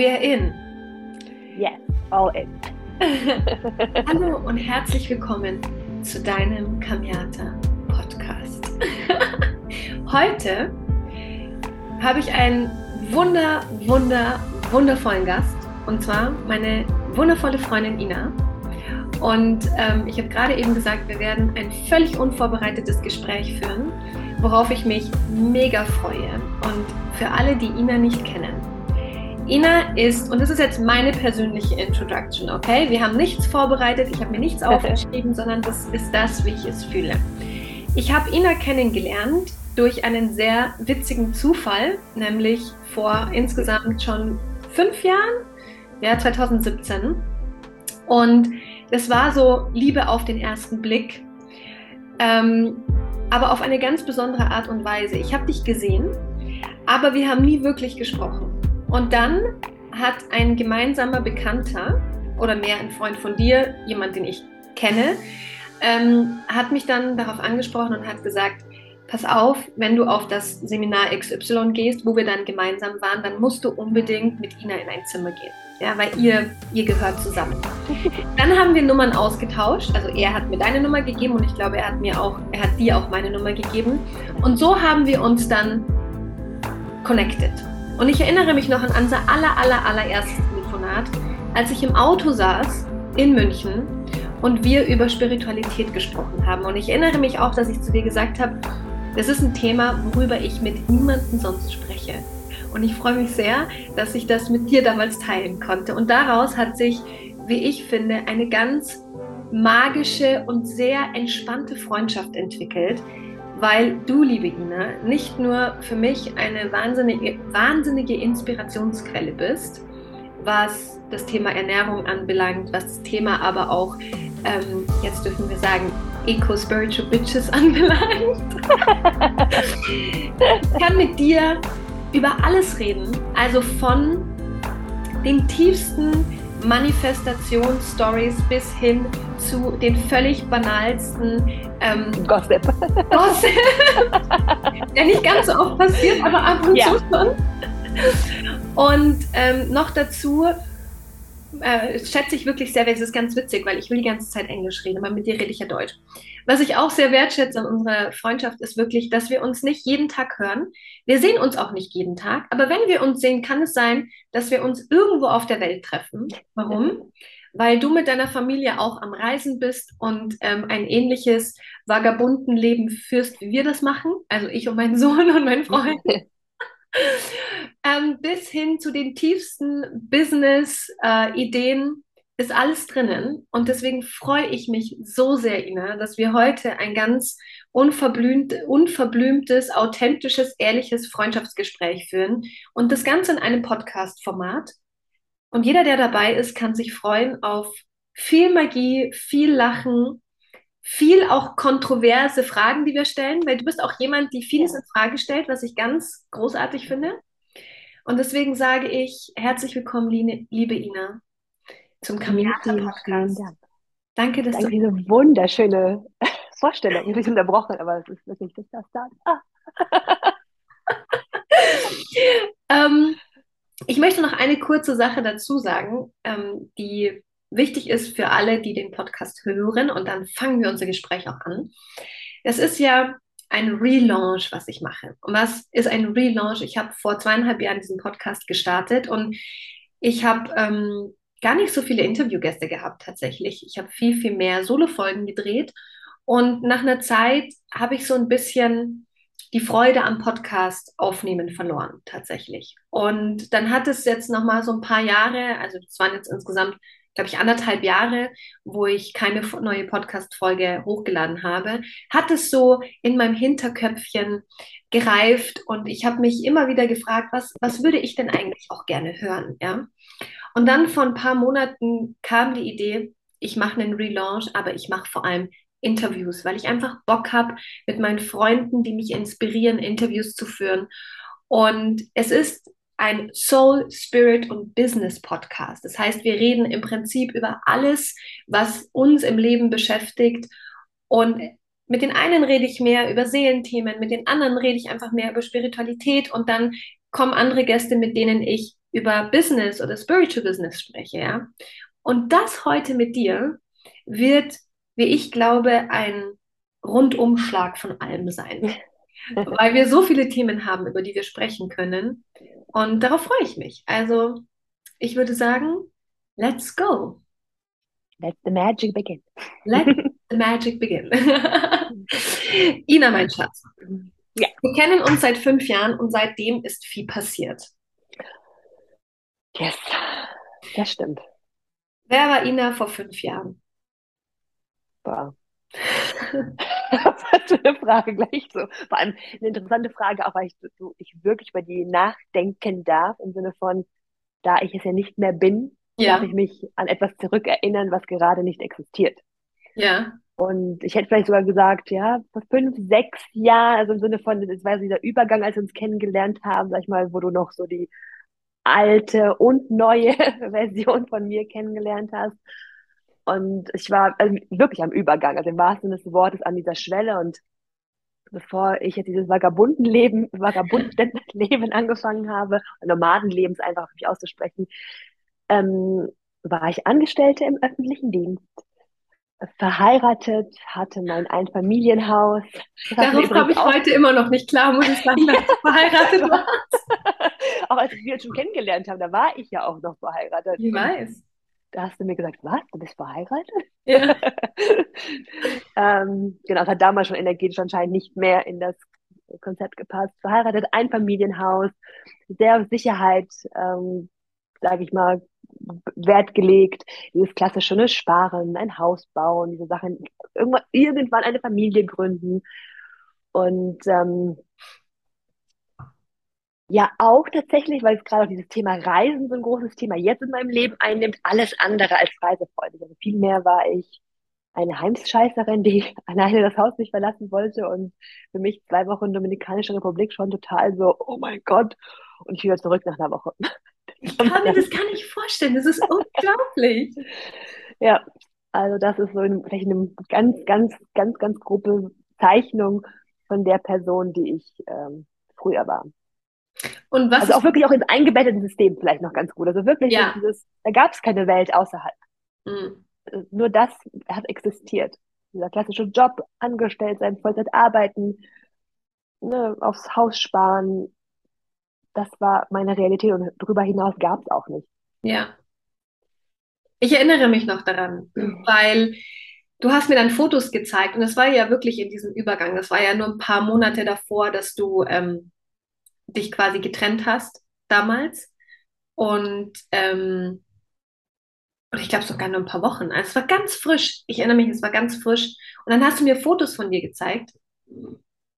We are in. Yes, all in. Hallo und herzlich willkommen zu deinem Kamiata Podcast. Heute habe ich einen wunder, wunder, wundervollen Gast und zwar meine wundervolle Freundin Ina. Und ähm, ich habe gerade eben gesagt, wir werden ein völlig unvorbereitetes Gespräch führen, worauf ich mich mega freue. Und für alle, die Ina nicht kennen, Ina ist, und das ist jetzt meine persönliche Introduction, okay? Wir haben nichts vorbereitet, ich habe mir nichts aufgeschrieben, sondern das ist das, wie ich es fühle. Ich habe Ina kennengelernt durch einen sehr witzigen Zufall, nämlich vor insgesamt schon fünf Jahren, ja, 2017. Und das war so Liebe auf den ersten Blick, ähm, aber auf eine ganz besondere Art und Weise. Ich habe dich gesehen, aber wir haben nie wirklich gesprochen. Und dann hat ein gemeinsamer Bekannter oder mehr ein Freund von dir, jemand, den ich kenne, ähm, hat mich dann darauf angesprochen und hat gesagt, pass auf, wenn du auf das Seminar XY gehst, wo wir dann gemeinsam waren, dann musst du unbedingt mit Ina in ein Zimmer gehen. Ja, weil ihr, ihr gehört zusammen. Dann haben wir Nummern ausgetauscht. Also er hat mir deine Nummer gegeben und ich glaube, er hat mir auch, er hat dir auch meine Nummer gegeben. Und so haben wir uns dann connected. Und ich erinnere mich noch an unser aller, aller, allererstes Telefonat, als ich im Auto saß in München und wir über Spiritualität gesprochen haben. Und ich erinnere mich auch, dass ich zu dir gesagt habe, das ist ein Thema, worüber ich mit niemandem sonst spreche. Und ich freue mich sehr, dass ich das mit dir damals teilen konnte. Und daraus hat sich, wie ich finde, eine ganz magische und sehr entspannte Freundschaft entwickelt, weil du, liebe Ina, nicht nur für mich eine wahnsinnige, wahnsinnige Inspirationsquelle bist, was das Thema Ernährung anbelangt, was das Thema aber auch, ähm, jetzt dürfen wir sagen, Eco-Spiritual Bitches anbelangt. ich kann mit dir über alles reden, also von den tiefsten Manifestationsstories bis hin zu den völlig banalsten ähm, Gossip. Gossip. Der nicht ganz so oft passiert, aber ab und ja. zu schon. Und ähm, noch dazu äh, schätze ich wirklich sehr, es ist ganz witzig, weil ich will die ganze Zeit Englisch reden, aber mit dir rede ich ja Deutsch. Was ich auch sehr wertschätze an unserer Freundschaft ist wirklich, dass wir uns nicht jeden Tag hören. Wir sehen uns auch nicht jeden Tag, aber wenn wir uns sehen, kann es sein, dass wir uns irgendwo auf der Welt treffen. Warum? Weil du mit deiner Familie auch am Reisen bist und ähm, ein ähnliches vagabunden Leben führst, wie wir das machen. Also ich und mein Sohn und mein Freund. ähm, bis hin zu den tiefsten Business-Ideen äh, ist alles drinnen. Und deswegen freue ich mich so sehr, Ina, dass wir heute ein ganz unverblümt, unverblümtes, authentisches, ehrliches Freundschaftsgespräch führen. Und das Ganze in einem Podcast-Format. Und jeder, der dabei ist, kann sich freuen auf viel Magie, viel Lachen, viel auch kontroverse Fragen, die wir stellen, weil du bist auch jemand, die vieles in Frage stellt, was ich ganz großartig finde. Und deswegen sage ich herzlich willkommen, liebe Ina, zum Kamiata Podcast. Danke, dass Danke, du diese wunderschöne Vorstellung. Ich habe unterbrochen, aber es ist wirklich das da. Ah. ähm, ich möchte noch eine kurze Sache dazu sagen, ähm, die wichtig ist für alle, die den Podcast hören. Und dann fangen wir unser Gespräch auch an. Es ist ja ein Relaunch, was ich mache. Und was ist ein Relaunch? Ich habe vor zweieinhalb Jahren diesen Podcast gestartet und ich habe ähm, gar nicht so viele Interviewgäste gehabt tatsächlich. Ich habe viel, viel mehr Solo-Folgen gedreht. Und nach einer Zeit habe ich so ein bisschen die Freude am Podcast aufnehmen verloren tatsächlich. Und dann hat es jetzt noch mal so ein paar Jahre, also es waren jetzt insgesamt glaube ich, anderthalb Jahre, wo ich keine neue Podcast-Folge hochgeladen habe, hat es so in meinem Hinterköpfchen gereift und ich habe mich immer wieder gefragt, was, was würde ich denn eigentlich auch gerne hören, ja? Und dann vor ein paar Monaten kam die Idee, ich mache einen Relaunch, aber ich mache vor allem Interviews, weil ich einfach Bock habe, mit meinen Freunden, die mich inspirieren, Interviews zu führen. Und es ist ein Soul, Spirit und Business Podcast. Das heißt, wir reden im Prinzip über alles, was uns im Leben beschäftigt. Und mit den einen rede ich mehr über Seelenthemen, mit den anderen rede ich einfach mehr über Spiritualität und dann kommen andere Gäste, mit denen ich über Business oder Spiritual Business spreche, ja. Und das heute mit dir wird, wie ich glaube, ein Rundumschlag von allem sein. Weil wir so viele Themen haben, über die wir sprechen können. Und darauf freue ich mich. Also, ich würde sagen, let's go. Let the magic begin. Let the magic begin. Ina, mein Schatz. Ja. Wir kennen uns seit fünf Jahren und seitdem ist viel passiert. Yes, das stimmt. Wer war Ina vor fünf Jahren? Boah. Was für eine Frage gleich so. Vor allem eine interessante Frage, auch weil ich, so, ich wirklich bei die nachdenken darf, im Sinne von, da ich es ja nicht mehr bin, ja. darf ich mich an etwas zurückerinnern, was gerade nicht existiert. Ja. Und ich hätte vielleicht sogar gesagt, ja, vor fünf, sechs Jahren, also im Sinne von, das war dieser Übergang, als wir uns kennengelernt haben, sag ich mal, wo du noch so die alte und neue Version von mir kennengelernt hast. Und ich war also wirklich am Übergang, also im wahrsten Sinne des Wortes an dieser Schwelle. Und bevor ich jetzt dieses Vagabundenleben, Vagabundenleben angefangen habe, Nomadenlebens einfach mich auszusprechen, ähm, war ich Angestellte im öffentlichen Dienst, verheiratet, hatte mein Einfamilienhaus. Darauf habe ich heute immer noch nicht klar, muss ich sagen, dass du verheiratet warst. auch als wir uns schon kennengelernt haben, da war ich ja auch noch verheiratet. Ich weiß. Da hast du mir gesagt, was, du bist verheiratet? Ja. ähm, genau, es hat damals schon energetisch anscheinend nicht mehr in das Konzept gepasst. Verheiratet, ein Familienhaus, sehr auf Sicherheit, ähm, sage ich mal, Wert gelegt, dieses klassische ne, Sparen, ein Haus bauen, diese Sachen, irgendwann, irgendwann eine Familie gründen. Und ähm, ja, auch tatsächlich, weil es gerade auch dieses Thema Reisen so ein großes Thema jetzt in meinem Leben einnimmt, alles andere als reisefreudig. Also vielmehr war ich eine Heimscheißerin, die alleine das Haus nicht verlassen wollte und für mich zwei Wochen Dominikanische Republik schon total so, oh mein Gott, und ich wieder zurück nach einer Woche. Ich kann mir das gar nicht vorstellen. Das ist unglaublich. ja, also das ist so eine, vielleicht eine ganz, ganz, ganz, ganz grobe Zeichnung von der Person, die ich ähm, früher war. Und was also auch wirklich auch ins eingebettete System vielleicht noch ganz gut. Also wirklich, ja. dieses, da gab es keine Welt außerhalb. Mhm. Nur das hat existiert. Dieser klassische Job, angestellt sein, Vollzeit arbeiten, ne, aufs Haus sparen, das war meine Realität und darüber hinaus gab es auch nicht. Ja. Ich erinnere mich noch daran, mhm. weil du hast mir dann Fotos gezeigt und es war ja wirklich in diesem Übergang. Das war ja nur ein paar Monate davor, dass du ähm, dich quasi getrennt hast damals. Und ähm, ich glaube sogar nur ein paar Wochen. Also es war ganz frisch. Ich erinnere mich, es war ganz frisch. Und dann hast du mir Fotos von dir gezeigt,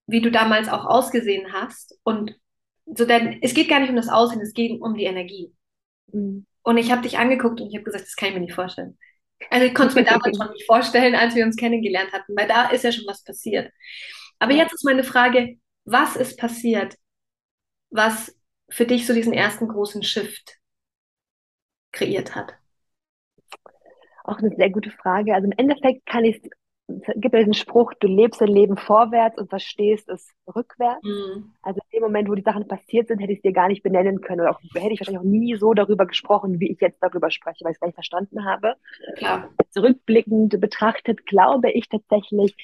wie du damals auch ausgesehen hast. Und so denn es geht gar nicht um das Aussehen, es geht um die Energie. Mhm. Und ich habe dich angeguckt und ich habe gesagt, das kann ich mir nicht vorstellen. Also ich konnte es mir damals schon nicht vorstellen, als wir uns kennengelernt hatten, weil da ist ja schon was passiert. Aber jetzt ist meine Frage, was ist passiert, was für dich so diesen ersten großen Shift kreiert hat? Auch eine sehr gute Frage. Also im Endeffekt kann ich es gibt ja diesen Spruch, du lebst dein Leben vorwärts und verstehst es rückwärts. Mhm. Also in dem Moment, wo die Sachen passiert sind, hätte ich es dir gar nicht benennen können. Oder auch, hätte ich wahrscheinlich auch nie so darüber gesprochen, wie ich jetzt darüber spreche, weil ich es gar nicht verstanden habe. Klar. Zurückblickend betrachtet, glaube ich tatsächlich,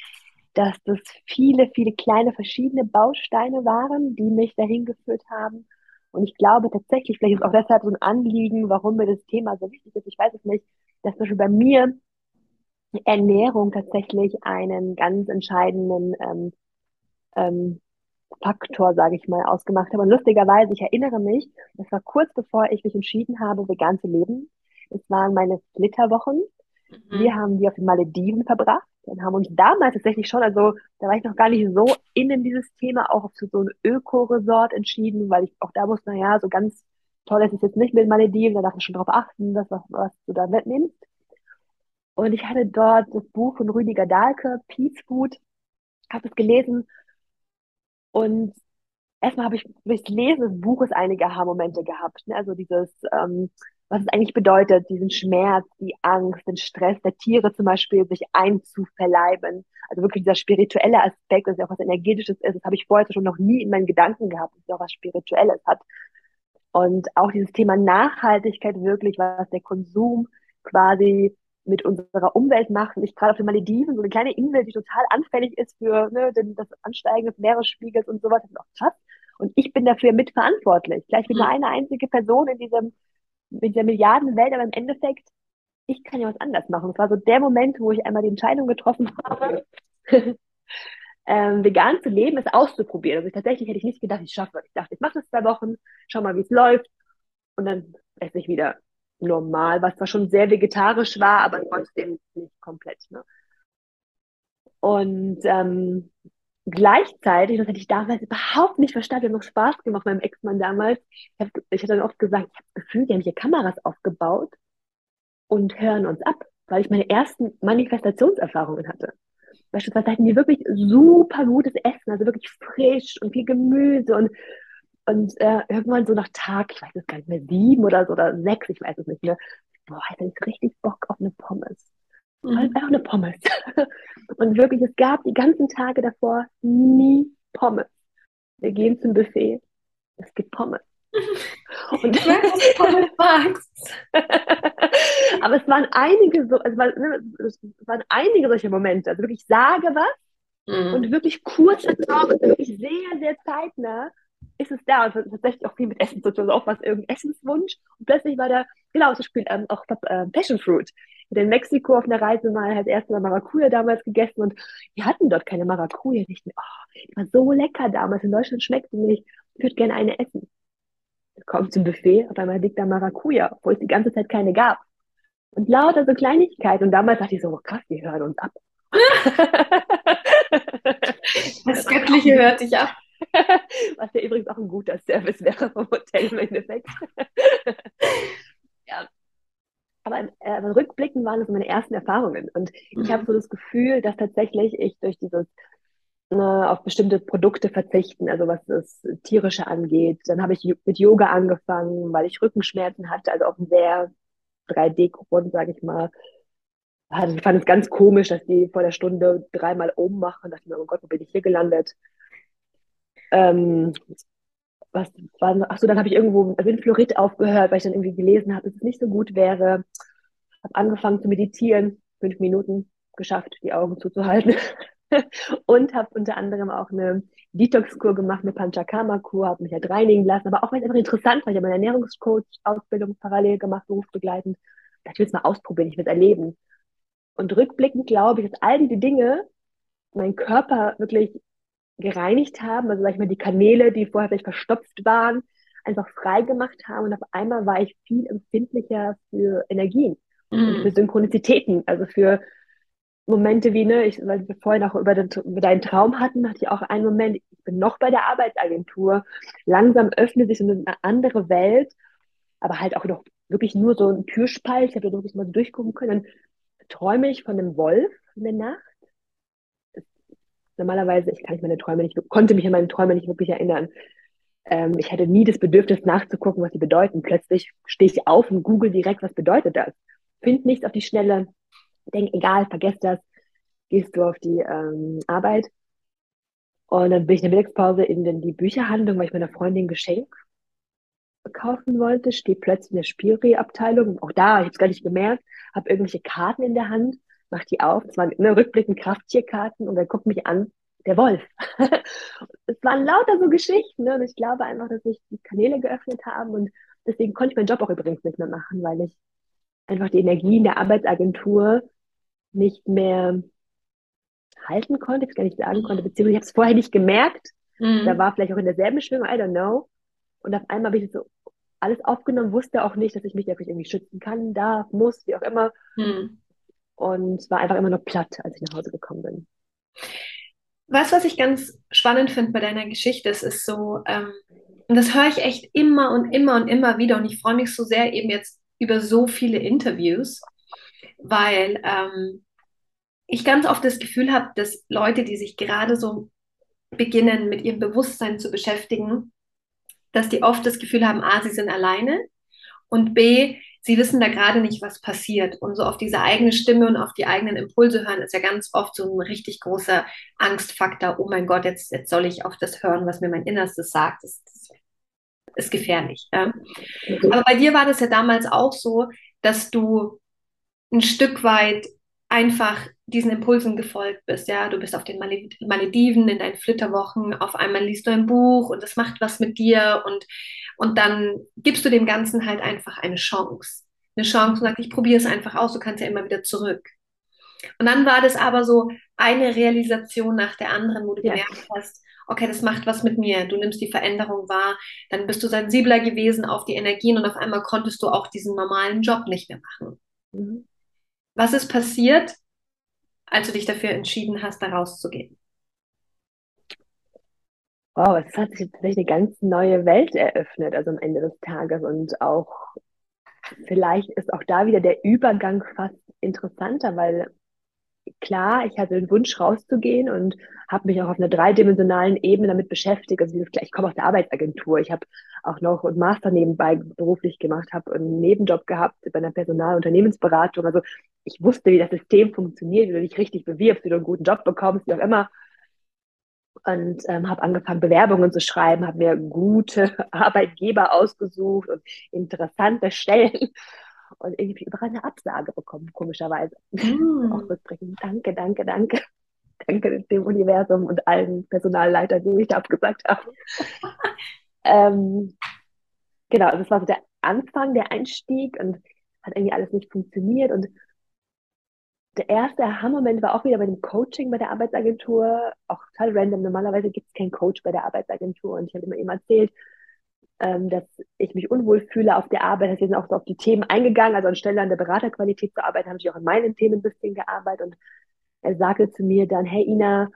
dass das viele, viele kleine verschiedene Bausteine waren, die mich dahin geführt haben. Und ich glaube tatsächlich, vielleicht ist auch deshalb so ein Anliegen, warum mir das Thema so wichtig ist, ich weiß es nicht, dass zum Beispiel bei mir Ernährung tatsächlich einen ganz entscheidenden ähm, ähm, Faktor, sage ich mal, ausgemacht habe. Und lustigerweise, ich erinnere mich, das war kurz bevor ich mich entschieden habe, vegan zu leben. Es waren meine Flitterwochen. Mhm. Wir haben die auf den Malediven verbracht und haben uns damals tatsächlich schon, also da war ich noch gar nicht so in dieses Thema, auch für so ein Öko-Resort entschieden, weil ich auch da wusste, naja, so ganz toll ist es jetzt nicht mit Malediven, da darf man schon drauf achten, dass was, was du da mitnimmst. Und ich hatte dort das Buch von Rüdiger Dahlke, Peace Food, habe es gelesen. Und erstmal habe ich durchs Lesen des Buches einige Aha-Momente gehabt. Ne? Also dieses, ähm, was es eigentlich bedeutet, diesen Schmerz, die Angst, den Stress der Tiere zum Beispiel, sich einzuverleiben. Also wirklich dieser spirituelle Aspekt, dass ja auch was Energetisches ist, das habe ich vorher schon noch nie in meinen Gedanken gehabt, dass es auch was Spirituelles hat. Und auch dieses Thema Nachhaltigkeit wirklich, was der Konsum quasi mit unserer Umwelt macht. Und ich gerade auf den Malediven, so eine kleine Insel, die total anfällig ist für ne, den, das Ansteigen des Meeresspiegels und sowas, das ist auch krass. Und ich bin dafür mitverantwortlich. Gleich bin nur mhm. eine einzige Person in diesem, in dieser Milliardenwelt, aber im Endeffekt, ich kann ja was anders machen. Es war so der Moment, wo ich einmal die Entscheidung getroffen habe, ähm, vegan zu leben, es auszuprobieren. Also ich, tatsächlich hätte ich nicht gedacht, ich schaffe. Ich dachte, ich mache das zwei Wochen, schau mal, wie es läuft. Und dann esse ich wieder normal, was zwar schon sehr vegetarisch war, aber trotzdem nicht komplett. Ne? Und ähm, gleichzeitig, das hätte ich damals überhaupt nicht verstanden, hat noch Spaß gemacht, meinem Ex-Mann damals. Ich, hab, ich hatte dann oft gesagt, ich habe das Gefühl, die haben hier Kameras aufgebaut und hören uns ab, weil ich meine ersten Manifestationserfahrungen hatte. Beispielsweise hatten die wirklich super gutes Essen, also wirklich frisch und viel Gemüse und und äh, irgendwann so nach Tag, ich weiß es gar nicht mehr, sieben oder so oder sechs, ich weiß es nicht mehr, boah, ich hatte richtig Bock auf eine Pommes. Mhm. Einfach eine Pommes. Und wirklich, es gab die ganzen Tage davor nie Pommes. Wir gehen zum Buffet, es gibt Pommes. Und ich weiß, was du Pommes magst. Aber es waren einige so, also ne, es waren einige solche Momente. Also wirklich sage was mhm. und wirklich kurz Traum, wirklich sehr, sehr zeitnah ist es da. Also tatsächlich auch viel mit Essen zu tun, auch was irgendein Essenswunsch. Und plötzlich war da, genau, zum Beispiel ähm, auch äh, Passion Fruit. Ich hatte in Mexiko auf einer Reise mal als erstes Mal Maracuja damals gegessen und wir hatten dort keine Maracuja. Ich dachte, oh, die war so lecker damals. In Deutschland schmeckt sie nicht. Ich würde gerne eine essen. Kommt zum Buffet, auf einmal liegt da Maracuja, obwohl es die ganze Zeit keine gab. Und lauter so Kleinigkeiten. Und damals dachte ich so, oh, krass, die hören uns ab. das Göttliche hört dich ab. Was ja übrigens auch ein guter Service wäre vom Hotel im Endeffekt. Aber, äh, aber rückblickend waren das meine ersten Erfahrungen. Und mhm. ich habe so das Gefühl, dass tatsächlich ich durch dieses ne, auf bestimmte Produkte verzichten, also was das Tierische angeht. Dann habe ich mit Yoga angefangen, weil ich Rückenschmerzen hatte, also auf einem sehr 3D-Grund, sage ich mal. Also ich fand es ganz komisch, dass die vor der Stunde dreimal oben machen. Da dachte mir, oh Gott, wo bin ich hier gelandet? ähm, was war, achso, dann habe ich irgendwo Winfluorid aufgehört, weil ich dann irgendwie gelesen habe, dass es nicht so gut wäre. Habe angefangen zu meditieren, fünf Minuten geschafft, die Augen zuzuhalten. und habe unter anderem auch eine Detox-Kur gemacht, eine Panchakarma-Kur, habe mich halt reinigen lassen, aber auch weil es einfach interessant war. Ich habe eine Ernährungscoach-Ausbildung parallel gemacht, berufsbegleitend. Ich will es mal ausprobieren, ich will es erleben. Und rückblickend glaube ich, dass all diese Dinge meinen Körper wirklich gereinigt haben, also sag ich mal, die Kanäle, die vorher vielleicht verstopft waren, einfach frei gemacht haben und auf einmal war ich viel empfindlicher für Energien mm. und für Synchronizitäten, also für Momente wie, ne, ich, weil wir vorhin auch über, den, über deinen Traum hatten, hatte ich auch einen Moment, ich bin noch bei der Arbeitsagentur, langsam öffnet sich so eine andere Welt, aber halt auch noch wirklich nur so ein Türspalt, ich habe da wirklich mal so durchgucken können, dann träume ich von einem Wolf in der Nacht normalerweise, ich kann mich meine Träume nicht, konnte mich an meine Träume nicht wirklich erinnern. Ähm, ich hatte nie das Bedürfnis nachzugucken, was sie bedeuten. Plötzlich stehe ich auf und google direkt, was bedeutet das. Find nichts auf die Schnelle, denk, egal, vergesst das, gehst du auf die ähm, Arbeit. Und dann bin ich in der Mittagspause in den, die Bücherhandlung, weil ich meiner Freundin ein Geschenk kaufen wollte, steht plötzlich in der Spielrehabteilung. Auch da, ich habe es gar nicht gemerkt, habe irgendwelche Karten in der Hand mach die auf. Es waren ne, rückblickend Krafttierkarten und dann guckt mich an, der Wolf. es waren lauter so Geschichten. Ne? Und ich glaube einfach, dass sich die Kanäle geöffnet haben und deswegen konnte ich meinen Job auch übrigens nicht mehr machen, weil ich einfach die Energie in der Arbeitsagentur nicht mehr halten konnte, ich gar nicht sagen konnte, beziehungsweise ich habe es vorher nicht gemerkt. Mhm. Da war vielleicht auch in derselben Schwingung, I don't know. Und auf einmal habe ich so alles aufgenommen, wusste auch nicht, dass ich mich dafür irgendwie schützen kann, darf, muss, wie auch immer. Mhm und war einfach immer nur platt, als ich nach Hause gekommen bin. Was, was ich ganz spannend finde bei deiner Geschichte, es ist so, ähm, und das höre ich echt immer und immer und immer wieder und ich freue mich so sehr eben jetzt über so viele Interviews, weil ähm, ich ganz oft das Gefühl habe, dass Leute, die sich gerade so beginnen, mit ihrem Bewusstsein zu beschäftigen, dass die oft das Gefühl haben, a, sie sind alleine und b, sie wissen da gerade nicht, was passiert. Und so auf diese eigene Stimme und auf die eigenen Impulse hören, ist ja ganz oft so ein richtig großer Angstfaktor. Oh mein Gott, jetzt, jetzt soll ich auf das hören, was mir mein Innerstes sagt. Das, das ist gefährlich. Ja? Aber bei dir war das ja damals auch so, dass du ein Stück weit einfach diesen Impulsen gefolgt bist. Ja, du bist auf den Malediven in deinen Flitterwochen, auf einmal liest du ein Buch und das macht was mit dir und, und dann gibst du dem Ganzen halt einfach eine Chance. Eine Chance und sagst, ich probiere es einfach aus, du kannst ja immer wieder zurück. Und dann war das aber so eine Realisation nach der anderen, wo du ja. gemerkt hast, okay, das macht was mit mir, du nimmst die Veränderung wahr, dann bist du sensibler gewesen auf die Energien und auf einmal konntest du auch diesen normalen Job nicht mehr machen. Mhm. Was ist passiert, als du dich dafür entschieden hast, da rauszugehen? Wow, es hat sich tatsächlich eine ganz neue Welt eröffnet, also am Ende des Tages. Und auch vielleicht ist auch da wieder der Übergang fast interessanter, weil klar, ich hatte den Wunsch rauszugehen und habe mich auch auf einer dreidimensionalen Ebene damit beschäftigt. Also ich komme aus der Arbeitsagentur. Ich habe auch noch einen Master nebenbei beruflich gemacht, habe einen Nebenjob gehabt bei einer Personalunternehmensberatung. Also ich wusste, wie das System funktioniert, wie du dich richtig bewirbst, wie du einen guten Job bekommst, wie auch immer. Und ähm, habe angefangen, Bewerbungen zu schreiben, habe mir gute Arbeitgeber ausgesucht und interessante Stellen und irgendwie überall eine Absage bekommen, komischerweise. Mm. Auch rückblickend. Danke, danke, danke. Danke dem Universum und allen Personalleitern, die mich da abgesagt haben. ähm, genau, das war so der Anfang, der Einstieg und hat irgendwie alles nicht funktioniert. Und der erste Aha-Moment war auch wieder bei dem Coaching bei der Arbeitsagentur, auch total random. Normalerweise gibt es keinen Coach bei der Arbeitsagentur und ich habe immer eben erzählt, ähm, dass ich mich unwohl fühle auf der Arbeit. Wir sind auch so auf die Themen eingegangen. Also anstelle an der Beraterqualität zu arbeiten, habe ich auch an meinen Themen ein bisschen gearbeitet. Und er sagte zu mir dann, hey Ina,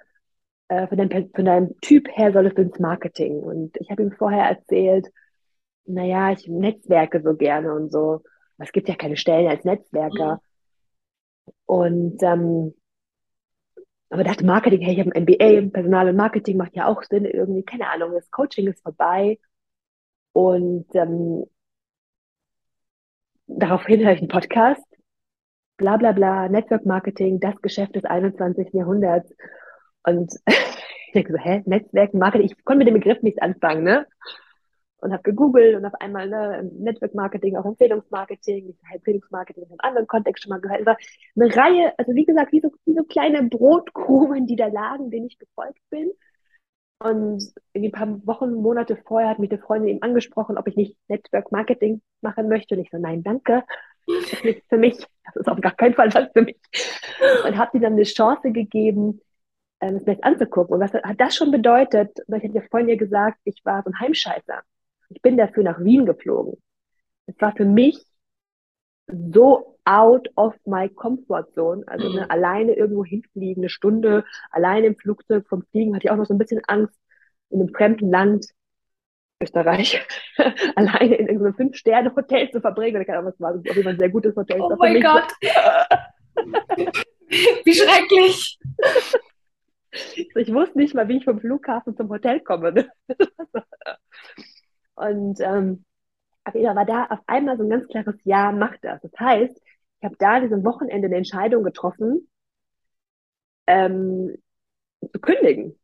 äh, von, deinem, von deinem Typ her soll es ins Marketing. Und ich habe ihm vorher erzählt, naja, ich netzwerke so gerne und so. Es gibt ja keine Stellen als Netzwerker. Mhm. Und ähm, aber dachte Marketing, hey, ich habe ein MBA, Personal und Marketing macht ja auch Sinn irgendwie, keine Ahnung, das Coaching ist vorbei. Und ähm, daraufhin höre ich einen Podcast, bla bla bla, Network Marketing, das Geschäft des 21. Jahrhunderts. Und ich denke so, hä, Netzwerk Marketing, ich konnte mit dem Begriff nichts anfangen, ne? Und habe gegoogelt und auf einmal ne, Network Marketing, auch Empfehlungsmarketing, Empfehlungsmarketing in einem anderen Kontext schon mal gehört. Es war eine Reihe, also wie gesagt, wie so, wie so kleine Brotkrumen, die da lagen, denen ich gefolgt bin. Und in ein paar Wochen, Monate vorher hat mich eine Freundin eben angesprochen, ob ich nicht Network Marketing machen möchte. Und ich so, nein, danke. Das ist nicht für mich. Das ist auf gar keinen Fall was für mich. Und habe sie dann eine Chance gegeben, es mir jetzt anzugucken. Und was hat das schon bedeutet? Ich hatte ja vorhin ihr gesagt, ich war so ein Heimscheißer. Ich bin dafür nach Wien geflogen. Es war für mich so out of my comfort zone. Also ne, mhm. alleine irgendwo hinfliegen, eine Stunde, alleine im Flugzeug vom Fliegen, hatte ich auch noch so ein bisschen Angst, in einem fremden Land, Österreich, alleine in irgendeinem Fünf-Sterne-Hotel zu verbringen. Oder keine Ahnung, was war. Das ist auf jeden Fall ein sehr gutes Hotel. Oh mein Gott! Wie schrecklich! Ich wusste nicht mal, wie ich vom Flughafen zum Hotel komme. Und ähm, aber da war da auf einmal so ein ganz klares Ja, mach das. Das heißt, ich habe da diesem Wochenende eine Entscheidung getroffen, ähm, zu kündigen.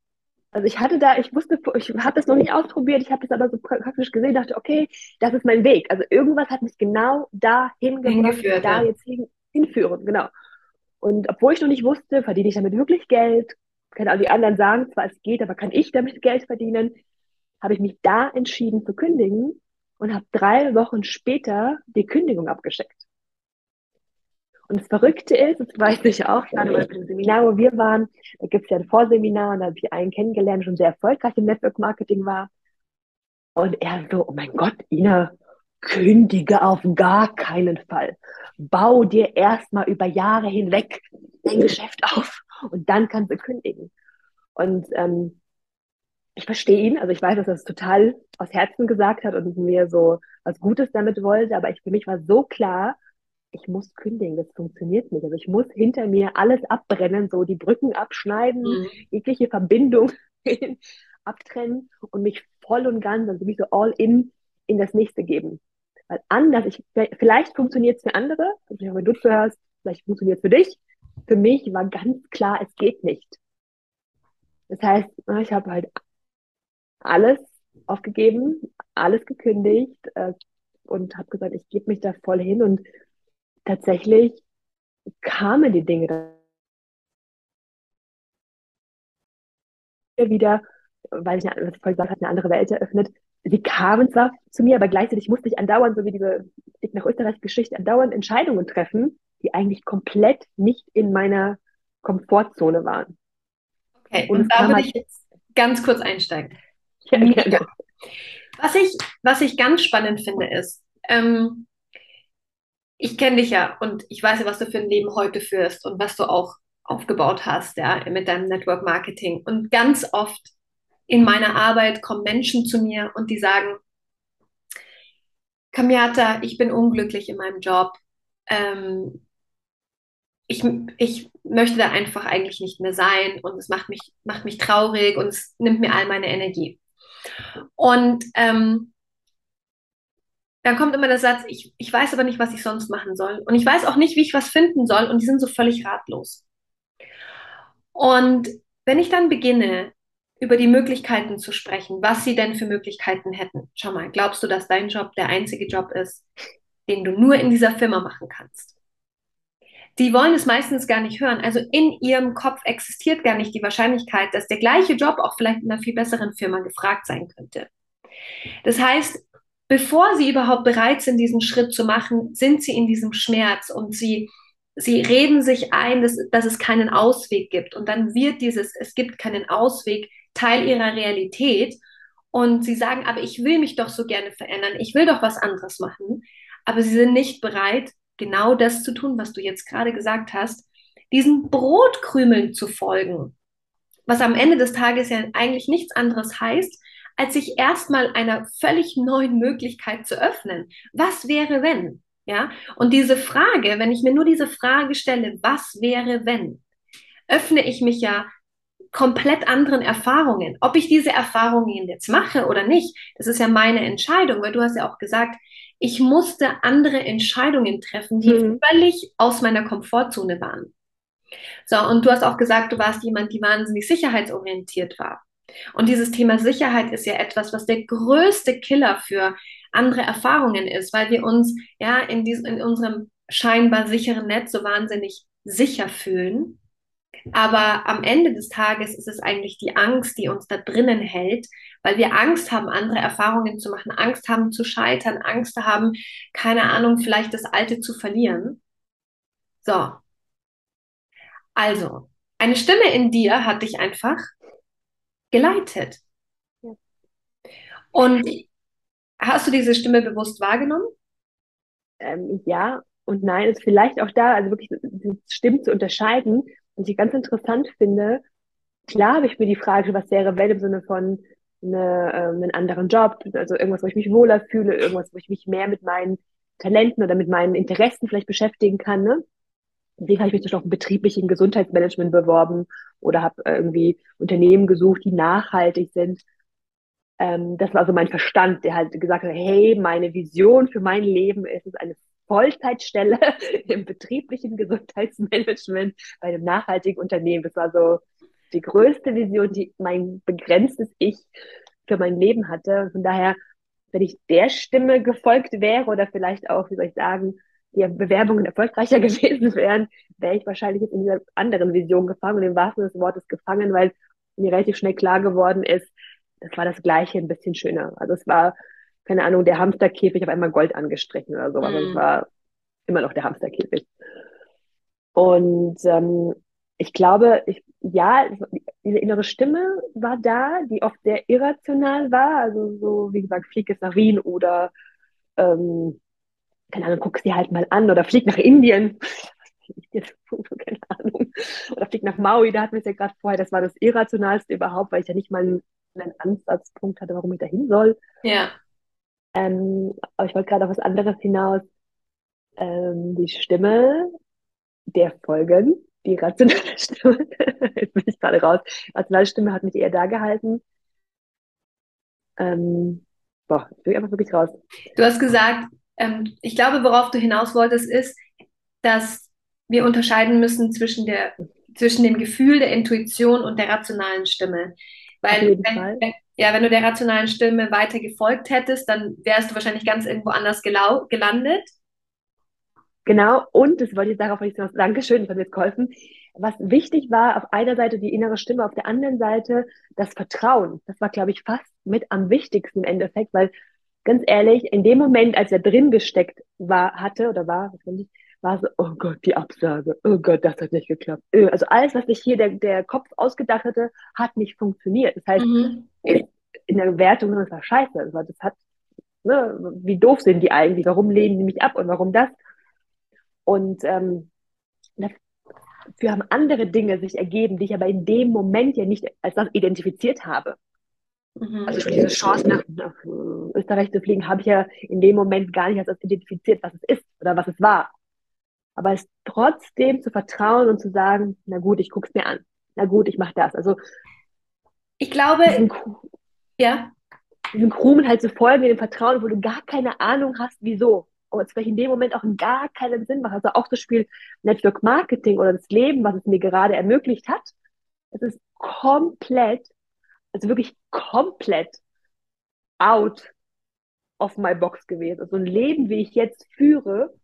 Also ich hatte da, ich wusste, ich habe das noch nicht ausprobiert, ich habe das aber so praktisch gesehen, dachte, okay, das ist mein Weg. Also irgendwas hat mich genau dahin gebracht, da jetzt hin, hinführen, genau. Und obwohl ich noch nicht wusste, verdiene ich damit wirklich Geld, kann auch die anderen sagen, zwar es geht, aber kann ich damit Geld verdienen, habe ich mich da entschieden zu kündigen und habe drei Wochen später die Kündigung abgeschickt. Und das Verrückte ist, das weiß ich auch, gerade bei dem Seminar, wo wir waren, da gibt es ja ein Vorseminar und da habe ich einen kennengelernt, schon sehr erfolgreich im Network Marketing war. Und er so, oh mein Gott, Ina, kündige auf gar keinen Fall. Bau dir erstmal über Jahre hinweg dein Geschäft auf und dann kannst du kündigen. Und ähm, ich verstehe ihn, also ich weiß, dass er es total aus Herzen gesagt hat und mir so was Gutes damit wollte, aber ich, für mich war so klar, ich muss kündigen, das funktioniert nicht. Also ich muss hinter mir alles abbrennen, so die Brücken abschneiden, mhm. jegliche Verbindung abtrennen und mich voll und ganz, also mich so all in in das nächste geben. Weil anders, ich, vielleicht funktioniert es für andere, also wenn du zuhörst, vielleicht funktioniert es für dich. Für mich war ganz klar, es geht nicht. Das heißt, ich habe halt alles aufgegeben, alles gekündigt äh, und habe gesagt, ich gebe mich da voll hin und tatsächlich kamen die Dinge wieder, weil ich, was ich vorhin gesagt habe, eine andere Welt eröffnet. Sie kamen zwar zu mir, aber gleichzeitig musste ich andauernd, so wie diese Blick nach Österreich-Geschichte, andauernd Entscheidungen treffen, die eigentlich komplett nicht in meiner Komfortzone waren. Okay, und, und da würde halt ich jetzt ganz kurz einsteigen. Ja, ja. Was, ich, was ich ganz spannend finde, ist, ähm, ich kenne dich ja und ich weiß ja, was du für ein Leben heute führst und was du auch aufgebaut hast, ja, mit deinem Network Marketing. Und ganz oft in meiner Arbeit kommen Menschen zu mir und die sagen, Kamiata, ich bin unglücklich in meinem Job. Ähm, ich, ich möchte da einfach eigentlich nicht mehr sein und es macht mich, macht mich traurig und es nimmt mir all meine Energie. Und ähm, dann kommt immer der Satz, ich, ich weiß aber nicht, was ich sonst machen soll. Und ich weiß auch nicht, wie ich was finden soll. Und die sind so völlig ratlos. Und wenn ich dann beginne, über die Möglichkeiten zu sprechen, was sie denn für Möglichkeiten hätten. Schau mal, glaubst du, dass dein Job der einzige Job ist, den du nur in dieser Firma machen kannst? Die wollen es meistens gar nicht hören. Also in ihrem Kopf existiert gar nicht die Wahrscheinlichkeit, dass der gleiche Job auch vielleicht in einer viel besseren Firma gefragt sein könnte. Das heißt, bevor sie überhaupt bereit sind, diesen Schritt zu machen, sind sie in diesem Schmerz und sie, sie reden sich ein, dass, dass es keinen Ausweg gibt. Und dann wird dieses, es gibt keinen Ausweg, Teil ihrer Realität. Und sie sagen, aber ich will mich doch so gerne verändern, ich will doch was anderes machen. Aber sie sind nicht bereit, genau das zu tun, was du jetzt gerade gesagt hast, diesen Brotkrümeln zu folgen. Was am Ende des Tages ja eigentlich nichts anderes heißt, als sich erstmal einer völlig neuen Möglichkeit zu öffnen. Was wäre, wenn? Ja, und diese Frage, wenn ich mir nur diese Frage stelle, was wäre, wenn, öffne ich mich ja komplett anderen Erfahrungen. Ob ich diese Erfahrungen jetzt mache oder nicht, das ist ja meine Entscheidung, weil du hast ja auch gesagt, ich musste andere Entscheidungen treffen, die mhm. völlig aus meiner Komfortzone waren. So, und du hast auch gesagt, du warst jemand, die wahnsinnig sicherheitsorientiert war. Und dieses Thema Sicherheit ist ja etwas, was der größte Killer für andere Erfahrungen ist, weil wir uns ja in, diesem, in unserem scheinbar sicheren Netz so wahnsinnig sicher fühlen. Aber am Ende des Tages ist es eigentlich die Angst, die uns da drinnen hält, weil wir Angst haben, andere Erfahrungen zu machen, Angst haben zu scheitern, Angst haben, keine Ahnung, vielleicht das Alte zu verlieren. So. Also, eine Stimme in dir hat dich einfach geleitet. Ja. Und hast du diese Stimme bewusst wahrgenommen? Ähm, ja und nein, ist vielleicht auch da, also wirklich die Stimmen zu unterscheiden. Und ich ganz interessant finde, klar habe ich mir die Frage, was wäre, wenn im Sinne von eine, ähm, einen anderen Job, also irgendwas, wo ich mich wohler fühle, irgendwas, wo ich mich mehr mit meinen Talenten oder mit meinen Interessen vielleicht beschäftigen kann. Ne? Deswegen habe ich mich zum Beispiel auch im betrieblichen Gesundheitsmanagement beworben oder habe irgendwie Unternehmen gesucht, die nachhaltig sind. Ähm, das war also mein Verstand, der halt gesagt hat, hey, meine Vision für mein Leben ist es eine Vollzeitstelle im betrieblichen Gesundheitsmanagement bei einem nachhaltigen Unternehmen. Das war so die größte Vision, die mein begrenztes Ich für mein Leben hatte. von daher, wenn ich der Stimme gefolgt wäre oder vielleicht auch, wie soll ich sagen, die Bewerbungen erfolgreicher gewesen wären, wäre ich wahrscheinlich jetzt in dieser anderen Vision gefangen und im wahrsten des Wortes gefangen, weil mir relativ schnell klar geworden ist, das war das Gleiche, ein bisschen schöner. Also es war, keine Ahnung, der Hamsterkäfig auf einmal Gold angestrichen oder so, aber es mhm. war immer noch der Hamsterkäfig. Und ähm, ich glaube, ich, ja, diese innere Stimme war da, die oft sehr irrational war. Also so, wie gesagt, flieg jetzt nach Wien oder ähm, keine Ahnung, guck sie halt mal an oder flieg nach Indien. keine Ahnung. Oder flieg nach Maui, da hatten wir es ja gerade vorher, das war das Irrationalste überhaupt, weil ich ja nicht mal einen Ansatzpunkt hatte, warum ich da hin soll. Ja. Ähm, aber ich wollte gerade auf was anderes hinaus. Ähm, die Stimme der Folgen, die rationale Stimme, jetzt bin ich gerade raus, rationale Stimme hat mich eher da gehalten. Ähm, boah, ich bin einfach wirklich raus. Du hast gesagt, ähm, ich glaube, worauf du hinaus wolltest, ist, dass wir unterscheiden müssen zwischen, der, zwischen dem Gefühl der Intuition und der rationalen Stimme. Weil wenn, wenn, ja, wenn du der rationalen Stimme weiter gefolgt hättest, dann wärst du wahrscheinlich ganz irgendwo anders gelandet. Genau, und das wollte ich darauf ich noch, Dankeschön, das hat mir jetzt geholfen. Was wichtig war, auf einer Seite die innere Stimme, auf der anderen Seite das Vertrauen. Das war, glaube ich, fast mit am wichtigsten im Endeffekt, weil ganz ehrlich, in dem Moment, als er drin gesteckt war, hatte oder war, was ich, war so, oh Gott, die Absage, oh Gott, das hat nicht geklappt. Äh, also alles, was sich hier der, der Kopf ausgedacht hatte, hat nicht funktioniert. Das heißt, mhm. in der Wertung, das war scheiße. Das hat, ne, wie doof sind die eigentlich? Warum lehnen die mich ab und warum das? Und ähm, dafür haben andere Dinge sich ergeben, die ich aber in dem Moment ja nicht als das identifiziert habe. Mhm. Also diese Chance nach, nach Österreich zu fliegen, habe ich ja in dem Moment gar nicht als das identifiziert, was es ist oder was es war. Aber es trotzdem zu vertrauen und zu sagen, na gut, ich gucke es mir an. Na gut, ich mache das. Also ich glaube, diesen, ja. Diesem Krumen halt zu folgen, in dem Vertrauen, wo du gar keine Ahnung hast, wieso. Es vielleicht in dem Moment auch gar keinen Sinn macht. Also auch das Spiel Network Marketing oder das Leben, was es mir gerade ermöglicht hat, es ist komplett, also wirklich komplett out of my box gewesen. Also ein Leben, wie ich jetzt führe,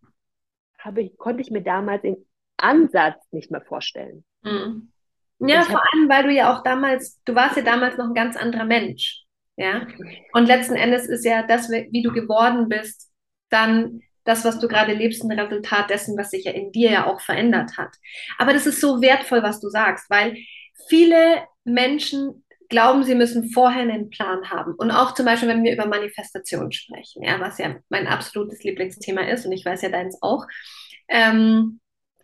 habe ich, konnte ich mir damals im Ansatz nicht mehr vorstellen. Mhm. Ja, vor allem, weil du ja auch damals, du warst ja damals noch ein ganz anderer Mensch. Ja. Und letzten Endes ist ja das, wie du geworden bist, dann das, was du gerade lebst, ein Resultat dessen, was sich ja in dir ja auch verändert hat. Aber das ist so wertvoll, was du sagst, weil viele Menschen glauben, sie müssen vorher einen Plan haben. Und auch zum Beispiel, wenn wir über Manifestation sprechen, ja, was ja mein absolutes Lieblingsthema ist und ich weiß ja deins auch. Ähm,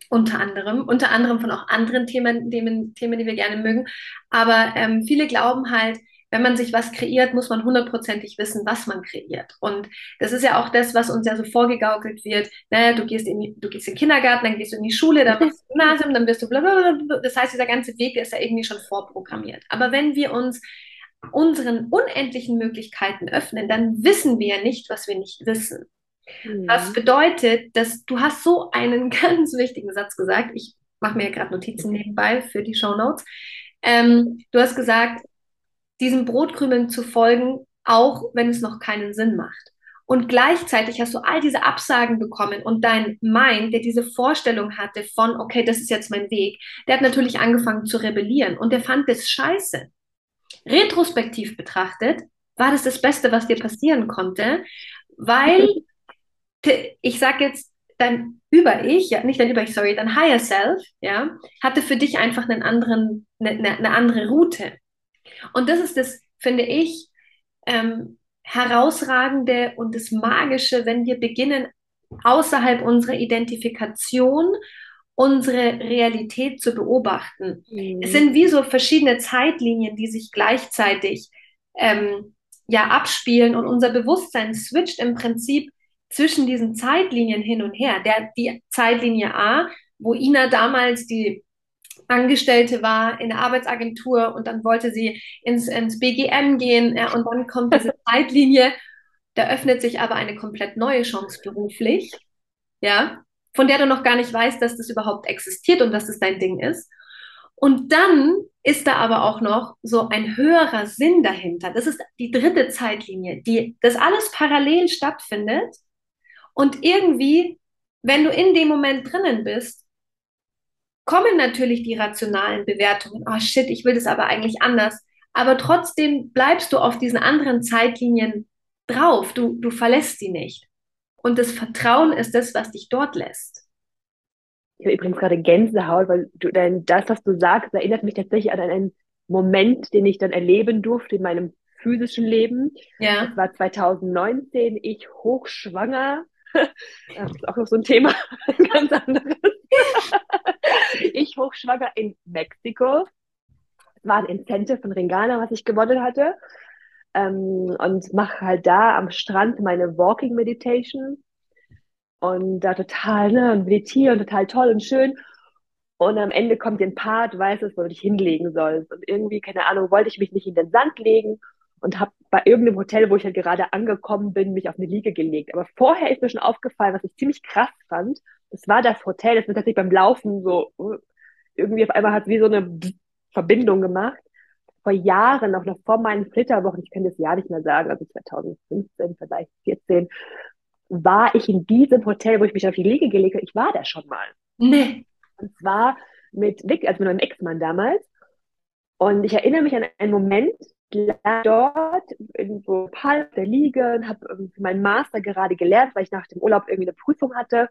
unter anderem, unter anderem von auch anderen Themen, Themen, Themen die wir gerne mögen. Aber ähm, viele glauben halt, wenn man sich was kreiert, muss man hundertprozentig wissen, was man kreiert. Und das ist ja auch das, was uns ja so vorgegaukelt wird. Naja, du gehst in, du gehst in den Kindergarten, dann gehst du in die Schule, dann machst du Gymnasium, dann wirst du blablabla. Das heißt, dieser ganze Weg ist ja irgendwie schon vorprogrammiert. Aber wenn wir uns unseren unendlichen Möglichkeiten öffnen, dann wissen wir ja nicht, was wir nicht wissen. Mhm. Das bedeutet, dass du hast so einen ganz wichtigen Satz gesagt. Ich mache mir ja gerade Notizen nebenbei für die Show Notes. Ähm, du hast gesagt, diesen Brotkrümeln zu folgen, auch wenn es noch keinen Sinn macht. Und gleichzeitig hast du all diese Absagen bekommen und dein Mind, der diese Vorstellung hatte von, okay, das ist jetzt mein Weg, der hat natürlich angefangen zu rebellieren und der fand das scheiße. Retrospektiv betrachtet war das das Beste, was dir passieren konnte, weil ich sage jetzt, dein Über-Ich, ja, nicht dein Über-Ich, sorry, dein Higher Self, ja, hatte für dich einfach einen anderen, eine, eine andere Route. Und das ist das, finde ich, ähm, herausragende und das Magische, wenn wir beginnen, außerhalb unserer Identifikation unsere Realität zu beobachten. Mhm. Es sind wie so verschiedene Zeitlinien, die sich gleichzeitig ähm, ja abspielen und unser Bewusstsein switcht im Prinzip zwischen diesen Zeitlinien hin und her. Der, die Zeitlinie A, wo Ina damals die Angestellte war in der Arbeitsagentur und dann wollte sie ins, ins BGM gehen ja, und dann kommt diese Zeitlinie, da öffnet sich aber eine komplett neue Chance beruflich, ja, von der du noch gar nicht weißt, dass das überhaupt existiert und dass das dein Ding ist. Und dann ist da aber auch noch so ein höherer Sinn dahinter. Das ist die dritte Zeitlinie, die das alles parallel stattfindet und irgendwie, wenn du in dem Moment drinnen bist, kommen natürlich die rationalen Bewertungen. Oh shit, ich will das aber eigentlich anders. Aber trotzdem bleibst du auf diesen anderen Zeitlinien drauf. Du, du verlässt sie nicht. Und das Vertrauen ist das, was dich dort lässt. Ich habe übrigens gerade Gänsehaut, weil du, denn das, was du sagst, erinnert mich tatsächlich an einen Moment, den ich dann erleben durfte in meinem physischen Leben. Ja. Das war 2019, ich hochschwanger. Das ist auch noch so ein Thema, ein ganz anderes. ich hochschwanger in Mexiko. Es war ein Incentive von Ringana, was ich gewonnen hatte. Ähm, und mache halt da am Strand meine Walking Meditation. Und da total, ne, und meditiere und total toll und schön. Und am Ende kommt den Part, du weißt es, wo du dich hinlegen sollst. Und irgendwie, keine Ahnung, wollte ich mich nicht in den Sand legen und habe bei irgendeinem Hotel, wo ich halt gerade angekommen bin, mich auf eine Liege gelegt. Aber vorher ist mir schon aufgefallen, was ich ziemlich krass fand. Das war das Hotel, das mir tatsächlich beim Laufen so irgendwie auf einmal hat wie so eine Verbindung gemacht. vor Jahren, auch noch vor meinen Flitterwochen, ich kann das Jahr nicht mehr sagen, also 2015, vielleicht 14, war ich in diesem Hotel, wo ich mich auf die Liege gelegt habe. Ich war da schon mal. Nee. Und zwar mit Vic, also mit meinem Ex-Mann damals. Und ich erinnere mich an einen Moment, dort irgendwo Palm der Liege habe meinen Master gerade gelernt, weil ich nach dem Urlaub irgendwie eine Prüfung hatte.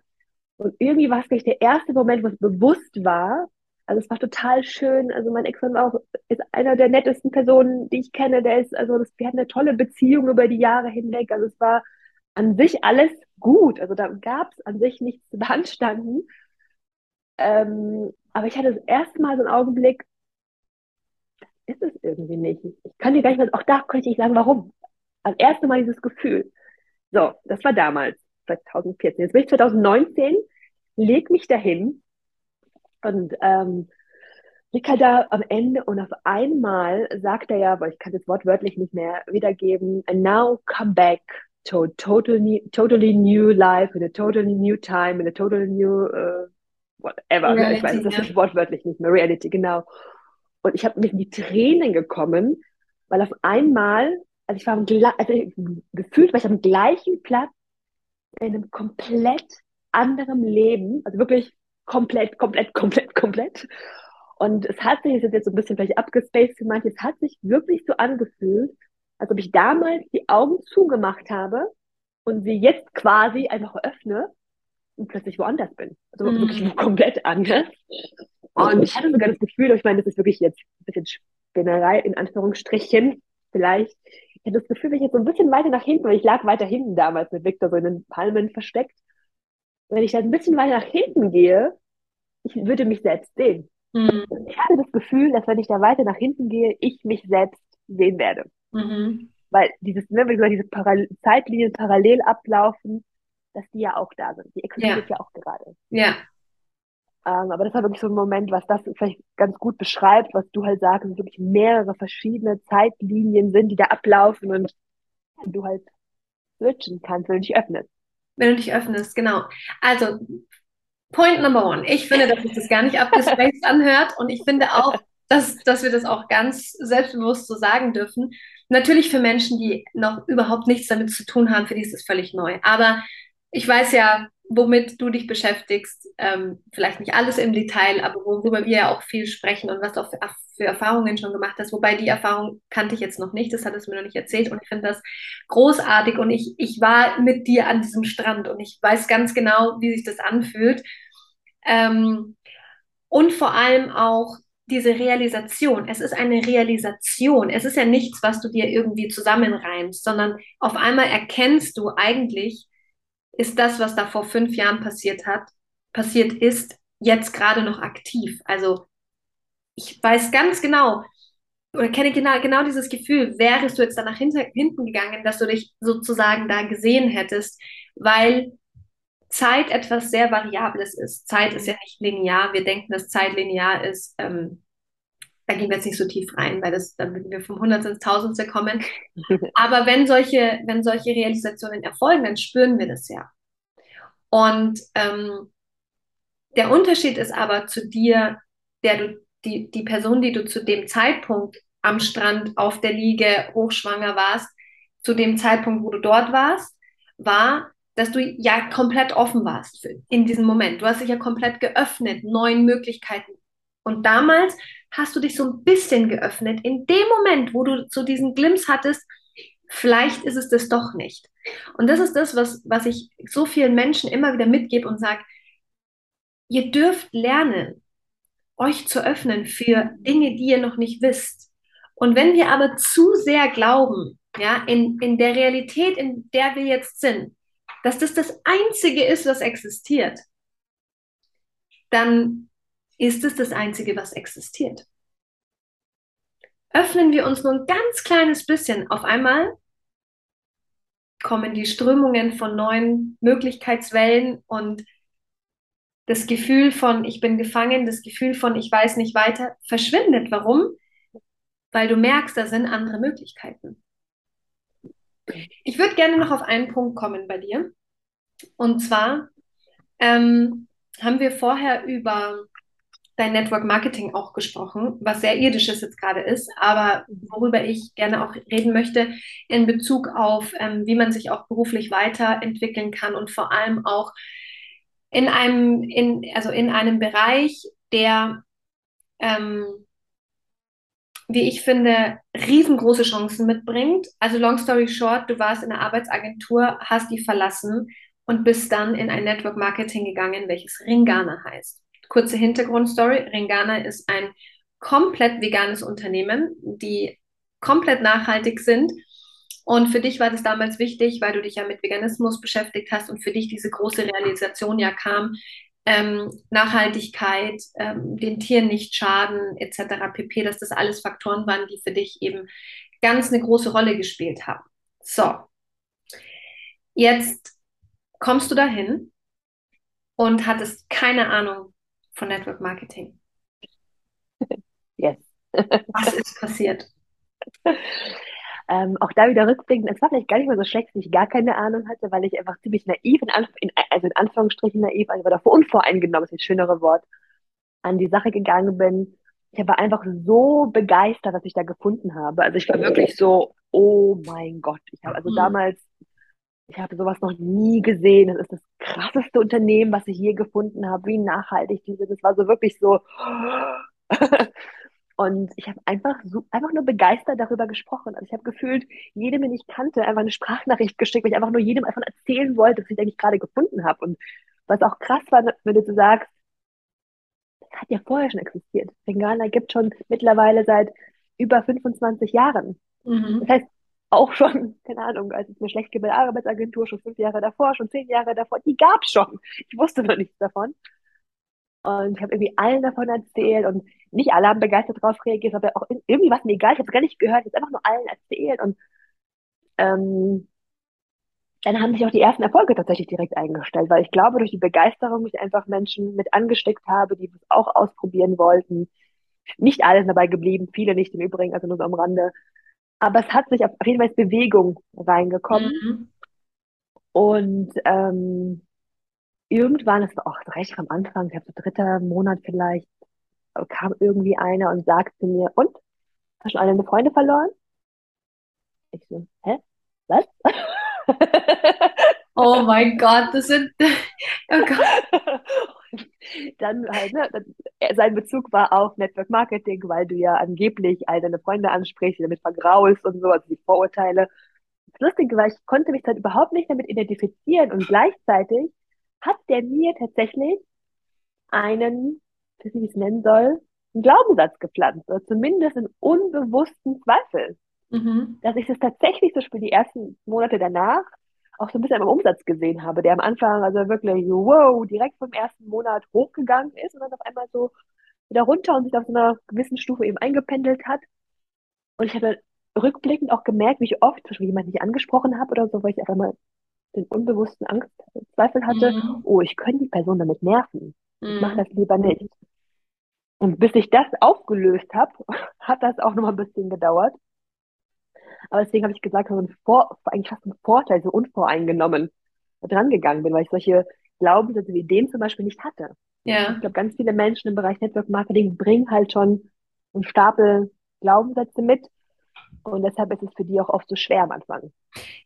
Und irgendwie war es gleich der erste Moment, wo es bewusst war. Also es war total schön. Also mein Ex-Mann auch ist einer der nettesten Personen, die ich kenne. Der ist, also das, wir hatten eine tolle Beziehung über die Jahre hinweg. Also es war an sich alles gut. Also da gab es an sich nichts zu beanstanden. Ähm, aber ich hatte das erste Mal so einen Augenblick, ist es irgendwie nicht. Ich kann dir gar nicht mal, auch da könnte ich sagen, warum. Als erste Mal dieses Gefühl. So, das war damals, 2014. Jetzt bin ich 2019, leg mich dahin und ähm, lieg halt da am Ende und auf einmal sagt er ja, weil ich kann das Wort wörtlich nicht mehr wiedergeben, and now come back to totally, totally new life, in a totally new time, in a totally new uh, whatever. Reality, ich weiß das ja. wortwörtlich nicht mehr. Reality, genau. Und ich habe mich in die Tränen gekommen, weil auf einmal, also ich war am, also gefühlt war ich am gleichen Platz in einem komplett anderen Leben, also wirklich komplett, komplett, komplett, komplett. Und es hat sich, jetzt so ein bisschen vielleicht abgespaced für manche, es hat sich wirklich so angefühlt, als ob ich damals die Augen zugemacht habe und sie jetzt quasi einfach öffne plötzlich woanders bin. Also mm. wirklich komplett anders. Und ich hatte sogar das Gefühl, ich meine, das ist wirklich jetzt ein bisschen Spinnerei in Anführungsstrichen, vielleicht. Ich hatte das Gefühl, wenn ich jetzt so ein bisschen weiter nach hinten, weil ich lag weiter hinten damals mit Victor so in den Palmen versteckt, wenn ich da ein bisschen weiter nach hinten gehe, ich würde mich selbst sehen. Mhm. Ich hatte das Gefühl, dass wenn ich da weiter nach hinten gehe, ich mich selbst sehen werde. Mhm. Weil dieses, ne, wie gesagt, diese Paral Zeitlinien parallel ablaufen, dass die ja auch da sind. Die existiert ja. ja auch gerade. Ja. Ähm, aber das war wirklich so ein Moment, was das vielleicht ganz gut beschreibt, was du halt sagst, dass wirklich mehrere verschiedene Zeitlinien sind, die da ablaufen und du halt switchen kannst, wenn du dich öffnest. Wenn du dich öffnest, genau. Also, Point number one. Ich finde, dass sich das gar nicht abgespaced anhört und ich finde auch, dass, dass wir das auch ganz selbstbewusst so sagen dürfen. Natürlich für Menschen, die noch überhaupt nichts damit zu tun haben, für die ist es völlig neu. Aber ich weiß ja, womit du dich beschäftigst, ähm, vielleicht nicht alles im Detail, aber worüber wir ja auch viel sprechen und was du auch für, für, Erfahrungen schon gemacht hast. Wobei die Erfahrung kannte ich jetzt noch nicht, das hat es mir noch nicht erzählt und ich finde das großartig und ich, ich war mit dir an diesem Strand und ich weiß ganz genau, wie sich das anfühlt. Ähm, und vor allem auch diese Realisation. Es ist eine Realisation. Es ist ja nichts, was du dir irgendwie zusammenreimst, sondern auf einmal erkennst du eigentlich, ist das, was da vor fünf Jahren passiert hat, passiert ist, jetzt gerade noch aktiv. Also ich weiß ganz genau oder kenne genau, genau dieses Gefühl, wärst du jetzt da nach hinten gegangen, dass du dich sozusagen da gesehen hättest, weil Zeit etwas sehr Variables ist. Zeit ist ja nicht linear. Wir denken, dass Zeit linear ist. Ähm, da gehen wir jetzt nicht so tief rein, weil das, dann würden wir vom Hundertste ins Tausendste kommen. Aber wenn solche, wenn solche Realisationen erfolgen, dann spüren wir das ja. Und ähm, der Unterschied ist aber zu dir, der du, die, die Person, die du zu dem Zeitpunkt am Strand auf der Liege hochschwanger warst, zu dem Zeitpunkt, wo du dort warst, war, dass du ja komplett offen warst für, in diesem Moment. Du hast dich ja komplett geöffnet, neuen Möglichkeiten. Und damals hast du dich so ein bisschen geöffnet. In dem Moment, wo du so diesen Glimps hattest, vielleicht ist es das doch nicht. Und das ist das, was, was ich so vielen Menschen immer wieder mitgebe und sage, ihr dürft lernen, euch zu öffnen für Dinge, die ihr noch nicht wisst. Und wenn wir aber zu sehr glauben, ja, in, in der Realität, in der wir jetzt sind, dass das das Einzige ist, was existiert, dann ist es das Einzige, was existiert. Öffnen wir uns nur ein ganz kleines bisschen, auf einmal kommen die Strömungen von neuen Möglichkeitswellen und das Gefühl von ich bin gefangen, das Gefühl von ich weiß nicht weiter verschwindet. Warum? Weil du merkst, da sind andere Möglichkeiten. Ich würde gerne noch auf einen Punkt kommen bei dir. Und zwar ähm, haben wir vorher über dein Network Marketing auch gesprochen, was sehr irdisches jetzt gerade ist, aber worüber ich gerne auch reden möchte in Bezug auf, ähm, wie man sich auch beruflich weiterentwickeln kann und vor allem auch in einem, in, also in einem Bereich, der, ähm, wie ich finde, riesengroße Chancen mitbringt. Also long story short, du warst in der Arbeitsagentur, hast die verlassen und bist dann in ein Network Marketing gegangen, welches Ringana heißt. Kurze Hintergrundstory. Ringana ist ein komplett veganes Unternehmen, die komplett nachhaltig sind. Und für dich war das damals wichtig, weil du dich ja mit Veganismus beschäftigt hast und für dich diese große Realisation ja kam, ähm, Nachhaltigkeit, ähm, den Tieren nicht schaden, etc. pp, dass das alles Faktoren waren, die für dich eben ganz eine große Rolle gespielt haben. So, jetzt kommst du dahin und hattest keine Ahnung von Network Marketing. Yes. Was ist passiert? Ähm, auch da wieder rückblickend, es war vielleicht gar nicht mal so schlecht, dass ich gar keine Ahnung hatte, weil ich einfach ziemlich naiv, in, Anf in also in Anführungsstrichen naiv, also war davor unvoreingenommen, ist das schönere Wort, an die Sache gegangen bin. Ich war einfach so begeistert, was ich da gefunden habe. Also ich war wirklich so, oh mein Gott. Ich habe also mhm. damals ich habe sowas noch nie gesehen. Das ist das krasseste Unternehmen, was ich je gefunden habe. Wie nachhaltig diese. Das war so wirklich so. Und ich habe einfach so, einfach nur begeistert darüber gesprochen. Also ich habe gefühlt, jedem, den ich kannte, einfach eine Sprachnachricht geschickt, weil ich einfach nur jedem einfach erzählen wollte, was ich eigentlich gerade gefunden habe. Und was auch krass war, wenn du so sagst, das hat ja vorher schon existiert. Bengala gibt schon mittlerweile seit über 25 Jahren. Mhm. Das heißt, auch schon, keine Ahnung, als es eine schlecht gebildete Arbeitsagentur schon fünf Jahre davor, schon zehn Jahre davor, die gab schon. Ich wusste noch nichts davon. Und ich habe irgendwie allen davon erzählt und nicht alle haben begeistert darauf reagiert, aber auch irgendwie was mir egal, ich habe es gar nicht gehört, habe einfach nur allen erzählt und ähm, dann haben sich auch die ersten Erfolge tatsächlich direkt eingestellt, weil ich glaube, durch die Begeisterung ich einfach Menschen mit angesteckt habe, die es auch ausprobieren wollten. Nicht alle sind dabei geblieben, viele nicht im Übrigen, also nur so am Rande. Aber es hat sich auf jeden Fall Bewegung reingekommen. Mhm. Und ähm, irgendwann, das war auch recht am Anfang, ich habe so dritter Monat vielleicht, kam irgendwie einer und sagte mir, und? Hast du schon alle deine Freunde verloren? Ich so, hä? Was? Oh mein Gott, das sind. Oh Gott. dann halt, ne, sein Bezug war auf Network Marketing, weil du ja angeblich all deine Freunde ansprichst, damit vergraulst und so, also die Vorurteile. Das Lustige war, ich konnte mich dann überhaupt nicht damit identifizieren und gleichzeitig hat der mir tatsächlich einen, ich weiß nicht, wie ich es nennen soll, einen Glaubenssatz gepflanzt oder zumindest einen unbewussten Zweifel. Mhm. Dass ich das tatsächlich so spiele, die ersten Monate danach auch so ein bisschen am Umsatz gesehen habe, der am Anfang also wirklich, wow, direkt vom ersten Monat hochgegangen ist und dann auf einmal so wieder runter und sich auf so einer gewissen Stufe eben eingependelt hat. Und ich habe rückblickend auch gemerkt, wie ich oft zum Beispiel jemanden nicht angesprochen habe oder so, weil ich einfach mal den unbewussten Angst, Zweifel hatte, mhm. oh, ich könnte die Person damit nerven. Ich mhm. mache das lieber nicht. Und bis ich das aufgelöst habe, hat das auch noch mal ein bisschen gedauert. Aber deswegen habe ich gesagt, so ein Vor, eigentlich fast ein Vorteil, so unvoreingenommen dran gegangen bin, weil ich solche Glaubenssätze wie den zum Beispiel nicht hatte. Ja. Ich glaube, ganz viele Menschen im Bereich Network Marketing bringen halt schon einen Stapel Glaubenssätze mit, und deshalb ist es für die auch oft so schwer am Anfang.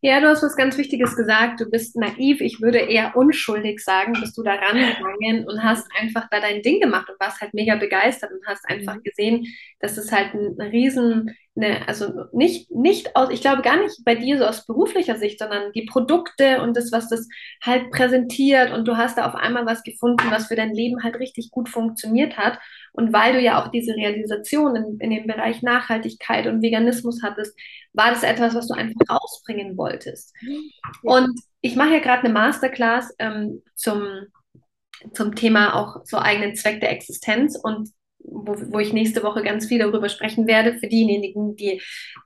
Ja, du hast was ganz Wichtiges gesagt. Du bist naiv. Ich würde eher unschuldig sagen, bist du da rangegangen und hast einfach da dein Ding gemacht und warst halt mega begeistert und hast einfach mhm. gesehen, dass es halt ein riesen, eine, also nicht, nicht aus, ich glaube gar nicht bei dir so aus beruflicher Sicht, sondern die Produkte und das, was das halt präsentiert und du hast da auf einmal was gefunden, was für dein Leben halt richtig gut funktioniert hat. Und weil du ja auch diese Realisation in, in dem Bereich Nachhaltigkeit und Veganismus hattest, war das etwas, was du einfach rausbringen wolltest. Und ich mache ja gerade eine Masterclass ähm, zum, zum Thema auch so eigenen Zweck der Existenz und wo, wo ich nächste Woche ganz viel darüber sprechen werde, für diejenigen, die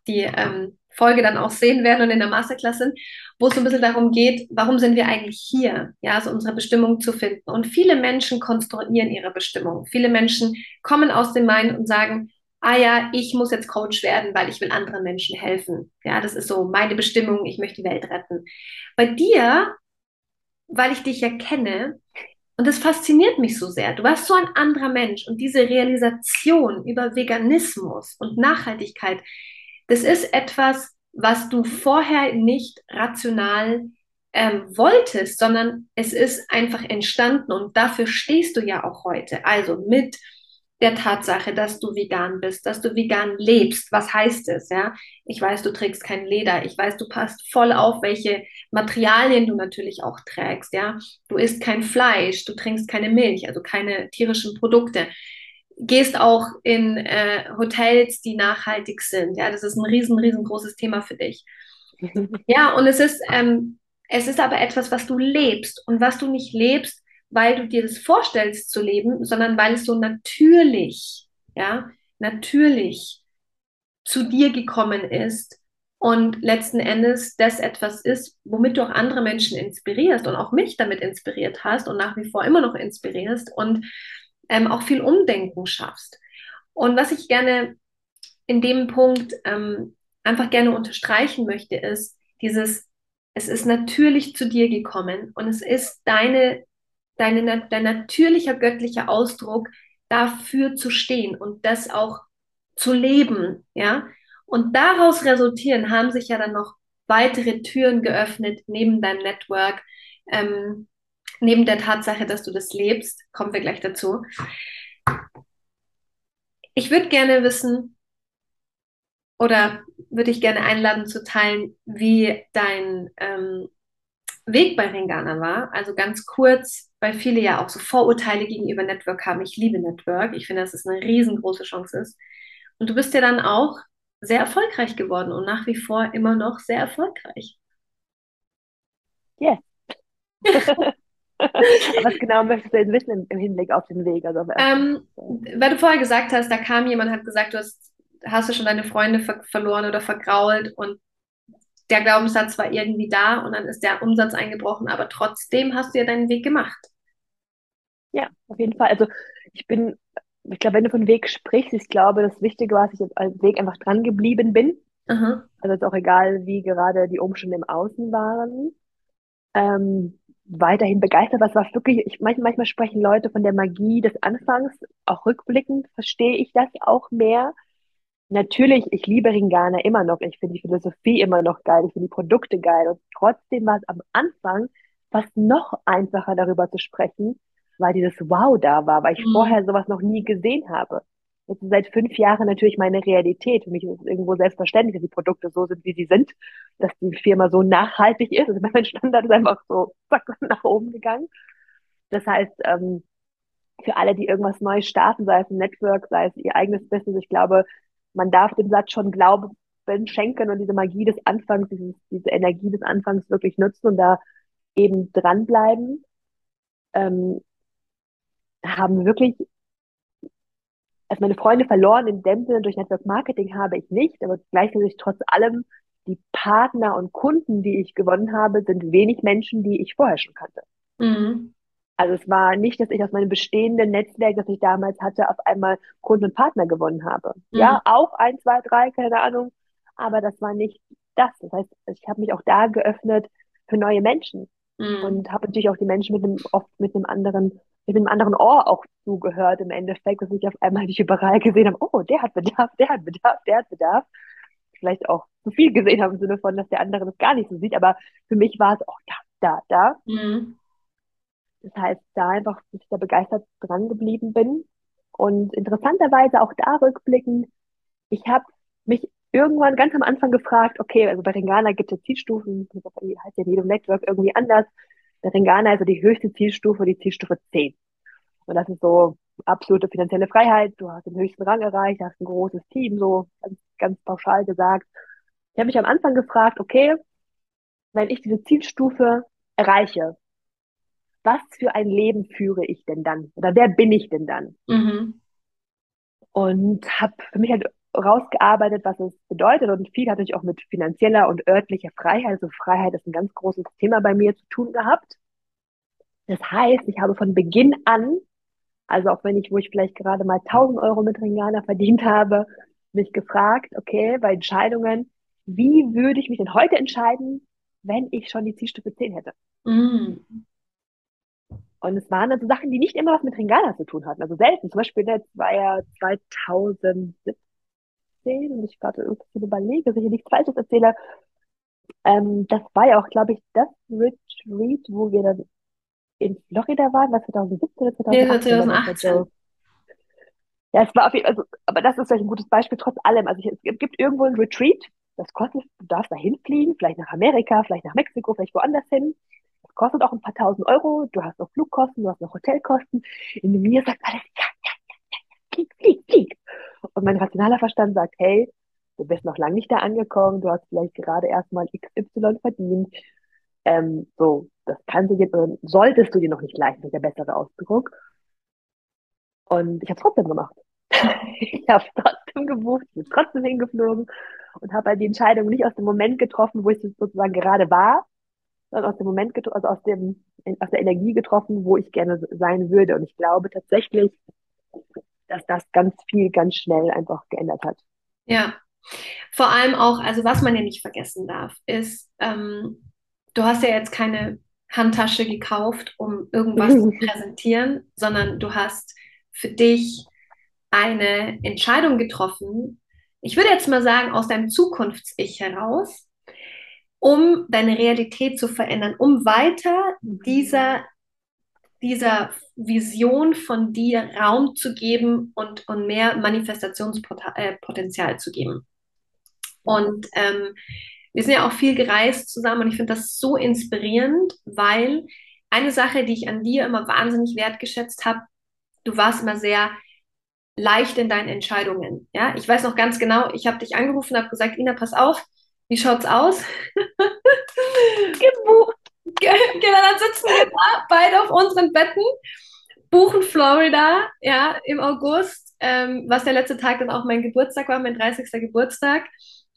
die ähm, Folge dann auch sehen werden und in der Masterclass sind, wo es so ein bisschen darum geht, warum sind wir eigentlich hier, ja, also unsere Bestimmung zu finden. Und viele Menschen konstruieren ihre Bestimmung. Viele Menschen kommen aus dem Mind und sagen, ah ja, ich muss jetzt Coach werden, weil ich will anderen Menschen helfen. Ja, das ist so meine Bestimmung, ich möchte die Welt retten. Bei dir, weil ich dich ja kenne, Und das fasziniert mich so sehr. Du warst so ein anderer Mensch und diese Realisation über Veganismus und Nachhaltigkeit, das ist etwas, was du vorher nicht rational ähm, wolltest, sondern es ist einfach entstanden und dafür stehst du ja auch heute. Also mit der Tatsache, dass du vegan bist, dass du vegan lebst. Was heißt es? Ja, ich weiß, du trägst kein Leder. Ich weiß, du passt voll auf, welche Materialien du natürlich auch trägst. Ja, du isst kein Fleisch, du trinkst keine Milch, also keine tierischen Produkte. Gehst auch in äh, Hotels, die nachhaltig sind. Ja, das ist ein riesen, riesengroßes Thema für dich. ja, und es ist, ähm, es ist aber etwas, was du lebst und was du nicht lebst, weil du dir das vorstellst zu leben, sondern weil es so natürlich, ja, natürlich zu dir gekommen ist und letzten Endes das etwas ist, womit du auch andere Menschen inspirierst und auch mich damit inspiriert hast und nach wie vor immer noch inspirierst und ähm, auch viel Umdenken schaffst. Und was ich gerne in dem Punkt ähm, einfach gerne unterstreichen möchte, ist dieses, es ist natürlich zu dir gekommen und es ist deine deine, dein natürlicher göttlicher Ausdruck, dafür zu stehen und das auch zu leben, ja. Und daraus resultieren haben sich ja dann noch weitere Türen geöffnet neben deinem Network, ähm, neben der Tatsache, dass du das lebst. Kommen wir gleich dazu. Ich würde gerne wissen oder würde ich gerne einladen zu teilen, wie dein ähm, Weg bei Ringana war. Also ganz kurz, weil viele ja auch so Vorurteile gegenüber Network haben. Ich liebe Network. Ich finde, dass es eine riesengroße Chance ist. Und du bist ja dann auch sehr erfolgreich geworden und nach wie vor immer noch sehr erfolgreich. Ja. Yeah. Was genau möchtest du denn wissen im, Hinblick auf den Weg? Also ähm, weil du vorher gesagt hast, da kam jemand, hat gesagt, du hast, hast du schon deine Freunde ver verloren oder vergrault und der Glaubenssatz war irgendwie da und dann ist der Umsatz eingebrochen, aber trotzdem hast du ja deinen Weg gemacht. Ja, auf jeden Fall. Also ich bin, ich glaube, wenn du von Weg sprichst, ich glaube, das Wichtige war, dass ich als Weg einfach dran geblieben bin. Aha. Also ist auch egal, wie gerade die Umstände im Außen waren. Ähm, weiterhin begeistert. Was war wirklich, ich, manchmal, manchmal sprechen Leute von der Magie des Anfangs. Auch rückblickend verstehe ich das auch mehr. Natürlich, ich liebe Ringana immer noch. Ich finde die Philosophie immer noch geil. Ich finde die Produkte geil. Und trotzdem war es am Anfang fast noch einfacher, darüber zu sprechen, weil dieses Wow da war, weil ich mhm. vorher sowas noch nie gesehen habe. Jetzt ist seit fünf Jahren natürlich meine Realität. Für mich ist es irgendwo selbstverständlich, dass die Produkte so sind, wie sie sind, dass die Firma so nachhaltig ist. Also mein Standard ist einfach so zack, nach oben gegangen. Das heißt, ähm, für alle, die irgendwas Neues starten, sei es ein Network, sei es ihr eigenes Business, ich glaube, man darf dem Satz schon Glauben schenken und diese Magie des Anfangs, dieses, diese Energie des Anfangs wirklich nutzen und da eben dranbleiben. Ähm, haben wirklich, also meine Freunde verloren in dem Sinne durch Network Marketing habe ich nicht, aber gleichzeitig trotz allem die Partner und Kunden, die ich gewonnen habe, sind wenig Menschen, die ich vorher schon kannte. Mhm. Also es war nicht, dass ich aus meinem bestehenden Netzwerk, das ich damals hatte, auf einmal Kunden und Partner gewonnen habe. Mhm. Ja, auch ein, zwei, drei, keine Ahnung. Aber das war nicht das. Das heißt, ich habe mich auch da geöffnet für neue Menschen mhm. und habe natürlich auch die Menschen mit einem oft mit einem anderen mit einem anderen Ohr auch zugehört im Endeffekt, dass ich auf einmal nicht überall gesehen habe, oh, der hat Bedarf, der hat Bedarf, der hat Bedarf. Vielleicht auch zu viel gesehen habe im Sinne von, dass der andere das gar nicht so sieht, aber für mich war es, oh, da, da, da. Mhm. Das heißt, da einfach, dass ich da begeistert dran geblieben bin. Und interessanterweise auch da rückblickend, ich habe mich irgendwann ganz am Anfang gefragt, okay, also bei Ringana gibt es Zielstufen, das heißt ja in jedem Network irgendwie anders. Bei Ringana ist so die höchste Zielstufe, die Zielstufe 10. Und das ist so absolute finanzielle Freiheit. Du hast den höchsten Rang erreicht, hast ein großes Team, so ganz, ganz pauschal gesagt. Ich habe mich am Anfang gefragt, okay, wenn ich diese Zielstufe erreiche, was für ein Leben führe ich denn dann? Oder wer bin ich denn dann? Mhm. Und habe für mich halt rausgearbeitet, was es bedeutet. Und viel hatte ich auch mit finanzieller und örtlicher Freiheit. Also Freiheit ist ein ganz großes Thema bei mir zu tun gehabt. Das heißt, ich habe von Beginn an, also auch wenn ich, wo ich vielleicht gerade mal 1000 Euro mit Ringana verdient habe, mich gefragt, okay, bei Entscheidungen, wie würde ich mich denn heute entscheiden, wenn ich schon die Zielstufe 10 hätte? Mhm. Und es waren also Sachen, die nicht immer was mit Ringala zu tun hatten. Also selten. Zum Beispiel, das war ja 2017 und ich gerade irgendwie überlege, dass ich nichts Falsches erzähle. Ähm, das war ja auch, glaube ich, das Retreat, wo wir dann in Florida waren, was 2017 oder 2018? Nee, 2018. Ja, es war auf jeden Fall, also, aber das ist vielleicht ein gutes Beispiel trotz allem. Also es gibt irgendwo ein Retreat, das kostet, du darfst da hinfliegen, vielleicht nach Amerika, vielleicht nach Mexiko, vielleicht woanders hin. Kostet auch ein paar tausend Euro, du hast noch Flugkosten, du hast noch Hotelkosten. In mir sagt alles, ja, ja, ja, ja, flieg, flieg, flieg. Und mein rationaler Verstand sagt, hey, du bist noch lange nicht da angekommen, du hast vielleicht gerade erstmal XY verdient. Ähm, so, das kannst du dir, solltest du dir noch nicht leisten, ist der bessere Ausdruck. Und ich habe trotzdem gemacht. ich habe trotzdem gebucht, bin trotzdem hingeflogen und habe halt die Entscheidung nicht aus dem Moment getroffen, wo ich sozusagen gerade war, aus dem Moment, also aus dem, aus der Energie getroffen, wo ich gerne sein würde. Und ich glaube tatsächlich, dass das ganz viel, ganz schnell einfach geändert hat. Ja, vor allem auch, also was man ja nicht vergessen darf, ist, ähm, du hast ja jetzt keine Handtasche gekauft, um irgendwas zu präsentieren, sondern du hast für dich eine Entscheidung getroffen, ich würde jetzt mal sagen, aus deinem Zukunfts-Ich heraus, um deine Realität zu verändern, um weiter dieser, dieser Vision von dir Raum zu geben und, und mehr Manifestationspotenzial äh, zu geben. Und ähm, wir sind ja auch viel gereist zusammen und ich finde das so inspirierend, weil eine Sache, die ich an dir immer wahnsinnig wertgeschätzt habe, du warst immer sehr leicht in deinen Entscheidungen. Ja, ich weiß noch ganz genau, ich habe dich angerufen, habe gesagt, Ina, pass auf, wie schaut's aus? Gebucht. Genau, dann sitzen wir da, beide auf unseren Betten, buchen Florida, ja, im August, ähm, was der letzte Tag dann auch mein Geburtstag war, mein 30. Geburtstag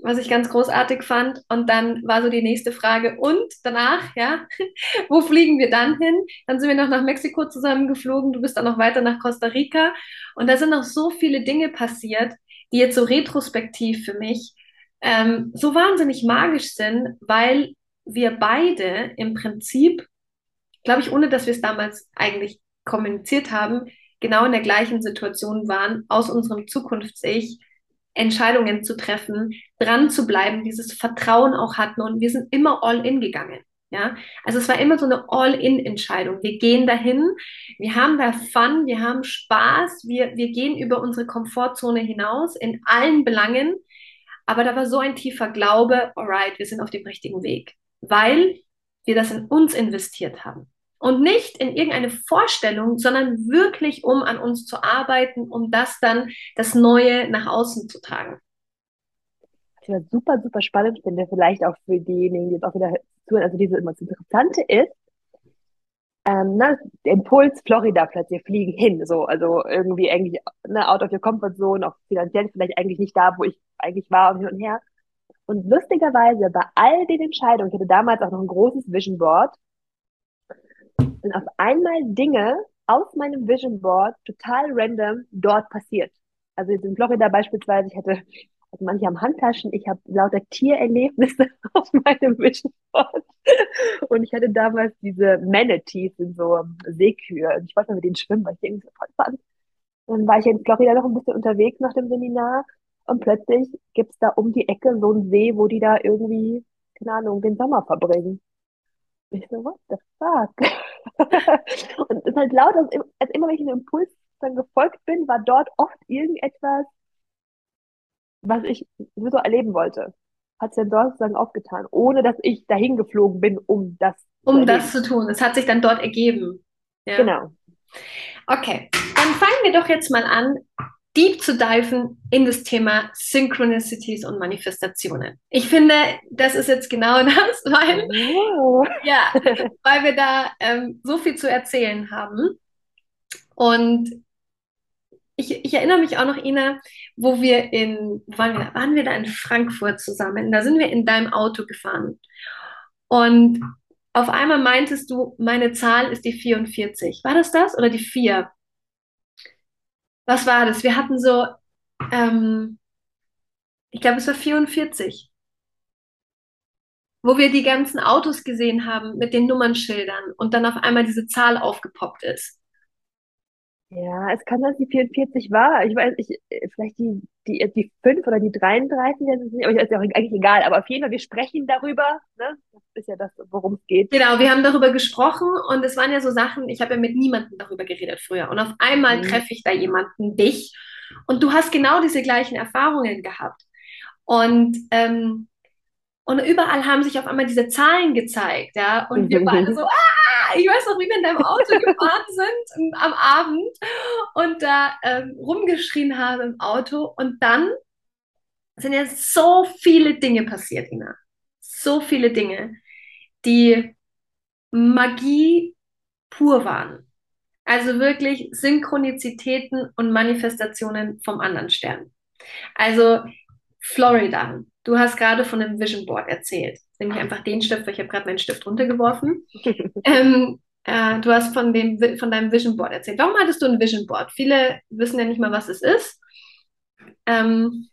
was ich ganz großartig fand. Und dann war so die nächste Frage, und danach, ja, wo fliegen wir dann hin? Dann sind wir noch nach Mexiko zusammengeflogen, du bist dann noch weiter nach Costa Rica. Und da sind noch so viele Dinge passiert, die jetzt so retrospektiv für mich ähm, so wahnsinnig magisch sind, weil wir beide im Prinzip, glaube ich, ohne dass wir es damals eigentlich kommuniziert haben, genau in der gleichen Situation waren, aus unserem Zukunfts-Ich Entscheidungen zu treffen, dran zu bleiben, dieses Vertrauen auch hatten und wir sind immer all in gegangen. Ja, also es war immer so eine All-in-Entscheidung. Wir gehen dahin, wir haben da Fun, wir haben Spaß, wir, wir gehen über unsere Komfortzone hinaus in allen Belangen. Aber da war so ein tiefer Glaube, alright, wir sind auf dem richtigen Weg, weil wir das in uns investiert haben. Und nicht in irgendeine Vorstellung, sondern wirklich, um an uns zu arbeiten, um das dann, das Neue nach außen zu tragen. Was ich super, super spannend finde, vielleicht auch für diejenigen, die jetzt auch wieder zuhören, also diese immer das Interessante ist, ähm, der Impuls Florida plötzlich fliegen hin, so, also irgendwie eigentlich, ne, out of your comfort zone, auch finanziell vielleicht eigentlich nicht da, wo ich eigentlich war und hin und her. Und lustigerweise bei all den Entscheidungen, ich hatte damals auch noch ein großes Vision Board, sind auf einmal Dinge aus meinem Vision Board total random dort passiert. Also jetzt in Florida beispielsweise, ich hatte, also manche haben Handtaschen, ich habe lauter Tiererlebnisse auf meinem Vision Board. Und ich hatte damals diese Manatees in so Seekühe. Und ich wollte mal mit denen schwimmen, weil ich irgendwie so voll fand. Dann war ich in Florida noch ein bisschen unterwegs nach dem Seminar und plötzlich gibt's da um die Ecke so einen See, wo die da irgendwie, keine Ahnung, den Sommer verbringen. Ich so, what the fuck? und es ist halt laut, als, als immer, wenn ich einem Impuls dann gefolgt bin, war dort oft irgendetwas, was ich so erleben wollte. Hat sich dann dort sozusagen aufgetan, ohne dass ich dahin geflogen bin, um das um zu das zu tun. Es hat sich dann dort ergeben. Ja. Genau. Okay, dann fangen wir doch jetzt mal an, deep zu diven in das Thema Synchronicities und Manifestationen. Ich finde, das ist jetzt genau das, weil, oh. ja, weil wir da ähm, so viel zu erzählen haben. Und ich, ich, erinnere mich auch noch, Ina, wo wir in, waren wir, waren wir da in Frankfurt zusammen? Da sind wir in deinem Auto gefahren. Und auf einmal meintest du, meine Zahl ist die 44. War das das oder die 4? was war das? Wir hatten so, ähm, ich glaube, es war 44. wo wir die ganzen Autos gesehen haben mit den Nummernschildern und dann auf einmal diese Zahl aufgepoppt ist. Ja, es kann, dass die 44 war. Ich weiß, ich, vielleicht die, die, die 5 oder die 33, das ist, nicht, aber ist ja auch eigentlich egal. Aber auf jeden Fall, wir sprechen darüber. Ne? Das ist ja das, worum es geht. Genau, wir haben darüber gesprochen und es waren ja so Sachen, ich habe ja mit niemandem darüber geredet früher. Und auf einmal mhm. treffe ich da jemanden, dich, und du hast genau diese gleichen Erfahrungen gehabt. Und ähm, und überall haben sich auf einmal diese Zahlen gezeigt, ja. Und wir waren so, ah, ich weiß noch, wie wir in deinem Auto gefahren sind am Abend und da ähm, rumgeschrien haben im Auto. Und dann sind ja so viele Dinge passiert, Ina. So viele Dinge, die Magie pur waren. Also wirklich Synchronizitäten und Manifestationen vom anderen Stern. Also Florida, Du hast gerade von einem Vision Board erzählt. Nämlich einfach den Stift, weil ich habe gerade meinen Stift runtergeworfen. ähm, äh, du hast von, dem, von deinem Vision Board erzählt. Warum hattest du ein Vision Board? Viele wissen ja nicht mal, was es ist. Ähm,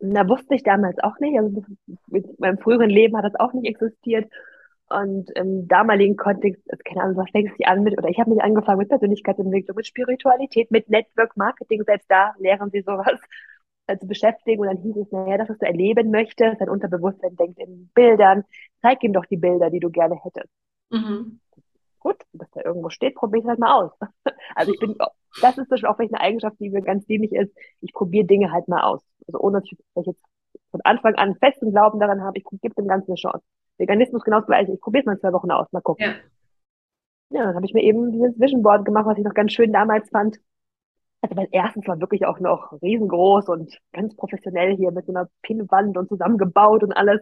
Na, wusste ich damals auch nicht. Also mit meinem früheren Leben hat das auch nicht existiert. Und im damaligen Kontext, keine Ahnung, was fängst du an mit, oder ich habe mich angefangen mit Persönlichkeitsentwicklung, mit Spiritualität, mit Network Marketing, selbst da lehren sie sowas zu beschäftigen. Und dann hieß es, naja, das, was du erleben möchtest, dein Unterbewusstsein denkt in Bildern. Zeig ihm doch die Bilder, die du gerne hättest. Mhm. Gut, dass da irgendwo steht, probier es halt mal aus. Also ich bin, das ist auch vielleicht eine Eigenschaft, die mir ganz dienlich ist. Ich probiere Dinge halt mal aus. Also ohne, dass ich, jetzt von Anfang an festen Glauben daran habe, ich gebe dem Ganzen eine Chance. Veganismus genau das gleiche. Ich probiere es mal zwei Wochen aus, mal gucken. Ja. Ja, dann habe ich mir eben dieses Vision Board gemacht, was ich noch ganz schön damals fand. Also mein erstes war wirklich auch noch riesengroß und ganz professionell hier mit so einer Pinnwand und zusammengebaut und alles.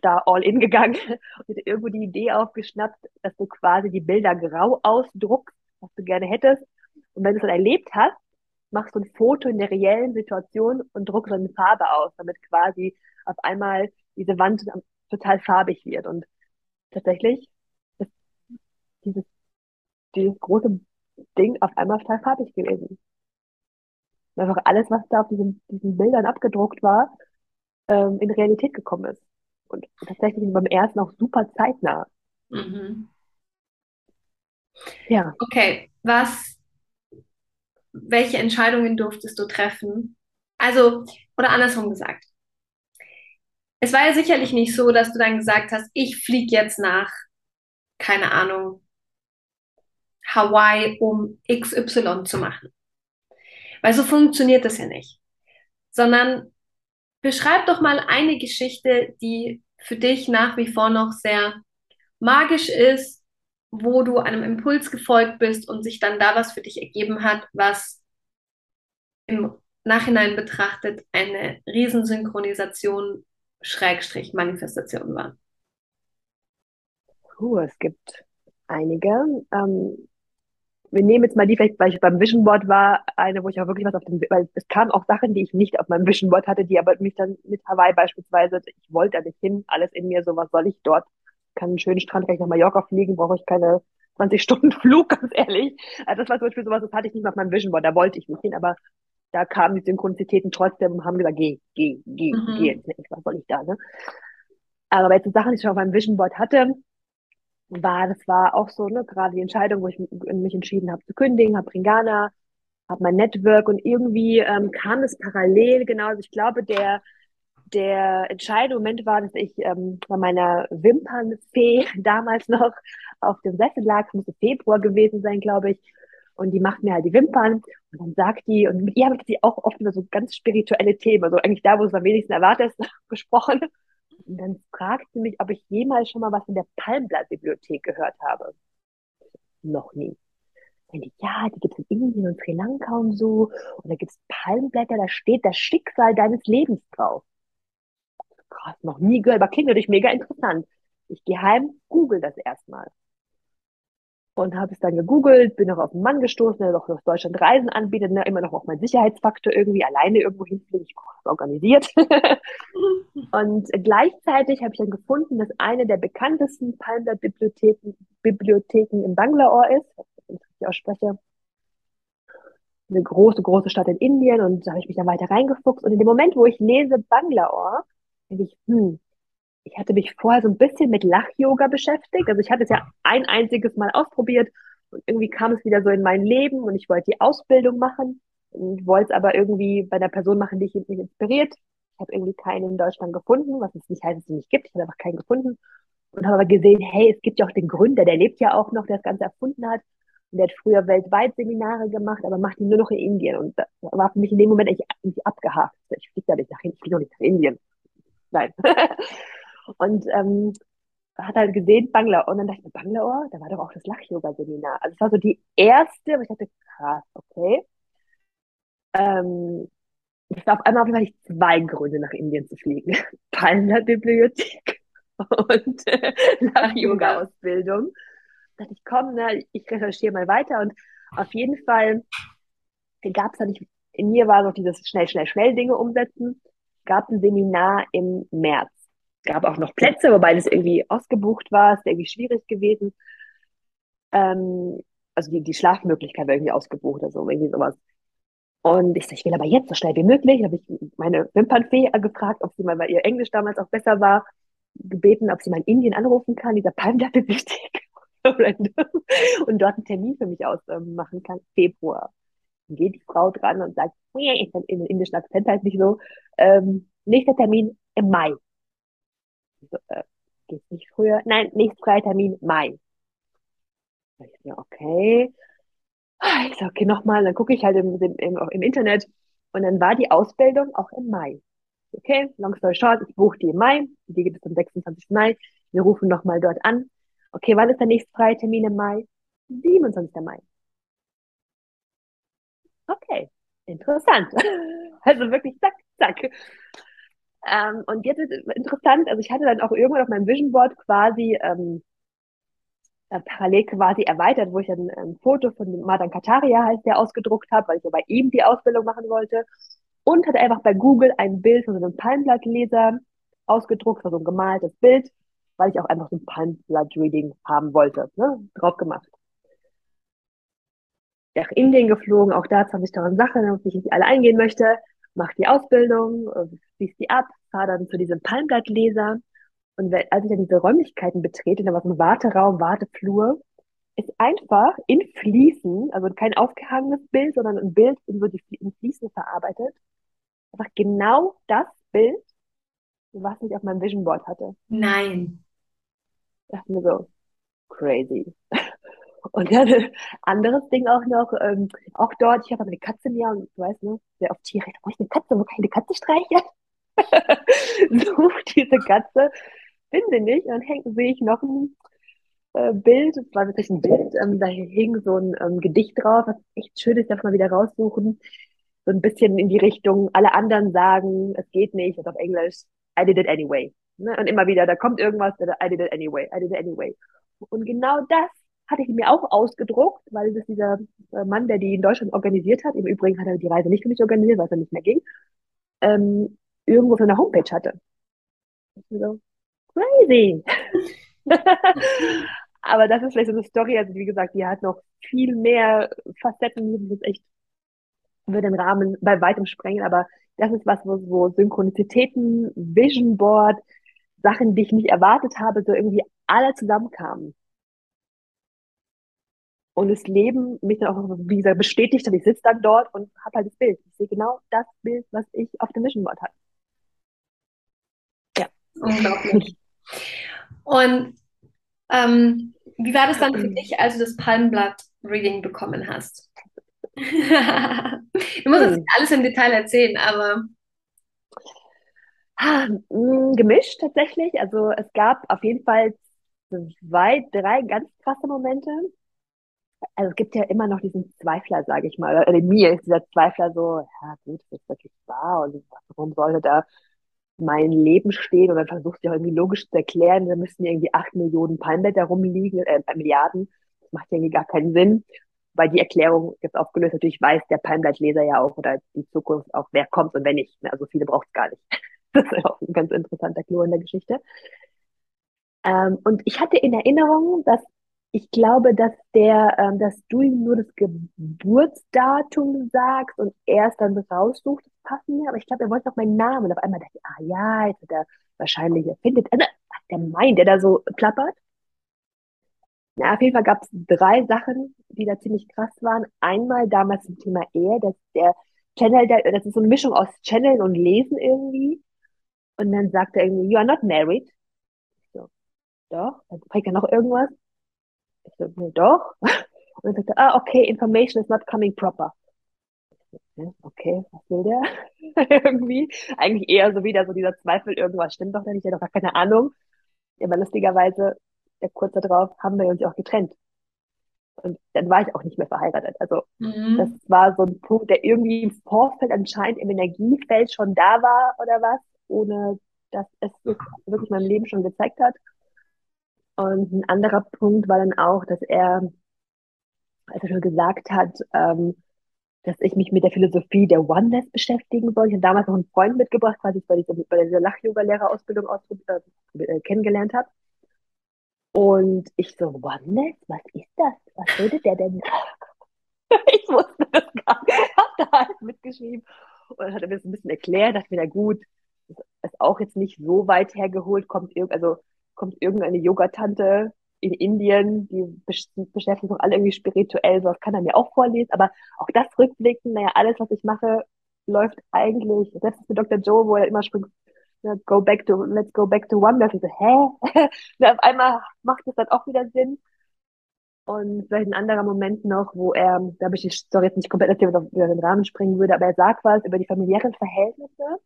Da all in gegangen und hätte irgendwo die Idee aufgeschnappt, dass du quasi die Bilder grau ausdruckst, was du gerne hättest. Und wenn du es dann erlebt hast, machst du ein Foto in der reellen Situation und druckst dann eine Farbe aus, damit quasi auf einmal diese Wand total farbig wird. Und tatsächlich ist dieses, dieses große Ding auf einmal farbig gewesen. Und einfach alles, was da auf diesen, diesen Bildern abgedruckt war, ähm, in Realität gekommen ist. Und tatsächlich beim ersten auch super zeitnah. Mhm. Ja. Okay, was, welche Entscheidungen durftest du treffen? Also, oder andersrum gesagt. Es war ja sicherlich nicht so, dass du dann gesagt hast, ich fliege jetzt nach, keine Ahnung, Hawaii, um XY zu machen. Weil so funktioniert das ja nicht. Sondern beschreib doch mal eine Geschichte, die für dich nach wie vor noch sehr magisch ist, wo du einem Impuls gefolgt bist und sich dann da was für dich ergeben hat, was im Nachhinein betrachtet eine Riesensynchronisation Schrägstrich Manifestation war. Puh, es gibt einige. Ähm, wir nehmen jetzt mal die vielleicht, weil ich beim Vision Board war, eine, wo ich auch wirklich was auf dem, weil es kamen auch Sachen, die ich nicht auf meinem Vision Board hatte, die aber mich dann mit Hawaii beispielsweise, ich wollte da nicht hin, alles in mir, so was soll ich dort? Kann einen schönen Strand, kann ich nach Mallorca fliegen, brauche ich keine 20 Stunden Flug, ganz ehrlich. Also das war zum Beispiel sowas, das hatte ich nicht auf meinem Vision Board, da wollte ich nicht hin, aber da kamen die Synchronizitäten trotzdem und haben gesagt, geh, geh, geh, mhm. geh jetzt nicht, was soll ich da, ne? Aber bei den Sachen, die ich auf meinem Vision Board hatte, war, das war auch so, ne, gerade die Entscheidung, wo ich mich entschieden habe zu kündigen, habe Ringana, habe mein Network und irgendwie ähm, kam es parallel, genau, also ich glaube, der, der entscheidende Moment war, dass ich ähm, bei meiner Wimpernfee damals noch auf dem Sessel lag, es musste Februar gewesen sein, glaube ich, und die macht mir halt die Wimpern. Und dann sagt die, und mit ihr habe ich auch oft über so ganz spirituelle Themen, also eigentlich da, wo es am wenigsten erwartet ist, gesprochen. Und dann fragt sie mich, ob ich jemals schon mal was in der Palmblattbibliothek gehört habe. Noch nie. Und ich, ja, die gibt es in Indien und Sri Lanka und so. Und da gibt es Palmblätter, da steht das Schicksal deines Lebens drauf. Krass, noch nie gehört, aber klingt natürlich mega interessant. Ich gehe heim, google das erstmal und habe es dann gegoogelt, bin auch auf einen Mann gestoßen, der doch aus Deutschland Reisen anbietet, ne, immer noch auch mein Sicherheitsfaktor irgendwie alleine irgendwo hinfliegen, ich brauche organisiert. und gleichzeitig habe ich dann gefunden, dass eine der bekanntesten Palmblatt-Bibliotheken Bibliotheken in Bangalore ist, wenn ich ausspreche. Eine große, große Stadt in Indien und da habe ich mich dann weiter reingefuchst und in dem Moment, wo ich lese Bangalore, denke ich, hm, ich hatte mich vorher so ein bisschen mit Lach-Yoga beschäftigt. Also ich hatte es ja ein einziges Mal ausprobiert und irgendwie kam es wieder so in mein Leben und ich wollte die Ausbildung machen und wollte es aber irgendwie bei einer Person machen, die mich inspiriert. Ich habe irgendwie keinen in Deutschland gefunden, was es nicht heißt, dass es nicht gibt. Ich habe einfach keinen gefunden und habe aber gesehen, hey, es gibt ja auch den Gründer, der lebt ja auch noch, der das Ganze erfunden hat. Und der hat früher weltweit Seminare gemacht, aber macht die nur noch in Indien. Und das war für mich in dem Moment eigentlich abgehakt. Ich fliege da nicht nach ich fliege noch nicht nach Indien. Nein. und ähm, hat halt gesehen, Bangladesch. Und dann dachte ich mir, Bangladesch, da war doch auch das Lach-Yoga-Seminar. Also es war so die erste, wo ich dachte, krass, okay. Ähm, es war auf einmal auf jeden Fall zwei Gründe, nach Indien zu fliegen. Palmer-Bibliothek und äh, Lach-Yoga-Ausbildung. Da dachte ich, komm, ne, ich recherchiere mal weiter. Und auf jeden Fall gab es da nicht, in mir war so dieses schnell, schnell, schnell Dinge umsetzen. Gab ein Seminar im März gab auch noch Plätze, wobei das irgendwie ausgebucht war, ist irgendwie schwierig gewesen. Ähm, also die, die Schlafmöglichkeit war irgendwie ausgebucht oder so, irgendwie sowas. Und ich sag, ich will aber jetzt so schnell wie möglich. Habe ich meine Wimpernfee gefragt, ob sie mal, weil ihr Englisch damals auch besser war, gebeten, ob sie mal in Indien anrufen kann, dieser Palmdach-Bibliothek. und dort einen Termin für mich ausmachen ähm, kann, Februar. Dann geht die Frau dran und sagt, in den indischen Akzent halt nicht so, ähm, nächster Termin im Mai äh, geht nicht früher, nein, nicht Freitermin, Mai. Ich so, okay. Ah, ich so, okay, nochmal, dann gucke ich halt im, im, im, im Internet und dann war die Ausbildung auch im Mai. Okay, long story short, ich buche die im Mai, die gibt es am 26. Mai, wir rufen nochmal dort an. Okay, wann ist der nächste freie Termin im Mai? 27. Mai. Okay, interessant. Also wirklich zack, zack. Ähm, und jetzt ist es interessant, also ich hatte dann auch irgendwann auf meinem Vision Board quasi ähm, äh, parallel quasi erweitert, wo ich dann ein Foto von Madan Kataria heißt der ausgedruckt habe, weil ich ja bei ihm die Ausbildung machen wollte. Und hatte einfach bei Google ein Bild von so einem Palmblattleser ausgedruckt, so ein gemaltes Bild, weil ich auch einfach so ein Palmblatt-Reading haben wollte, ne, drauf gemacht. Nach Indien geflogen, auch da 20.000 Sachen, auf die ich nicht alle eingehen möchte. Mach die Ausbildung, äh, schließ die ab, fahre dann zu diesem Palmblattleser. Und als ich dann diese Räumlichkeiten betrete, da war so ein Warteraum, Warteflur, ist einfach in Fliesen, also kein aufgehangenes Bild, sondern ein Bild in so die in Fliesen verarbeitet. Einfach genau das Bild, was ich auf meinem Vision Board hatte. Nein. Ich dachte mir so, crazy. Und dann ein anderes Ding auch noch, ähm, auch dort, ich habe eine Katze mir und du weißt, ne, sehr oft Tiere, wo ich eine Katze, wo kann ich eine Katze streichen? Such diese Katze, finde nicht, und hängt, sehe ich noch ein äh, Bild, es war wirklich ein Bild, ähm, da hing so ein ähm, Gedicht drauf, was echt schön ist, darf man wieder raussuchen. So ein bisschen in die Richtung, alle anderen sagen, es geht nicht, und auf Englisch, I did it anyway. Ne? Und immer wieder, da kommt irgendwas, I did it anyway, I did it anyway. Und genau das hatte ich mir auch ausgedruckt, weil das dieser äh, Mann, der die in Deutschland organisiert hat, im Übrigen hat er die Reise nicht für mich organisiert, weil es dann nicht mehr ging, ähm, irgendwo von der Homepage hatte. So, crazy. Aber das ist vielleicht so eine Story, also wie gesagt, die hat noch viel mehr Facetten, die ist echt über den Rahmen bei weitem sprengen, aber das ist was, wo, wo Synchronizitäten, Vision Board, Sachen, die ich nicht erwartet habe, so irgendwie alle zusammenkamen und das Leben mich dann auch, wie gesagt, bestätigt und ich sitze dann dort und habe halt das Bild. Ich sehe genau das Bild, was ich auf dem Mission Board hatte. Unglaublich. Und ähm, wie war das dann für dich, als du das Palmblatt-Reading bekommen hast? du musst jetzt nicht alles im Detail erzählen, aber. Ah, mm, gemischt tatsächlich. Also es gab auf jeden Fall zwei, drei ganz krasse Momente also es gibt ja immer noch diesen Zweifler, sage ich mal. Oder in mir ist dieser Zweifler so, ja gut, ist das wirklich wahr? Und warum sollte da mein Leben stehen? Und dann versuchst du ja irgendwie logisch zu erklären, da müssten irgendwie acht Millionen Palmblätter rumliegen, äh, Milliarden. Das macht irgendwie gar keinen Sinn. Weil die Erklärung jetzt aufgelöst, natürlich weiß der Palmblattleser ja auch oder die Zukunft auch, wer kommt und wer nicht. Also viele braucht es gar nicht. Das ist auch ein ganz interessanter Clou in der Geschichte. Ähm, und ich hatte in Erinnerung, dass ich glaube, dass der, ähm, dass du ihm nur das Geburtsdatum sagst und er es dann raussucht, das passt mir. Aber ich glaube, er wollte noch meinen Namen. Und auf einmal dachte ich, ah ja, jetzt hat er wahrscheinlich erfindet. Also, der meint, der da so plappert. Na, auf jeden Fall gab es drei Sachen, die da ziemlich krass waren. Einmal damals zum Thema Ehe, dass der Channel, der, das ist so eine Mischung aus Channeln und Lesen irgendwie. Und dann sagt er irgendwie, you are not married. So, doch. Dann fragt er noch irgendwas. Ich so, nee, doch. Und dann sagt er, ah, okay, information is not coming proper. Okay, was will der? irgendwie. Eigentlich eher so wieder so dieser Zweifel, irgendwas stimmt doch nicht, ich habe doch gar keine Ahnung. Aber lustigerweise, ja, kurz darauf haben wir uns ja auch getrennt. Und dann war ich auch nicht mehr verheiratet. Also mhm. das war so ein Punkt, der irgendwie im Vorfeld anscheinend im Energiefeld schon da war oder was, ohne dass es wirklich meinem Leben schon gezeigt hat. Und ein anderer Punkt war dann auch, dass er, als er schon gesagt hat, ähm, dass ich mich mit der Philosophie der Oneness beschäftigen soll. Ich habe damals noch einen Freund mitgebracht, quasi bei dieser, bei dieser Lach-Yoga-Lehrerausbildung äh, kennengelernt habe. Und ich so, Oneness, was ist das? Was würde der denn ich wusste das gar nicht. Hab da halt mitgeschrieben. Und dann hat er mir das ein bisschen erklärt, dachte mir, na gut, ist auch jetzt nicht so weit hergeholt, kommt irgend, also kommt irgendeine Yogatante in Indien, die beschäftigen sich alle irgendwie spirituell, so das kann er mir auch vorlesen, aber auch das rückblicken, naja, alles, was ich mache, läuft eigentlich, selbst mit Dr. Joe, wo er immer springt, go back to, let's go back to one, ich so, hä? Und auf einmal macht es dann auch wieder Sinn. Und vielleicht ein anderer Moment noch, wo er, da habe ich die Story jetzt nicht komplett erzählt, weil wieder den Rahmen springen würde, aber er sagt was über die familiären Verhältnisse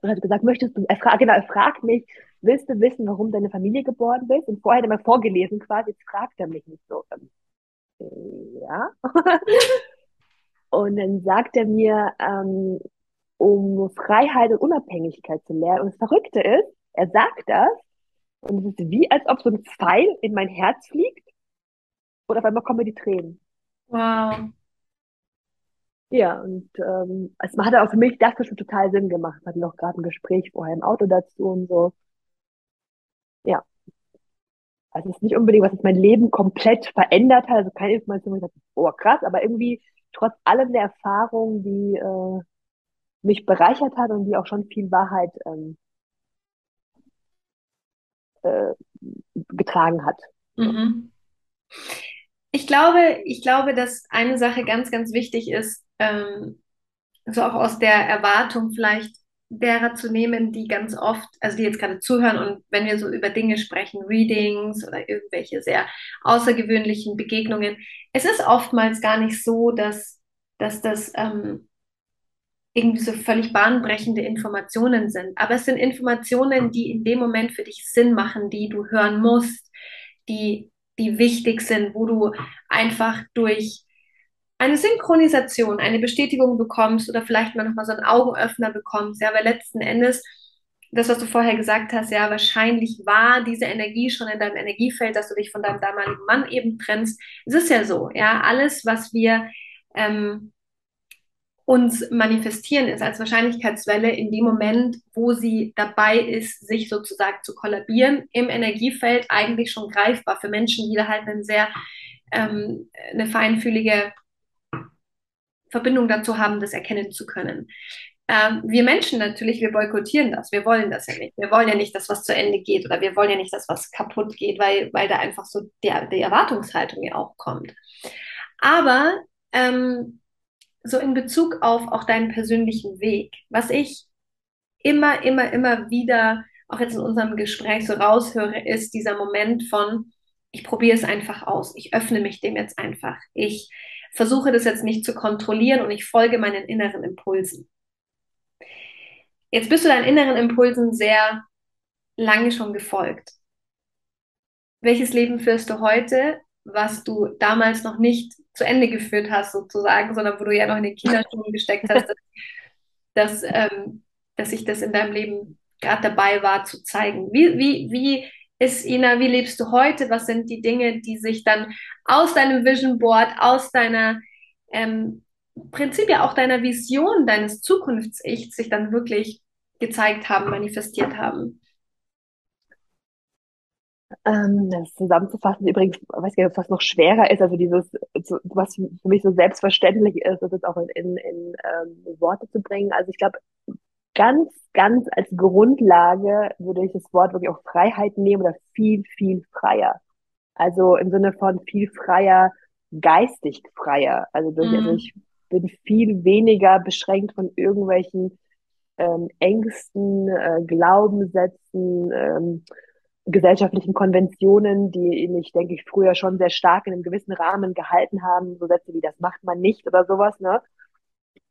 und hat gesagt, möchtest du, er fragt, genau, er fragt mich, willst du wissen, warum deine Familie geboren bist? Und vorher hat er mal vorgelesen quasi, jetzt fragt er mich nicht so. Ähm, ja. und dann sagt er mir, ähm, um Freiheit und Unabhängigkeit zu lernen. Und das Verrückte ist, er sagt das und es ist wie, als ob so ein Pfeil in mein Herz fliegt und auf einmal kommen mir die Tränen. Wow. Ja, und ähm, es hat auch für mich das schon total Sinn gemacht. Wir hatten auch gerade ein Gespräch vorher im Auto dazu und so. Ja. Also es ist nicht unbedingt, was jetzt mein Leben komplett verändert hat, also keine Information, wo ich dachte, oh krass, aber irgendwie trotz allem der Erfahrung, die äh, mich bereichert hat und die auch schon viel Wahrheit ähm, äh, getragen hat. Mhm. Ich glaube, ich glaube, dass eine Sache ganz, ganz wichtig ist, ähm, so auch aus der Erwartung vielleicht derer zu nehmen, die ganz oft, also die jetzt gerade zuhören und wenn wir so über Dinge sprechen, Readings oder irgendwelche sehr außergewöhnlichen Begegnungen, es ist oftmals gar nicht so, dass, dass das ähm, irgendwie so völlig bahnbrechende Informationen sind. Aber es sind Informationen, die in dem Moment für dich Sinn machen, die du hören musst, die, die wichtig sind, wo du einfach durch eine Synchronisation, eine Bestätigung bekommst oder vielleicht mal nochmal so einen Augenöffner bekommst. Ja, weil letzten Endes, das, was du vorher gesagt hast, ja, wahrscheinlich war diese Energie schon in deinem Energiefeld, dass du dich von deinem damaligen Mann eben trennst. Es ist ja so, ja, alles, was wir ähm, uns manifestieren, ist als Wahrscheinlichkeitswelle in dem Moment, wo sie dabei ist, sich sozusagen zu kollabieren, im Energiefeld eigentlich schon greifbar für Menschen, die da halt einen sehr ähm, eine feinfühlige Verbindung dazu haben, das erkennen zu können. Ähm, wir Menschen natürlich, wir boykottieren das. Wir wollen das ja nicht. Wir wollen ja nicht, dass was zu Ende geht oder wir wollen ja nicht, dass was kaputt geht, weil, weil da einfach so die, die Erwartungshaltung ja auch kommt. Aber ähm, so in Bezug auf auch deinen persönlichen Weg, was ich immer, immer, immer wieder auch jetzt in unserem Gespräch so raushöre, ist dieser Moment von, ich probiere es einfach aus, ich öffne mich dem jetzt einfach, ich versuche das jetzt nicht zu kontrollieren und ich folge meinen inneren Impulsen. Jetzt bist du deinen inneren Impulsen sehr lange schon gefolgt. Welches Leben führst du heute, was du damals noch nicht zu Ende geführt hast, sozusagen, sondern wo du ja noch in den Kinderschuhen gesteckt hast, dass, dass, ähm, dass sich das in deinem Leben gerade dabei war zu zeigen. Wie, wie, wie ist, Ina, wie lebst du heute? Was sind die Dinge, die sich dann aus deinem Vision Board, aus deiner ähm, Prinzip ja auch deiner Vision, deines Zukunfts-Ichs sich dann wirklich gezeigt haben, manifestiert haben? Ähm, das zusammenzufassen übrigens, weiß ich nicht, was noch schwerer ist, also dieses, was für mich so selbstverständlich ist, das jetzt auch in, in, in ähm, Worte zu bringen. Also ich glaube, ganz, ganz als Grundlage würde ich das Wort wirklich auch Freiheit nehmen oder viel, viel freier. Also im Sinne von viel freier, geistig freier. Also, durch, also mhm. also ich bin viel weniger beschränkt von irgendwelchen ähm, Ängsten, äh, Glaubenssätzen, ähm, gesellschaftlichen Konventionen, die mich, denke ich, früher schon sehr stark in einem gewissen Rahmen gehalten haben, so Sätze wie das macht man nicht oder sowas, ne?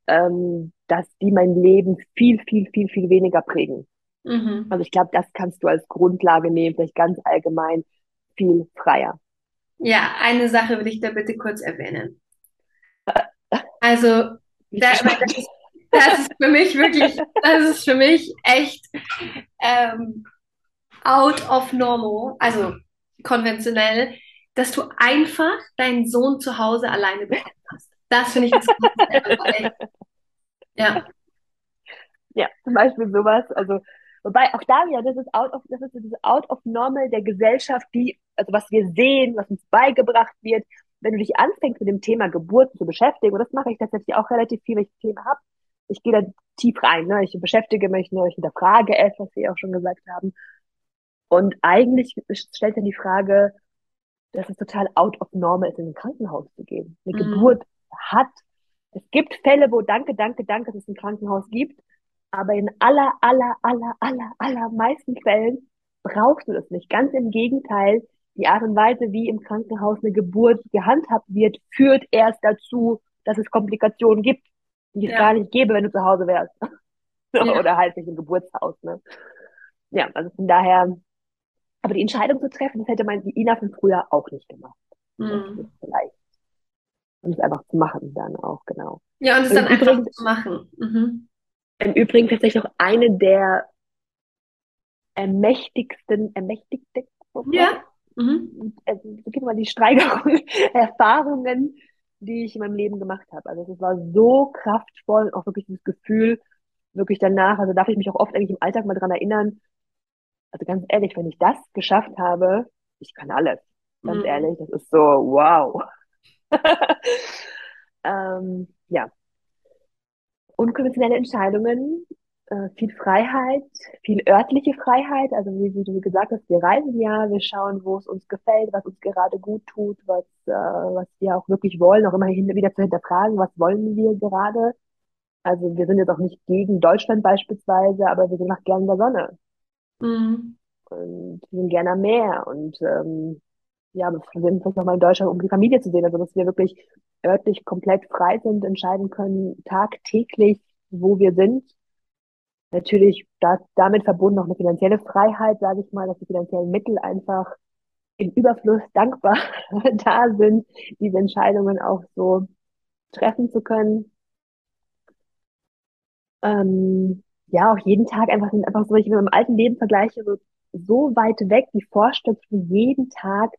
Ähm, dass die mein Leben viel, viel, viel, viel weniger prägen. Mhm. Also ich glaube, das kannst du als Grundlage nehmen, vielleicht ganz allgemein viel freier. Ja, eine Sache will ich da bitte kurz erwähnen. Also, da, das, ist, das, ist, für mich wirklich, das ist für mich echt ähm, out of normal, also konventionell, dass du einfach deinen Sohn zu Hause alleine bekommen hast. Das finde ich jetzt Ja. Ja, zum Beispiel sowas. Also, wobei auch da wieder, das ist out of, das ist dieses out of normal der Gesellschaft, die, also was wir sehen, was uns beigebracht wird. Wenn du dich anfängst mit dem Thema Geburt zu beschäftigen, und das mache ich tatsächlich auch relativ viel, wenn ich das Thema habe, ich gehe da tief rein, ne? ich beschäftige mich, ne? ich hinterfrage es, was Sie auch schon gesagt haben. Und eigentlich stellt dann die Frage, dass es total out of normal ist, in ein Krankenhaus zu gehen. Eine mhm. Geburt hat, es gibt Fälle, wo danke, danke, danke, dass es ein Krankenhaus gibt, aber in aller, aller, aller, aller, aller meisten Fällen brauchst du das nicht. Ganz im Gegenteil, die Art und Weise, wie im Krankenhaus eine Geburt gehandhabt wird, führt erst dazu, dass es Komplikationen gibt, die es ja. gar nicht gäbe, wenn du zu Hause wärst. Ja. Oder halt nicht im Geburtshaus. Ne? Ja, also von daher aber die Entscheidung zu treffen, das hätte man die Ina von früher auch nicht gemacht. Mhm. Vielleicht. Und es einfach zu machen dann auch, genau. Ja, und es und dann einfach Übrigen, zu machen. Mhm. Im Übrigen tatsächlich auch eine der ermächtigsten, ermächtigten, ja. Mhm. Also, gib mal die Steigerung, Erfahrungen, die ich in meinem Leben gemacht habe. Also es war so kraftvoll und auch wirklich das Gefühl, wirklich danach, also darf ich mich auch oft eigentlich im Alltag mal dran erinnern, also ganz ehrlich, wenn ich das geschafft habe, ich kann alles. Ganz mhm. ehrlich, das ist so, wow. ähm, ja. Unkonventionelle Entscheidungen, äh, viel Freiheit, viel örtliche Freiheit. Also wie, wie, du gesagt hast, wir reisen ja, wir schauen, wo es uns gefällt, was uns gerade gut tut, was, äh, was wir auch wirklich wollen, auch immer wieder zu hinterfragen, was wollen wir gerade. Also wir sind jetzt auch nicht gegen Deutschland beispielsweise, aber wir sind auch gern in der Sonne. Mhm. Und wir sind gerne am Meer und ähm, ja, wir sind vielleicht nochmal in Deutschland, um die Familie zu sehen. Also dass wir wirklich örtlich komplett frei sind, entscheiden können, tagtäglich, wo wir sind. Natürlich da, damit verbunden auch eine finanzielle Freiheit, sage ich mal, dass die finanziellen Mittel einfach im Überfluss dankbar da sind, diese Entscheidungen auch so treffen zu können. Ähm, ja, auch jeden Tag einfach einfach so, ich mit meinem alten Leben vergleiche, so, so weit weg, die Vorstellung, jeden Tag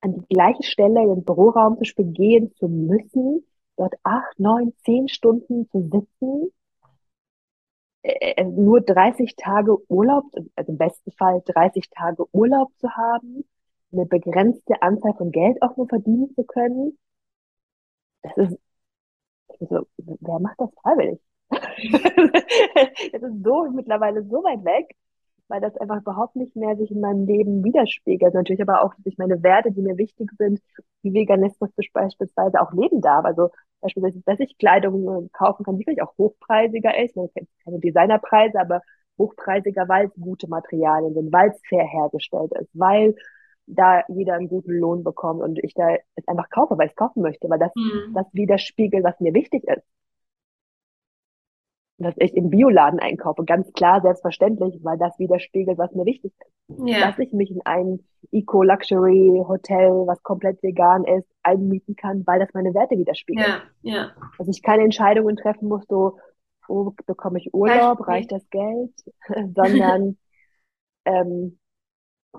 an die gleiche Stelle in den Büroraum Beispiel gehen zu müssen, dort acht, neun, zehn Stunden zu sitzen, äh, äh nur 30 Tage Urlaub, also im besten Fall 30 Tage Urlaub zu haben, eine begrenzte Anzahl von Geld auch nur verdienen zu können. Das ist, also, wer macht das freiwillig? das ist so mittlerweile so weit weg, weil das einfach überhaupt nicht mehr sich in meinem Leben widerspiegelt. Natürlich aber auch durch meine Werte, die mir wichtig sind, wie Veganismus beispielsweise auch leben darf. Also beispielsweise, dass ich Kleidung kaufen kann, die vielleicht auch hochpreisiger ist. Man kennt keine Designerpreise, aber hochpreisiger, weil es gute Materialien sind, weil es fair hergestellt ist, weil da jeder einen guten Lohn bekommt und ich da es einfach kaufe, weil ich es kaufen möchte, weil das, mhm. das widerspiegelt, was mir wichtig ist dass ich im Bioladen einkaufe, ganz klar, selbstverständlich, weil das widerspiegelt, was mir wichtig ist. Ja. Dass ich mich in ein Eco-Luxury-Hotel, was komplett vegan ist, einmieten kann, weil das meine Werte widerspiegelt. Ja, ja. Dass ich keine Entscheidungen treffen muss, so, wo bekomme ich Urlaub, reicht das Geld, sondern ähm,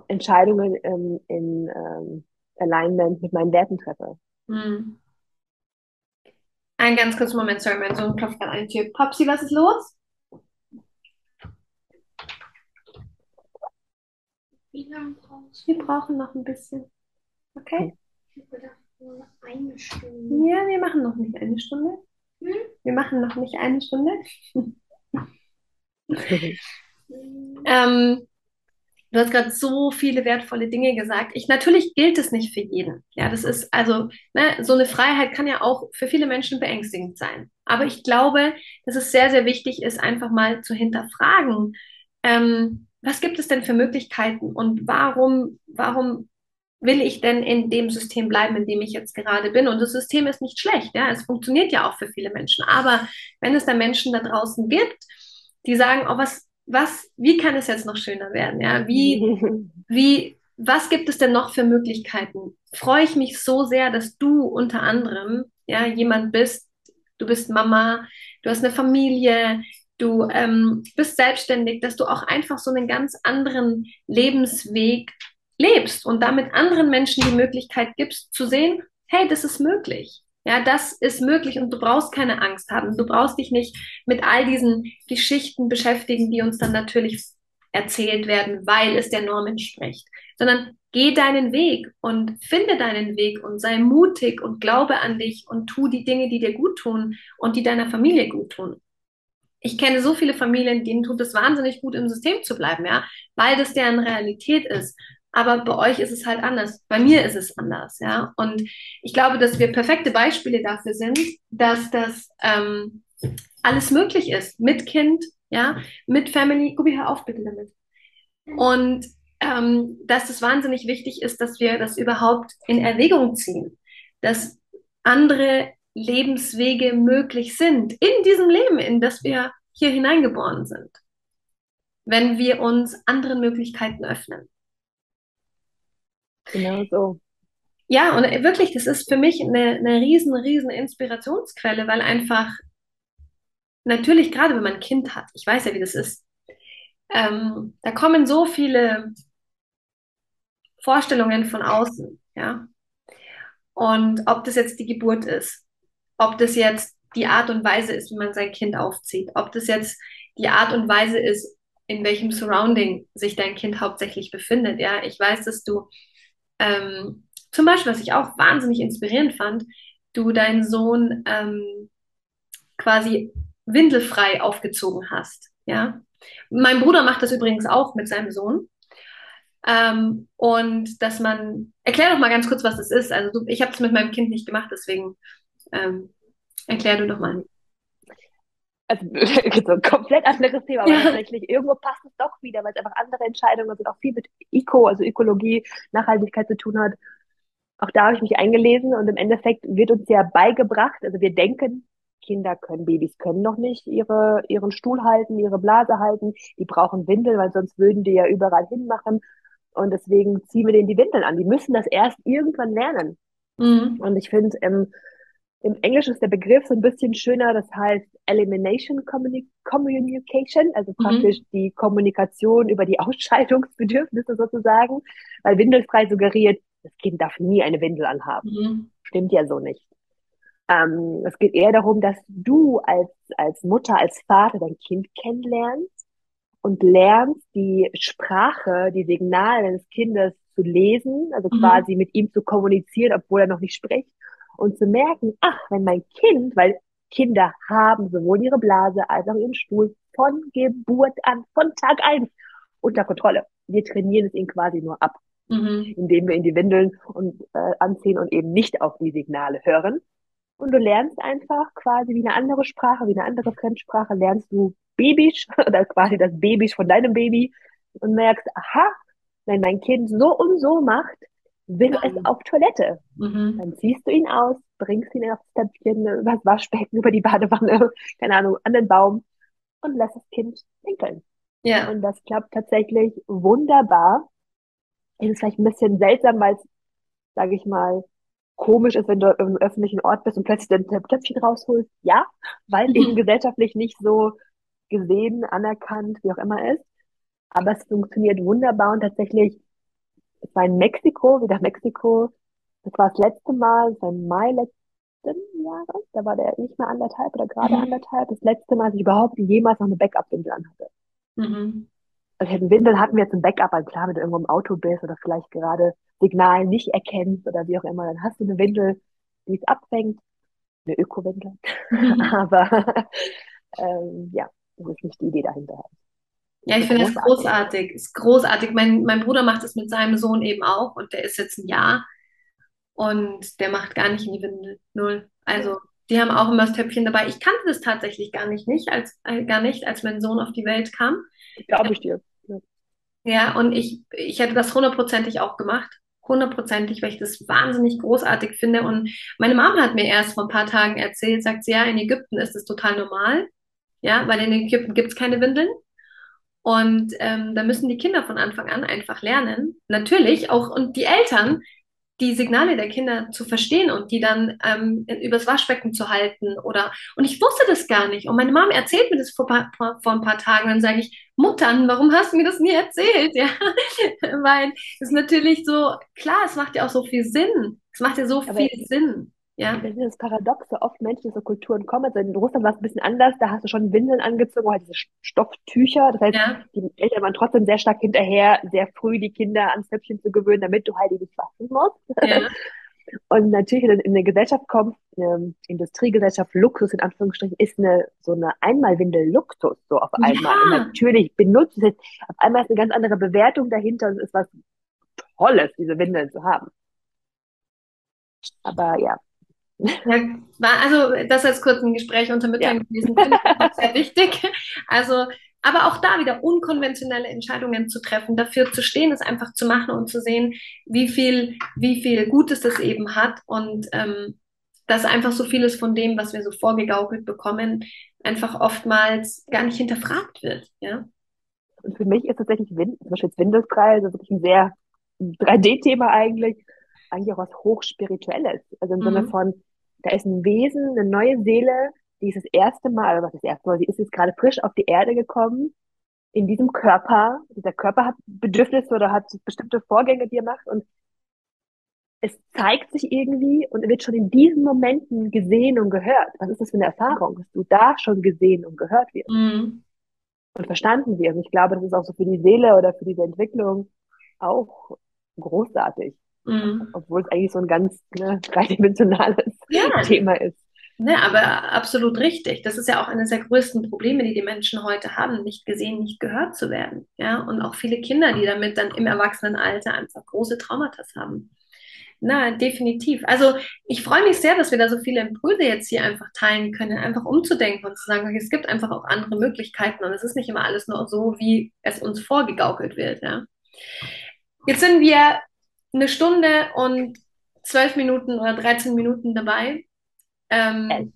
Entscheidungen ähm, in ähm, Alignment mit meinen Werten treffe. Mhm. Ein ganz kurzer Moment, sorry, mein Sohn klopft gerade an die Tür. Popsi, was ist los? Wie lange brauchst du? Wir brauchen noch ein bisschen. Okay? Ich gedacht, nur eine Stunde. Ja, wir machen noch nicht eine Stunde. Hm? Wir machen noch nicht eine Stunde. ähm, du hast gerade so viele wertvolle Dinge gesagt. Ich, natürlich gilt es nicht für jeden. Ja, das ist also, ne, so eine Freiheit kann ja auch für viele Menschen beängstigend sein. Aber ich glaube, dass es sehr, sehr wichtig ist, einfach mal zu hinterfragen, ähm, was gibt es denn für Möglichkeiten und warum, warum will ich denn in dem System bleiben, in dem ich jetzt gerade bin? Und das System ist nicht schlecht, ja, es funktioniert ja auch für viele Menschen. Aber wenn es da Menschen da draußen gibt, die sagen, oh, was, was, wie kann es jetzt noch schöner werden? Ja, wie, wie, was gibt es denn noch für Möglichkeiten? Freue ich mich so sehr, dass du unter anderem, ja, jemand bist, du bist Mama, du hast eine Familie, du ähm, bist selbstständig, dass du auch einfach so einen ganz anderen Lebensweg lebst und damit anderen Menschen die Möglichkeit gibst zu sehen, hey, das ist möglich. Ja, das ist möglich und du brauchst keine Angst haben. Du brauchst dich nicht mit all diesen Geschichten beschäftigen, die uns dann natürlich erzählt werden, weil es der Norm entspricht, sondern geh deinen Weg und finde deinen Weg und sei mutig und glaube an dich und tu die Dinge, die dir gut tun und die deiner Familie gut tun. Ich kenne so viele Familien, denen tut es wahnsinnig gut, im System zu bleiben, ja, weil das deren Realität ist. Aber bei euch ist es halt anders. Bei mir ist es anders, ja. Und ich glaube, dass wir perfekte Beispiele dafür sind, dass das ähm, alles möglich ist. Mit Kind, ja, mit Family. Gubi, hör auf bitte damit. Und ähm, dass es wahnsinnig wichtig ist, dass wir das überhaupt in Erwägung ziehen. Dass andere Lebenswege möglich sind in diesem Leben, in das wir hier hineingeboren sind. Wenn wir uns anderen Möglichkeiten öffnen. Genau so. Ja, und wirklich, das ist für mich eine, eine riesen, riesen Inspirationsquelle, weil einfach natürlich, gerade wenn man ein Kind hat, ich weiß ja, wie das ist, ähm, da kommen so viele Vorstellungen von außen, ja. Und ob das jetzt die Geburt ist, ob das jetzt die Art und Weise ist, wie man sein Kind aufzieht, ob das jetzt die Art und Weise ist, in welchem Surrounding sich dein Kind hauptsächlich befindet. Ja, ich weiß, dass du ähm, zum Beispiel, was ich auch wahnsinnig inspirierend fand, du deinen Sohn ähm, quasi windelfrei aufgezogen hast. Ja, mein Bruder macht das übrigens auch mit seinem Sohn. Ähm, und dass man, erklär doch mal ganz kurz, was das ist. Also du, ich habe es mit meinem Kind nicht gemacht, deswegen ähm, erklär du doch mal. Also so ein komplett anderes Thema, aber ja. tatsächlich irgendwo passt es doch wieder, weil es einfach andere Entscheidungen sind, auch viel mit Eco, also Ökologie, Nachhaltigkeit zu tun hat. Auch da habe ich mich eingelesen und im Endeffekt wird uns ja beigebracht, also wir denken, Kinder können, Babys können noch nicht ihre, ihren Stuhl halten, ihre Blase halten, die brauchen Windeln, weil sonst würden die ja überall hinmachen. Und deswegen ziehen wir denen die Windeln an. Die müssen das erst irgendwann lernen. Mhm. Und ich finde, ähm, im Englischen ist der Begriff so ein bisschen schöner, das heißt Elimination Communication, also mhm. praktisch mhm. die Kommunikation über die Ausscheidungsbedürfnisse sozusagen, weil windelfrei suggeriert, das Kind darf nie eine Windel anhaben. Mhm. Stimmt ja so nicht. Ähm, es geht eher darum, dass du als, als Mutter, als Vater dein Kind kennenlernst und lernst, die Sprache, die Signale deines Kindes zu lesen, also mhm. quasi mit ihm zu kommunizieren, obwohl er noch nicht spricht und zu merken, ach, wenn mein Kind, weil Kinder haben sowohl ihre Blase als auch ihren Stuhl von Geburt an, von Tag eins unter Kontrolle. Wir trainieren es ihnen quasi nur ab, mhm. indem wir in die Windeln und, äh, anziehen und eben nicht auf die Signale hören. Und du lernst einfach quasi wie eine andere Sprache, wie eine andere Fremdsprache, lernst du Babysch oder quasi das Babysch von deinem Baby und merkst, aha, wenn mein Kind so und so macht, will ja. es auf Toilette. Mhm. Dann ziehst du ihn aus, bringst ihn aufs Töpfchen, über das Waschbecken, über die Badewanne, keine Ahnung, an den Baum und lässt das Kind pinkeln. Ja. Und das klappt tatsächlich wunderbar. Es ist vielleicht ein bisschen seltsam, weil es, sage ich mal, komisch ist, wenn du im öffentlichen Ort bist und plötzlich dein Töpfchen rausholst. Ja, weil eben gesellschaftlich nicht so gesehen, anerkannt, wie auch immer ist. Aber es funktioniert wunderbar und tatsächlich es war in Mexiko, wieder Mexiko. Das war das letzte Mal, das war im Mai letzten Jahres. Da war der nicht mehr anderthalb oder gerade mhm. anderthalb. Das letzte Mal, dass ich überhaupt jemals noch eine Backup-Windel anhatte. Mhm. also Windeln hatten wir zum Backup, also klar, wenn du irgendwo im Auto bist oder vielleicht gerade Signal nicht erkennst oder wie auch immer, dann hast du eine Windel, die es abfängt. Eine Öko-Windel. Mhm. Aber ähm, ja, das ist nicht die Idee dahinter. Ja, ich finde es großartig. Ist großartig. Mein, mein Bruder macht es mit seinem Sohn eben auch und der ist jetzt ein Jahr und der macht gar nicht in die Windel. Null. Also die haben auch immer das Töpfchen dabei. Ich kannte das tatsächlich gar nicht, nicht als, äh, gar nicht, als mein Sohn auf die Welt kam. Glaube ich dir. Ja. ja, und ich, ich hätte das hundertprozentig auch gemacht. Hundertprozentig, weil ich das wahnsinnig großartig finde. Und meine Mama hat mir erst vor ein paar Tagen erzählt, sagt sie, ja, in Ägypten ist es total normal. Ja, weil in Ägypten gibt es keine Windeln. Und ähm, da müssen die Kinder von Anfang an einfach lernen. Natürlich auch, und die Eltern, die Signale der Kinder zu verstehen und die dann ähm, übers Waschbecken zu halten oder und ich wusste das gar nicht. Und meine Mom erzählt mir das vor, vor, vor ein paar Tagen. Und dann sage ich Muttern warum hast du mir das nie erzählt? Ja weil es natürlich so klar es macht ja auch so viel Sinn. Es macht ja so Aber viel Sinn ja. Das ist das Paradoxe. Oft Menschen aus Kulturen kommen. Also in Russland war es ein bisschen anders. Da hast du schon Windeln angezogen, oder halt diese Stofftücher. Das heißt, ja. die Eltern waren trotzdem sehr stark hinterher, sehr früh die Kinder ans Töpfchen zu gewöhnen, damit du halt die nicht waschen musst. Ja. Und natürlich, wenn du in eine Gesellschaft kommst, eine Industriegesellschaft, Luxus in Anführungsstrichen, ist eine, so eine Einmalwindel Luxus, so auf einmal. Ja. Und natürlich benutzt es, auf einmal ist eine ganz andere Bewertung dahinter und es ist was Tolles, diese Windeln zu haben. Aber ja, also das als kurz ein Gespräch unter Müttern ja. gewesen, finde ich sehr wichtig. Also, aber auch da wieder unkonventionelle Entscheidungen zu treffen, dafür zu stehen, es einfach zu machen und zu sehen, wie viel, wie viel Gutes das eben hat und ähm, dass einfach so vieles von dem, was wir so vorgegaukelt bekommen, einfach oftmals gar nicht hinterfragt wird. Ja. Und für mich ist tatsächlich Wind, zum Beispiel Windelfrei, also wirklich ein sehr 3D-Thema eigentlich, eigentlich auch was Hochspirituelles. Also im mhm. Sinne von, da ist ein Wesen, eine neue Seele, die ist das erste Mal, oder was das erste Mal, sie ist jetzt gerade frisch auf die Erde gekommen, in diesem Körper. Dieser Körper hat Bedürfnisse oder hat bestimmte Vorgänge, die er macht und es zeigt sich irgendwie und wird schon in diesen Momenten gesehen und gehört. Was ist das für eine Erfahrung, dass du da schon gesehen und gehört wirst mhm. und verstanden wirst? Und ich glaube, das ist auch so für die Seele oder für diese Entwicklung auch großartig. Mhm. Obwohl es eigentlich so ein ganz ne, dreidimensionales ja. Thema ist. Ja, aber absolut richtig. Das ist ja auch eines der größten Probleme, die die Menschen heute haben, nicht gesehen, nicht gehört zu werden. Ja, und auch viele Kinder, die damit dann im Erwachsenenalter einfach große Traumata haben. Na, definitiv. Also ich freue mich sehr, dass wir da so viele Impulse jetzt hier einfach teilen können, einfach umzudenken und zu sagen, es gibt einfach auch andere Möglichkeiten und es ist nicht immer alles nur so, wie es uns vorgegaukelt wird. Ja. Jetzt sind wir eine Stunde und zwölf Minuten oder 13 Minuten dabei. Ähm,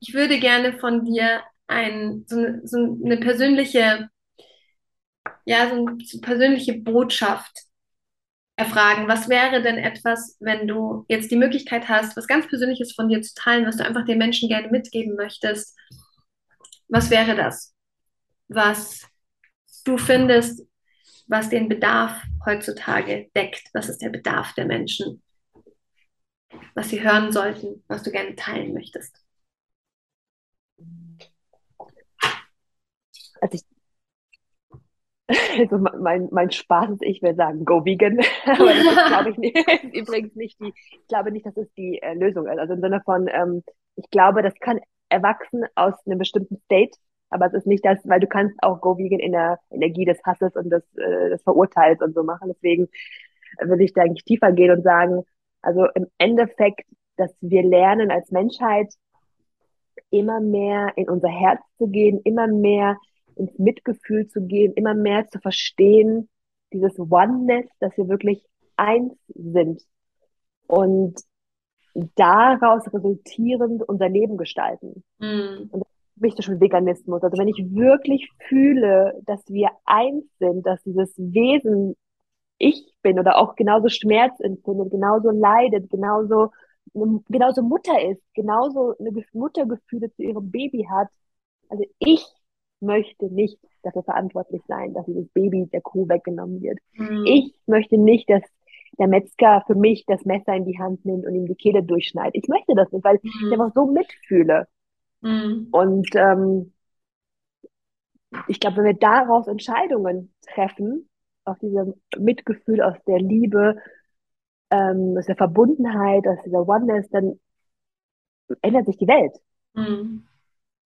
ich würde gerne von dir ein, so, eine, so eine persönliche, ja, so eine persönliche Botschaft erfragen. Was wäre denn etwas, wenn du jetzt die Möglichkeit hast, was ganz Persönliches von dir zu teilen, was du einfach den Menschen gerne mitgeben möchtest? Was wäre das? Was du findest, was den Bedarf heutzutage deckt. Was ist der Bedarf der Menschen? Was sie hören sollten, was du gerne teilen möchtest. Also ich also mein, mein Spaß ist, ich will sagen, go vegan. Glaube ich nicht, übrigens nicht die, ich glaube nicht, dass es die äh, Lösung ist. Also im Sinne von, ähm, ich glaube, das kann erwachsen aus einem bestimmten State aber es ist nicht das, weil du kannst auch Go Vegan in der Energie des Hasses und des, äh, des Verurteils und so machen. Deswegen will ich da eigentlich tiefer gehen und sagen, also im Endeffekt, dass wir lernen als Menschheit immer mehr in unser Herz zu gehen, immer mehr ins Mitgefühl zu gehen, immer mehr zu verstehen, dieses Oneness, dass wir wirklich eins sind und daraus resultierend unser Leben gestalten. Mm. Und schon Veganismus. Also wenn ich wirklich fühle, dass wir eins sind, dass dieses Wesen ich bin oder auch genauso Schmerz empfindet, genauso leidet, genauso genauso Mutter ist, genauso eine Muttergefühle zu ihrem Baby hat. Also ich möchte nicht dafür verantwortlich sein, dass dieses Baby der Kuh weggenommen wird. Mhm. Ich möchte nicht, dass der Metzger für mich das Messer in die Hand nimmt und ihm die Kehle durchschneidet. Ich möchte das nicht, weil mhm. ich einfach so mitfühle. Mhm. Und ähm, ich glaube, wenn wir daraus Entscheidungen treffen, aus diesem Mitgefühl, aus der Liebe, ähm, aus der Verbundenheit, aus dieser Oneness, dann ändert sich die Welt. Mhm.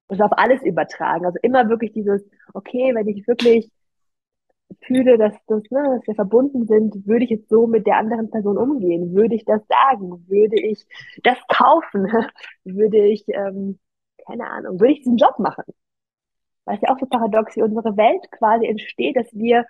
Und auf alles übertragen. Also immer wirklich dieses, okay, wenn ich wirklich fühle, dass, das, ne, dass wir verbunden sind, würde ich jetzt so mit der anderen Person umgehen? Würde ich das sagen? Würde ich das kaufen? würde ich, ähm, keine Ahnung, würde ich diesen Job machen? Weil es ja auch so paradox, wie unsere Welt quasi entsteht, dass wir,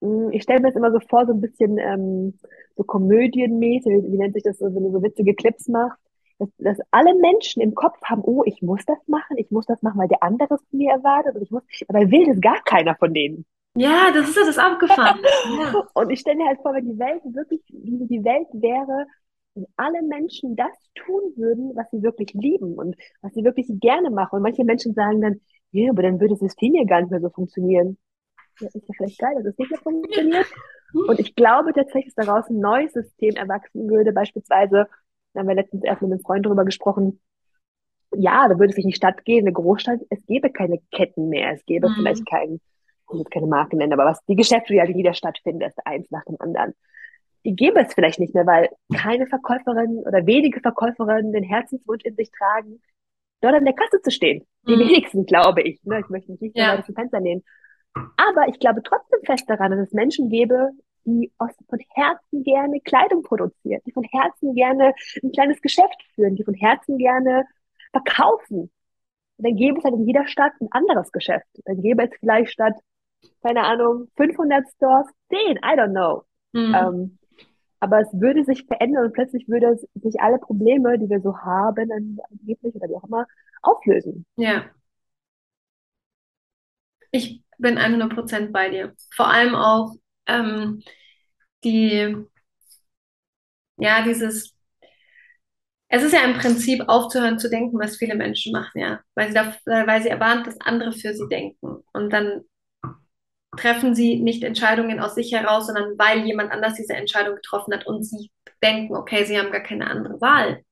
hm, ich stelle mir das immer so vor, so ein bisschen ähm, so komödienmäßig, wie, wie nennt sich das so, wenn du so witzige Clips machst, dass, dass alle Menschen im Kopf haben, oh, ich muss das machen, ich muss das machen, weil der andere es von mir erwartet und ich muss, aber will das gar keiner von denen. Ja, das ist das abgefahren. Ja. Und ich stelle mir halt vor, wenn die Welt wirklich, wie die Welt wäre, wenn alle Menschen das tun würden, was sie wirklich lieben und was sie wirklich gerne machen. Und manche Menschen sagen dann, ja, aber dann würde das System ja gar nicht mehr so funktionieren. Ja, ist ja vielleicht geil, dass es nicht mehr funktioniert. Und ich glaube tatsächlich, dass daraus ein neues System erwachsen würde. Beispielsweise, da haben wir letztens erst mit einem Freund darüber gesprochen, ja, da würde es sich in die Stadt gehen, eine Großstadt, es gäbe keine Ketten mehr, es gäbe mhm. vielleicht keinen ich will keine Marke nennen, aber was die Geschäfte, die halt in jeder Stadt findest, eins nach dem anderen, die gäbe es vielleicht nicht mehr, weil keine Verkäuferin oder wenige Verkäuferinnen den Herzenswunsch in sich tragen, dort an der Kasse zu stehen. Die mhm. wenigsten, glaube ich. Ne? Ich möchte mich nicht ja. dem Fenster nehmen. Aber ich glaube trotzdem fest daran, dass es Menschen gäbe, die aus, von Herzen gerne Kleidung produzieren, die von Herzen gerne ein kleines Geschäft führen, die von Herzen gerne verkaufen. Und dann gäbe es halt in jeder Stadt ein anderes Geschäft. Dann gäbe es vielleicht statt keine Ahnung, 500 Stores, 10, I don't know. Mhm. Ähm, aber es würde sich verändern und plötzlich würde sich alle Probleme, die wir so haben, angeblich oder wie auch immer, auflösen. Ja. Ich bin 100% bei dir. Vor allem auch ähm, die, ja, dieses, es ist ja im Prinzip aufzuhören zu denken, was viele Menschen machen, ja, weil sie, da, weil sie erwarten, dass andere für sie denken. Und dann treffen sie nicht Entscheidungen aus sich heraus, sondern weil jemand anders diese Entscheidung getroffen hat und sie denken, okay, sie haben gar keine andere Wahl.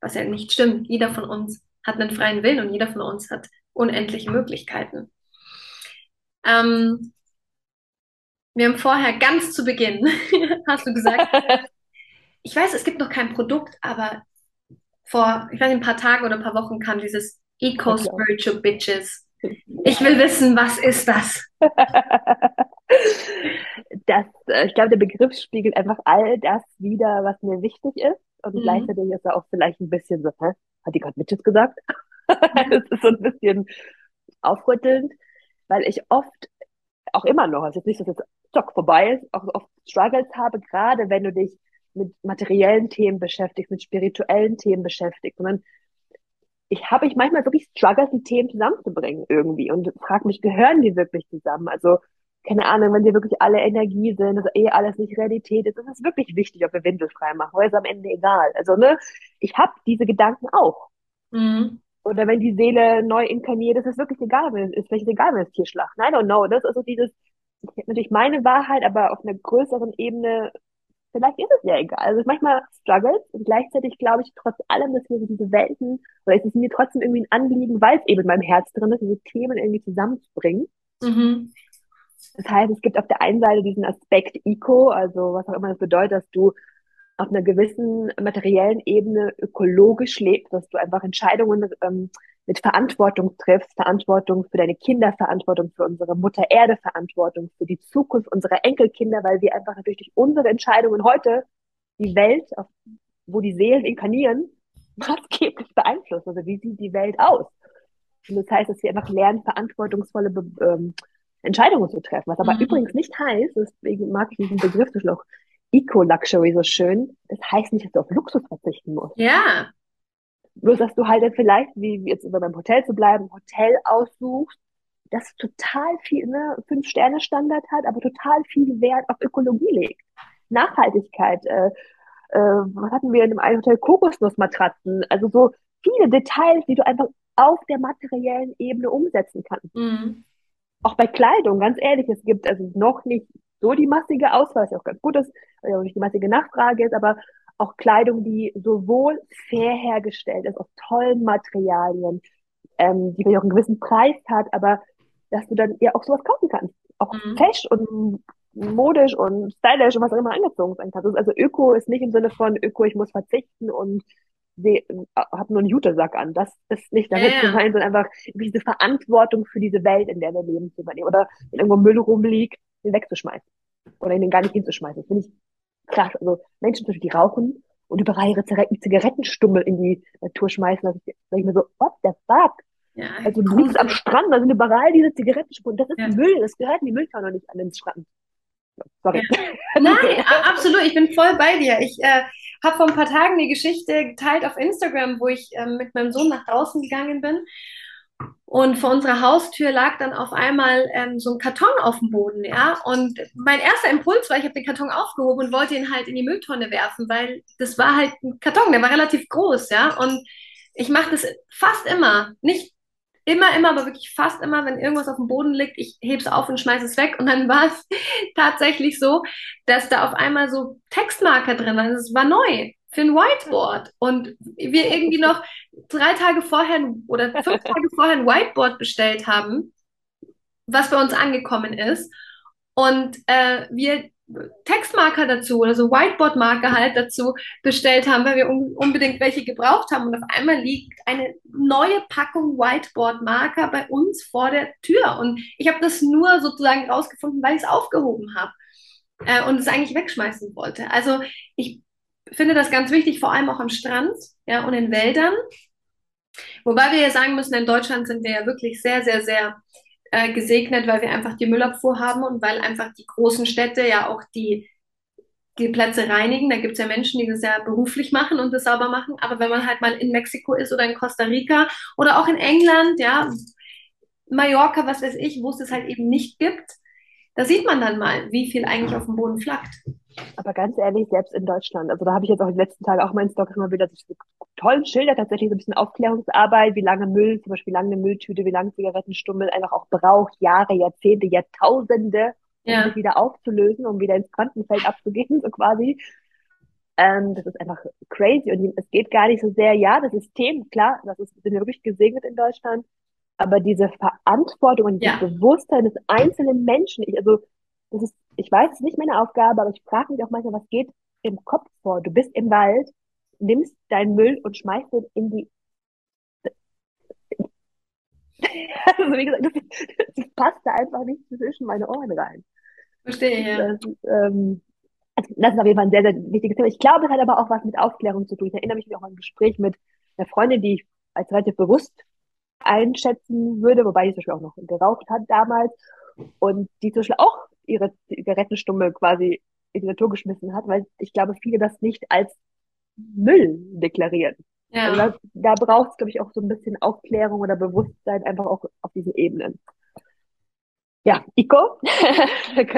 Was ja nicht stimmt. Jeder von uns hat einen freien Willen und jeder von uns hat unendliche Möglichkeiten. Ähm, wir haben vorher ganz zu Beginn, hast du gesagt, ich weiß, es gibt noch kein Produkt, aber vor, ich weiß ein paar Tagen oder ein paar Wochen kam dieses Eco-Spiritual Bitches ich will wissen, was ist das? das äh, ich glaube, der Begriff spiegelt einfach all das wieder, was mir wichtig ist. Und mhm. gleichzeitig ist er auch vielleicht ein bisschen so, hä? Hat die gerade Mitches gesagt? das ist so ein bisschen aufrüttelnd, weil ich oft, auch immer noch, also jetzt nicht, dass jetzt Stock vorbei ist, auch oft Struggles habe, gerade wenn du dich mit materiellen Themen beschäftigst, mit spirituellen Themen beschäftigst, sondern ich habe ich manchmal wirklich struggles, die Themen zusammenzubringen irgendwie und frage mich, gehören die wirklich zusammen? Also, keine Ahnung, wenn die wirklich alle Energie sind, dass eh alles nicht Realität ist, ist es wirklich wichtig, ob wir Windel frei machen, weil es am Ende egal. Also, ne, ich habe diese Gedanken auch. Mhm. Oder wenn die Seele neu inkarniert, ist es wirklich egal, wenn es ist vielleicht egal, wenn es Tier schlacht. I don't know. Das ist also dieses, natürlich meine Wahrheit, aber auf einer größeren Ebene vielleicht ist es ja egal. Also manchmal struggles und gleichzeitig glaube ich trotz allem, dass wir diese Welten, oder es ist mir trotzdem irgendwie ein Anliegen, weil es eben in meinem Herz drin ist, diese Themen irgendwie zusammenzubringen. Mhm. Das heißt, es gibt auf der einen Seite diesen Aspekt Eco, also was auch immer das bedeutet, dass du auf einer gewissen materiellen Ebene ökologisch lebst, dass du einfach Entscheidungen ähm, mit Verantwortung triffst, Verantwortung für deine Kinder, Verantwortung für unsere Mutter Erde, Verantwortung für die Zukunft unserer Enkelkinder, weil wir einfach natürlich durch unsere Entscheidungen heute die Welt, wo die Seelen inkarnieren, maßgeblich beeinflussen. Also wie sieht die Welt aus? Und das heißt, dass wir einfach lernen, verantwortungsvolle Be ähm, Entscheidungen zu treffen. Was aber mhm. übrigens nicht heißt, deswegen mag ich diesen Begriff auch Eco-Luxury so schön, das heißt nicht, dass du auf Luxus verzichten musst. Ja. Bloß, dass du halt dann vielleicht, wie jetzt über beim Hotel zu bleiben, Hotel aussuchst, das total viel, ne, Fünf-Sterne-Standard hat, aber total viel Wert auf Ökologie legt. Nachhaltigkeit, äh, äh, was hatten wir in dem einen Hotel? Kokosnussmatratzen, also so viele Details, die du einfach auf der materiellen Ebene umsetzen kannst. Mhm. Auch bei Kleidung, ganz ehrlich, es gibt also noch nicht so die massige Auswahl, was ja auch ganz gut ist, weil ja auch nicht die massige Nachfrage ist, aber auch Kleidung, die sowohl fair hergestellt ist, aus tollen Materialien, ähm, die vielleicht auch einen gewissen Preis hat, aber dass du dann ja auch sowas kaufen kannst. Auch mhm. fesch und modisch und stylisch und was auch immer angezogen sein kannst. Also Öko ist nicht im Sinne von Öko, ich muss verzichten und habe nur einen Jutesack an. Das ist nicht damit ja, ja. gemeint, sondern einfach diese Verantwortung für diese Welt, in der wir leben, zu übernehmen. Oder wenn irgendwo Müll rumliegt, den wegzuschmeißen. Oder den gar nicht hinzuschmeißen. Das finde ich krass. Also Menschen, die rauchen und überall ihre Zigarettenstummel in die Natur schmeißen, da sage ich mir so, what the fuck? Ja, also du liegst am Strand, da sind überall diese Zigarettenstummel. Das ist ja. Müll, das gehört in die Mülltonne nicht an den Strand. Sorry. Ja. Nein, absolut, ich bin voll bei dir. Ich äh, habe vor ein paar Tagen eine Geschichte geteilt auf Instagram, wo ich äh, mit meinem Sohn nach draußen gegangen bin. Und vor unserer Haustür lag dann auf einmal ähm, so ein Karton auf dem Boden, ja. Und mein erster Impuls war, ich habe den Karton aufgehoben und wollte ihn halt in die Mülltonne werfen, weil das war halt ein Karton, der war relativ groß, ja. Und ich mache das fast immer, nicht immer, immer, aber wirklich fast immer, wenn irgendwas auf dem Boden liegt, ich hebe es auf und schmeiße es weg. Und dann war es tatsächlich so, dass da auf einmal so Textmarker drin waren. Es war neu für ein Whiteboard. Und wir irgendwie noch drei Tage vorher oder fünf Tage vorher ein Whiteboard bestellt haben, was bei uns angekommen ist. Und äh, wir Textmarker dazu oder so Whiteboard-Marker halt dazu bestellt haben, weil wir un unbedingt welche gebraucht haben. Und auf einmal liegt eine neue Packung Whiteboard-Marker bei uns vor der Tür. Und ich habe das nur sozusagen rausgefunden, weil ich es aufgehoben habe äh, und es eigentlich wegschmeißen wollte. Also ich finde das ganz wichtig, vor allem auch am Strand ja, und in Wäldern. Wobei wir ja sagen müssen, in Deutschland sind wir ja wirklich sehr, sehr, sehr äh, gesegnet, weil wir einfach die Müllabfuhr haben und weil einfach die großen Städte ja auch die, die Plätze reinigen. Da gibt es ja Menschen, die das ja beruflich machen und das sauber machen. Aber wenn man halt mal in Mexiko ist oder in Costa Rica oder auch in England, ja, Mallorca, was weiß ich, wo es das halt eben nicht gibt, da sieht man dann mal, wie viel eigentlich auf dem Boden flackt. Aber ganz ehrlich, selbst in Deutschland, also da habe ich jetzt auch in den letzten Tagen auch meinen Stock immer wieder so tollen Schilder, tatsächlich so ein bisschen Aufklärungsarbeit, wie lange Müll, zum Beispiel wie lange eine Mülltüte, wie lange Zigarettenstummel einfach auch braucht, Jahre, Jahrzehnte, Jahrtausende, um ja. sich wieder aufzulösen, um wieder ins Quantenfeld abzugehen, so quasi. Ähm, das ist einfach crazy und es geht gar nicht so sehr, ja, das System, klar, das ist, sind wir wirklich gesegnet in Deutschland, aber diese Verantwortung und ja. dieses Bewusstsein des einzelnen Menschen, ich, also das ist, ich weiß, es ist nicht meine Aufgabe, aber ich frage mich auch manchmal, was geht im Kopf vor? Du bist im Wald, nimmst deinen Müll und schmeißt ihn in die also wie gesagt, das, das passt da einfach nicht zwischen meine Ohren rein. Verstehe, ja. Das, ähm, also das ist auf jeden Fall ein sehr, sehr wichtiges Thema. Ich glaube, es hat aber auch was mit Aufklärung zu tun. Ich erinnere mich auch an ein Gespräch mit einer Freundin, die ich als relativ bewusst einschätzen würde, wobei die zum Beispiel auch noch geraucht hat damals und die zum Beispiel auch ihre Zigarettenstummel quasi in die Natur geschmissen hat, weil ich glaube, viele das nicht als Müll deklarieren. Ja. Also da, da braucht es, glaube ich, auch so ein bisschen Aufklärung oder Bewusstsein einfach auch auf diesen Ebenen. Ja, Ico,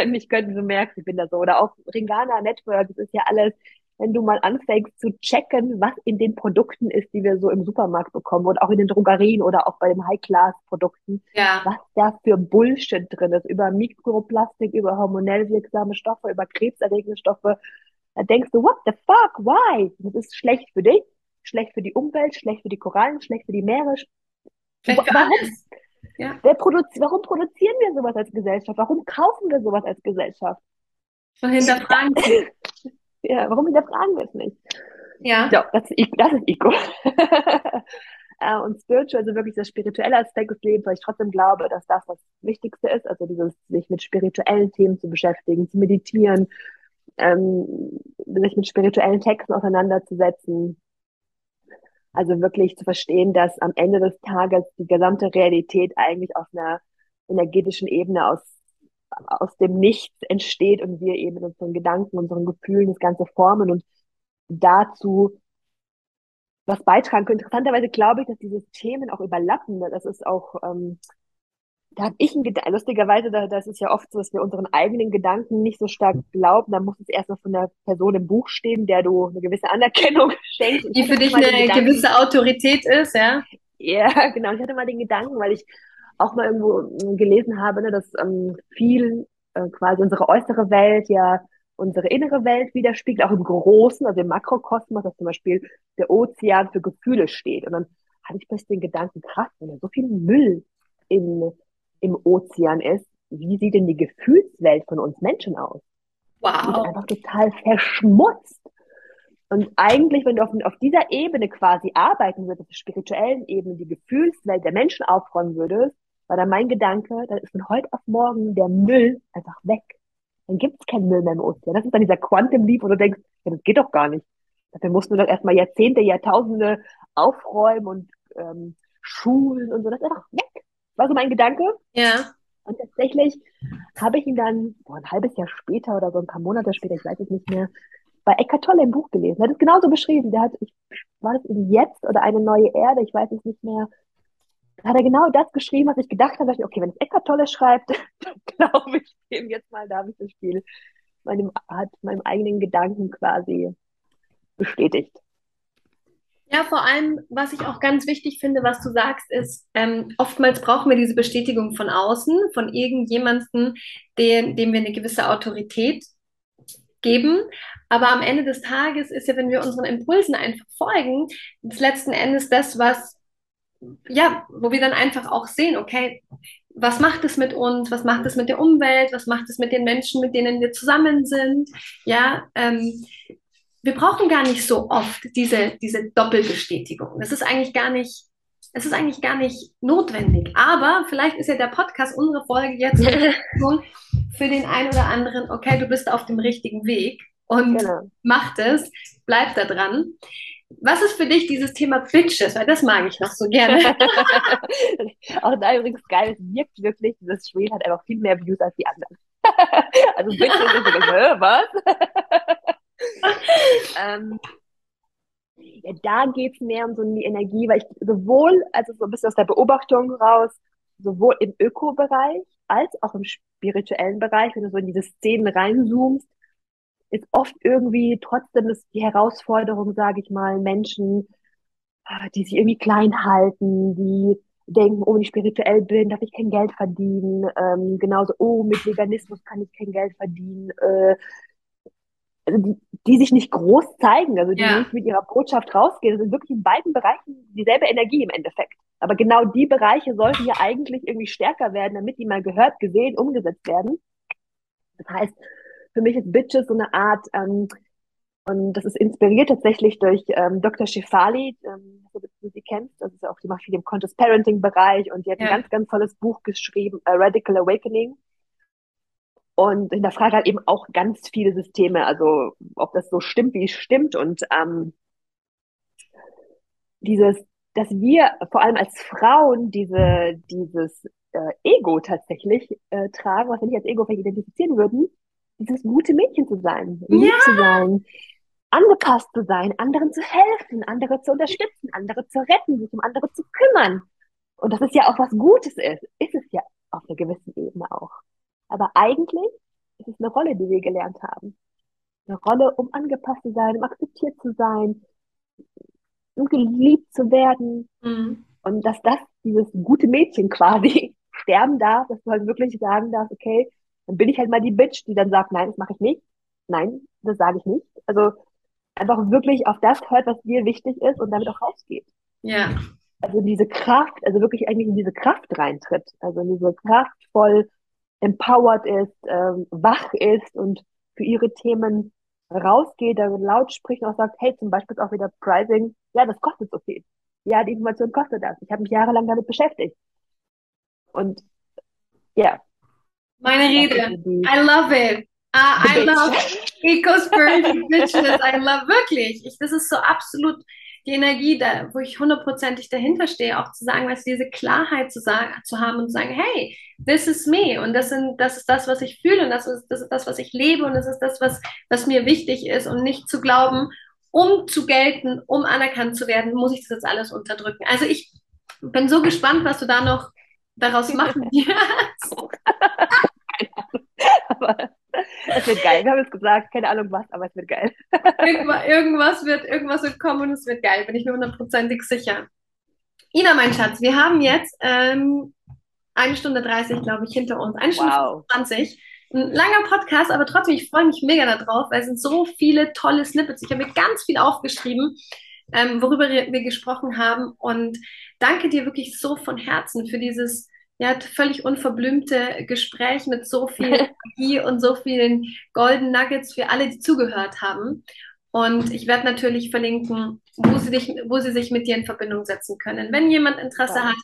mich können, du merkst, ich bin da so. Oder auch Ringana Network, das ist ja alles wenn du mal anfängst zu checken, was in den Produkten ist, die wir so im Supermarkt bekommen und auch in den Drogerien oder auch bei den High-Class-Produkten, ja. was da für Bullshit drin ist, über Mikroplastik, über hormonell wirksame Stoffe, über krebserregende Stoffe, da denkst du, what the fuck, why? Das ist schlecht für dich, schlecht für die Umwelt, schlecht für die Korallen, schlecht für die Meere. Schlecht für warum? Alles. Ja. Produzi warum produzieren wir sowas als Gesellschaft? Warum kaufen wir sowas als Gesellschaft? So hinterfragen. Ja, warum hinterfragen wir es nicht? Ja. So, das, ist, das ist Ego. Äh, und Spiritual, also wirklich der spirituelle Aspekt des Lebens, weil ich trotzdem glaube, dass das das Wichtigste ist, also dieses sich mit spirituellen Themen zu beschäftigen, zu meditieren, ähm, sich mit spirituellen Texten auseinanderzusetzen. Also wirklich zu verstehen, dass am Ende des Tages die gesamte Realität eigentlich auf einer energetischen Ebene aus aus dem Nichts entsteht und wir eben mit unseren Gedanken, unseren Gefühlen das Ganze formen und dazu was beitragen können. Interessanterweise glaube ich, dass diese Themen auch überlappen. Das ist auch, ähm, da habe ich ein Gedanken, lustigerweise, da, das ist ja oft so, dass wir unseren eigenen Gedanken nicht so stark glauben. Da muss es erst mal von der Person im Buch stehen, der du eine gewisse Anerkennung schenkst. Die für dich eine gewisse Autorität ist, ja? Ja, genau. Ich hatte mal den Gedanken, weil ich auch mal irgendwo ähm, gelesen habe, ne, dass ähm, viel äh, quasi unsere äußere Welt ja unsere innere Welt widerspiegelt, auch im Großen, also im Makrokosmos, dass zum Beispiel der Ozean für Gefühle steht. Und dann hatte ich plötzlich den Gedanken, krass, wenn da so viel Müll in im Ozean ist, wie sieht denn die Gefühlswelt von uns Menschen aus? Wow. Die ist einfach total verschmutzt. Und eigentlich, wenn du auf, auf dieser Ebene quasi arbeiten würdest, auf der spirituellen Ebene, die Gefühlswelt der Menschen aufräumen würdest, war dann mein Gedanke, dann ist von heute auf morgen der Müll einfach weg. Dann gibt es keinen Müll mehr im Ozean. Das ist dann dieser Quantum Leap, wo du denkst, ja, das geht doch gar nicht. Dafür mussten wir doch erstmal Jahrzehnte, Jahrtausende aufräumen und ähm, schulen und so. Das ist einfach weg. War so mein Gedanke. Ja. Und tatsächlich habe ich ihn dann boah, ein halbes Jahr später oder so ein paar Monate später, ich weiß es nicht mehr, bei Eckart Tolle im Buch gelesen. Er hat es genauso beschrieben. Der hat, ich, war das in Jetzt oder eine neue Erde, ich weiß es nicht mehr. Da hat er genau das geschrieben, was ich gedacht habe. Ich, okay, wenn es Eckart Tolle schreibt, dann glaube ich dem jetzt mal, da habe ich das Spiel meinem, hat meinem eigenen Gedanken quasi bestätigt. Ja, vor allem, was ich auch ganz wichtig finde, was du sagst, ist, ähm, oftmals brauchen wir diese Bestätigung von außen, von irgendjemandem, dem, dem wir eine gewisse Autorität geben. Aber am Ende des Tages ist ja, wenn wir unseren Impulsen einfach folgen, letzten Endes das, was, ja, wo wir dann einfach auch sehen, okay, was macht es mit uns, was macht es mit der Umwelt, was macht es mit den Menschen, mit denen wir zusammen sind, ja, ähm, wir brauchen gar nicht so oft diese, diese Doppelbestätigung. Das ist eigentlich gar nicht, es ist eigentlich gar nicht notwendig. Aber vielleicht ist ja der Podcast, unsere Folge jetzt für den einen oder anderen, okay, du bist auf dem richtigen Weg und genau. mach das, bleib da dran. Was ist für dich dieses Thema Bitches? Weil das mag ich noch so gerne. Auch da übrigens geil, es wirkt wirklich, dieses Spiel hat einfach viel mehr Views als die anderen. also Bitches ist so, was? ähm, ja, da geht es mehr um so eine Energie, weil ich sowohl, also so ein bisschen aus der Beobachtung raus, sowohl im Öko-Bereich als auch im spirituellen Bereich, wenn du so in diese Szenen reinzoomst, ist oft irgendwie trotzdem ist die Herausforderung, sage ich mal, Menschen, ah, die sich irgendwie klein halten, die denken, oh, wenn ich spirituell bin, darf ich kein Geld verdienen. Ähm, genauso, oh, mit Veganismus kann ich kein Geld verdienen. Äh, also die, die sich nicht groß zeigen, also die ja. nicht mit ihrer Botschaft rausgehen. Das sind wirklich in beiden Bereichen dieselbe Energie im Endeffekt. Aber genau die Bereiche sollten ja eigentlich irgendwie stärker werden, damit die mal gehört, gesehen, umgesetzt werden. Das heißt, für mich ist Bitches so eine Art, ähm, und das ist inspiriert tatsächlich durch ähm, Dr. Shefali, ähm, du sie kennst, das ist ja auch, die macht viel im Conscious Parenting Bereich und die hat ja. ein ganz, ganz tolles Buch geschrieben, A Radical Awakening und hinterfragt halt eben auch ganz viele Systeme, also ob das so stimmt, wie es stimmt und ähm, dieses, dass wir vor allem als Frauen diese, dieses äh, Ego tatsächlich äh, tragen, was wir nicht als Ego vielleicht identifizieren würden, dieses gute Mädchen zu sein, lieb ja. zu sein, angepasst zu sein, anderen zu helfen, andere zu unterstützen, andere zu retten, sich um andere zu kümmern. Und das ist ja auch was Gutes ist, ist es ja auf einer gewissen Ebene auch. Aber eigentlich ist es eine Rolle, die wir gelernt haben. Eine Rolle, um angepasst zu sein, um akzeptiert zu sein, um geliebt zu werden. Mhm. Und dass das, dieses gute Mädchen quasi sterben darf, dass du halt wirklich sagen darfst, okay, dann bin ich halt mal die Bitch, die dann sagt, nein, das mache ich nicht. Nein, das sage ich nicht. Also einfach wirklich auf das hört, was dir wichtig ist und damit auch rausgeht. Ja. Also diese Kraft, also wirklich eigentlich in diese Kraft reintritt. Also in diese kraftvoll empowered ist, ähm, wach ist und für ihre Themen rausgeht, da laut spricht und auch sagt, hey, zum Beispiel ist auch wieder Pricing, ja, das kostet so viel. Ja, die Information kostet das. Ich habe mich jahrelang damit beschäftigt. Und ja. Meine Rede. I love it. Uh, I love Eco-Spiritual Bitches. I love wirklich. Ich, das ist so absolut die Energie, da, wo ich hundertprozentig dahinter stehe, auch zu sagen, was diese Klarheit zu sagen, zu haben und zu sagen, hey, this is me und das sind, das ist das, was ich fühle und das ist, das ist das, was ich lebe und das ist das, was, was mir wichtig ist und nicht zu glauben, um zu gelten, um anerkannt zu werden, muss ich das jetzt alles unterdrücken. Also ich bin so gespannt, was du da noch daraus machen wirst. aber es wird geil. Wir haben es gesagt, keine Ahnung was, aber es wird geil. irgendwas, wird, irgendwas wird kommen und es wird geil, bin ich mir hundertprozentig sicher. Ina, mein Schatz, wir haben jetzt ähm, eine Stunde 30, glaube ich, hinter uns. Eine Stunde wow. 20. Ein langer Podcast, aber trotzdem, ich freue mich mega darauf, weil es sind so viele tolle Snippets. Ich habe mir ganz viel aufgeschrieben, ähm, worüber wir gesprochen haben. Und danke dir wirklich so von Herzen für dieses ja, völlig unverblümte Gespräch mit so viel Energie und so vielen Golden Nuggets für alle, die zugehört haben. Und ich werde natürlich verlinken, wo sie, dich, wo sie sich mit dir in Verbindung setzen können. Wenn jemand Interesse ja. hat,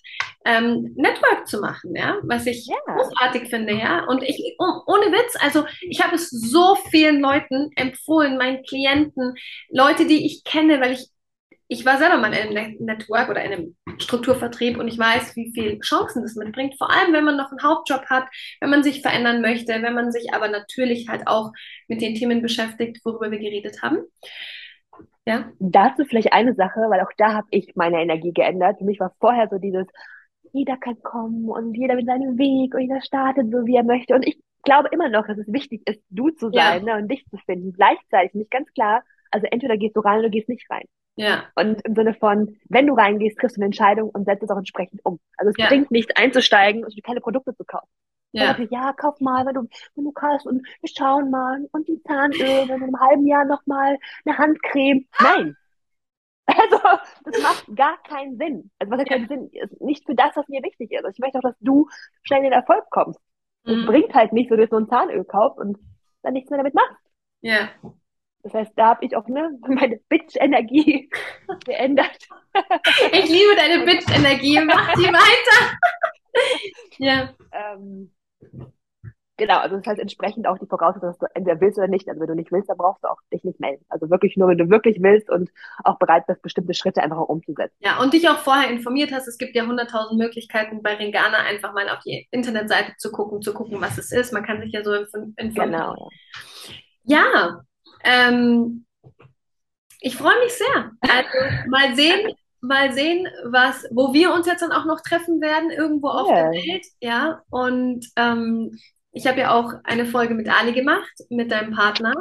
ähm, Network zu machen, ja, was ich ja. großartig finde, ja. Und ich, oh, ohne Witz, also ich habe es so vielen Leuten empfohlen, meinen Klienten, Leute, die ich kenne, weil ich ich war selber mal in einem Network oder in einem Strukturvertrieb und ich weiß, wie viele Chancen das mitbringt. Vor allem, wenn man noch einen Hauptjob hat, wenn man sich verändern möchte, wenn man sich aber natürlich halt auch mit den Themen beschäftigt, worüber wir geredet haben. Ja. Dazu vielleicht eine Sache, weil auch da habe ich meine Energie geändert. Für mich war vorher so dieses, jeder kann kommen und jeder mit seinem Weg und jeder startet so, wie er möchte. Und ich glaube immer noch, dass es wichtig ist, du zu sein ja. ne, und dich zu finden. Gleichzeitig nicht ganz klar, also entweder gehst du rein oder gehst nicht rein. Ja. Und im Sinne von, wenn du reingehst, triffst du eine Entscheidung und setzt es auch entsprechend um. Also es ja. bringt nichts einzusteigen und keine Produkte zu kaufen. Ja. Ich, ja, kauf mal, wenn du, wenn du kannst und wir schauen mal und die Zahnöl, wenn in einem halben Jahr nochmal eine Handcreme. Nein. Also, das macht gar keinen Sinn. Also, was hat ja. keinen Sinn? Ist nicht für das, was mir wichtig ist. Also, ich möchte auch, dass du schnell in den Erfolg kommst. Es mhm. bringt halt nicht, wenn du jetzt so ein Zahnöl kaufst und dann nichts mehr damit machst. Ja. Das heißt, da habe ich auch ne, meine Bitch-Energie geändert. Ich liebe deine Bitch-Energie. Mach die weiter. ja. Ähm, genau, also das heißt entsprechend auch die Voraussetzung, dass du entweder willst oder nicht. Also wenn du nicht willst, dann brauchst du auch dich nicht melden. Also wirklich nur, wenn du wirklich willst und auch bereit bist, bestimmte Schritte einfach auch umzusetzen. Ja, und dich auch vorher informiert hast. Es gibt ja hunderttausend Möglichkeiten bei Ringana einfach mal auf die Internetseite zu gucken, zu gucken, was es ist. Man kann sich ja so informieren. Genau. Ja, ja ähm, ich freue mich sehr. Also mal sehen, mal sehen, was, wo wir uns jetzt dann auch noch treffen werden, irgendwo yeah. auf der Welt. Ja, und ähm, ich habe ja auch eine Folge mit Ali gemacht, mit deinem Partner,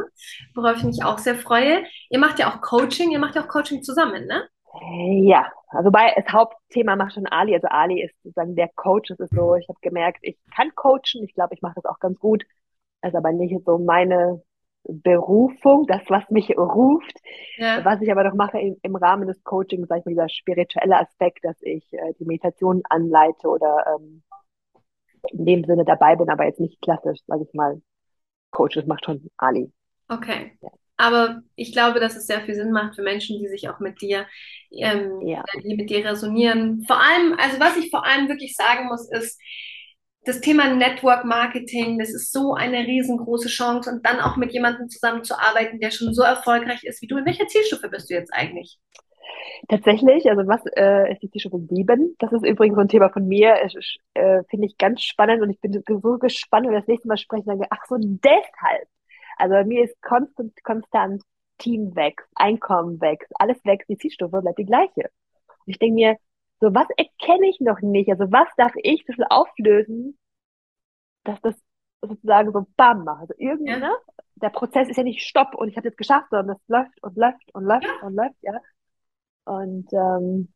worauf ich mich auch sehr freue. Ihr macht ja auch Coaching, ihr macht ja auch Coaching zusammen, ne? Ja, also bei das Hauptthema macht schon Ali. Also Ali ist sozusagen der Coach. Es ist so, ich habe gemerkt, ich kann coachen. Ich glaube, ich mache das auch ganz gut. Also aber nicht so meine Berufung, das, was mich ruft. Ja. Was ich aber noch mache im, im Rahmen des Coachings, sag ich mal, dieser spirituelle Aspekt, dass ich äh, die Meditation anleite oder ähm, in dem Sinne dabei bin, aber jetzt nicht klassisch, sage ich mal, Coach, das macht schon Ali. Okay. Ja. Aber ich glaube, dass es sehr viel Sinn macht für Menschen, die sich auch mit dir, ähm, ja. die mit dir resonieren. Vor allem, also was ich vor allem wirklich sagen muss, ist, das Thema Network Marketing, das ist so eine riesengroße Chance und dann auch mit jemandem zusammenzuarbeiten, der schon so erfolgreich ist wie du. In welcher Zielstufe bist du jetzt eigentlich? Tatsächlich, also was äh, ist die Zielstufe 7? Das ist übrigens so ein Thema von mir, äh, finde ich ganz spannend und ich bin so gespannt, wenn wir das nächste Mal sprechen, sage, ach so, deshalb. Also bei mir ist konstant, konstant Team wächst, Einkommen wächst, alles wächst, die Zielstufe bleibt die gleiche. Und ich denke mir, so, was erkenne ich noch nicht? Also, was darf ich so viel auflösen, dass das sozusagen so bam macht? Also, irgendwie, ja. ne? Der Prozess ist ja nicht Stopp und ich habe jetzt geschafft, sondern das läuft und läuft und läuft ja. und läuft, ja. Und, ähm,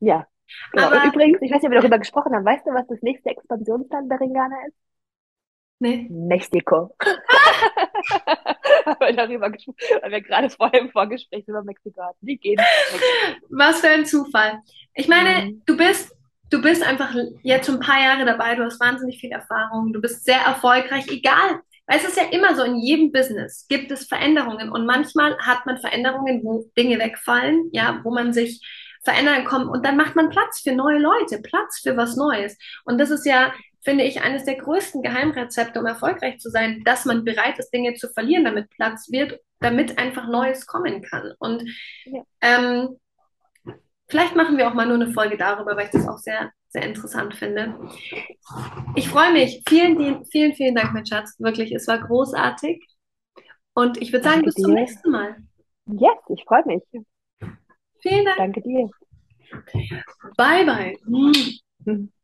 ja. Genau. Aber, und übrigens, ich weiß nicht, ob wir darüber gesprochen haben, weißt du, was das nächste Expansionsplan bei Ringana ist? Nee. Mexiko. haben wir darüber weil wir gerade vorher im Vorgespräch über Mexiko hatten. Die gehen. Was für ein Zufall. Ich meine, mhm. du bist, du bist einfach jetzt schon ein paar Jahre dabei, du hast wahnsinnig viel Erfahrung, du bist sehr erfolgreich, egal. Weil es ist ja immer so, in jedem Business gibt es Veränderungen und manchmal hat man Veränderungen, wo Dinge wegfallen, ja, wo man sich verändern kommt und dann macht man Platz für neue Leute, Platz für was Neues. Und das ist ja finde ich, eines der größten Geheimrezepte, um erfolgreich zu sein, dass man bereit ist, Dinge zu verlieren, damit Platz wird, damit einfach Neues kommen kann. Und ja. ähm, vielleicht machen wir auch mal nur eine Folge darüber, weil ich das auch sehr, sehr interessant finde. Ich freue mich. Vielen, vielen, vielen Dank, mein Schatz. Wirklich, es war großartig. Und ich würde sagen, Danke bis dir. zum nächsten Mal. Yes, ich freue mich. Vielen Dank. Danke dir. Bye, bye.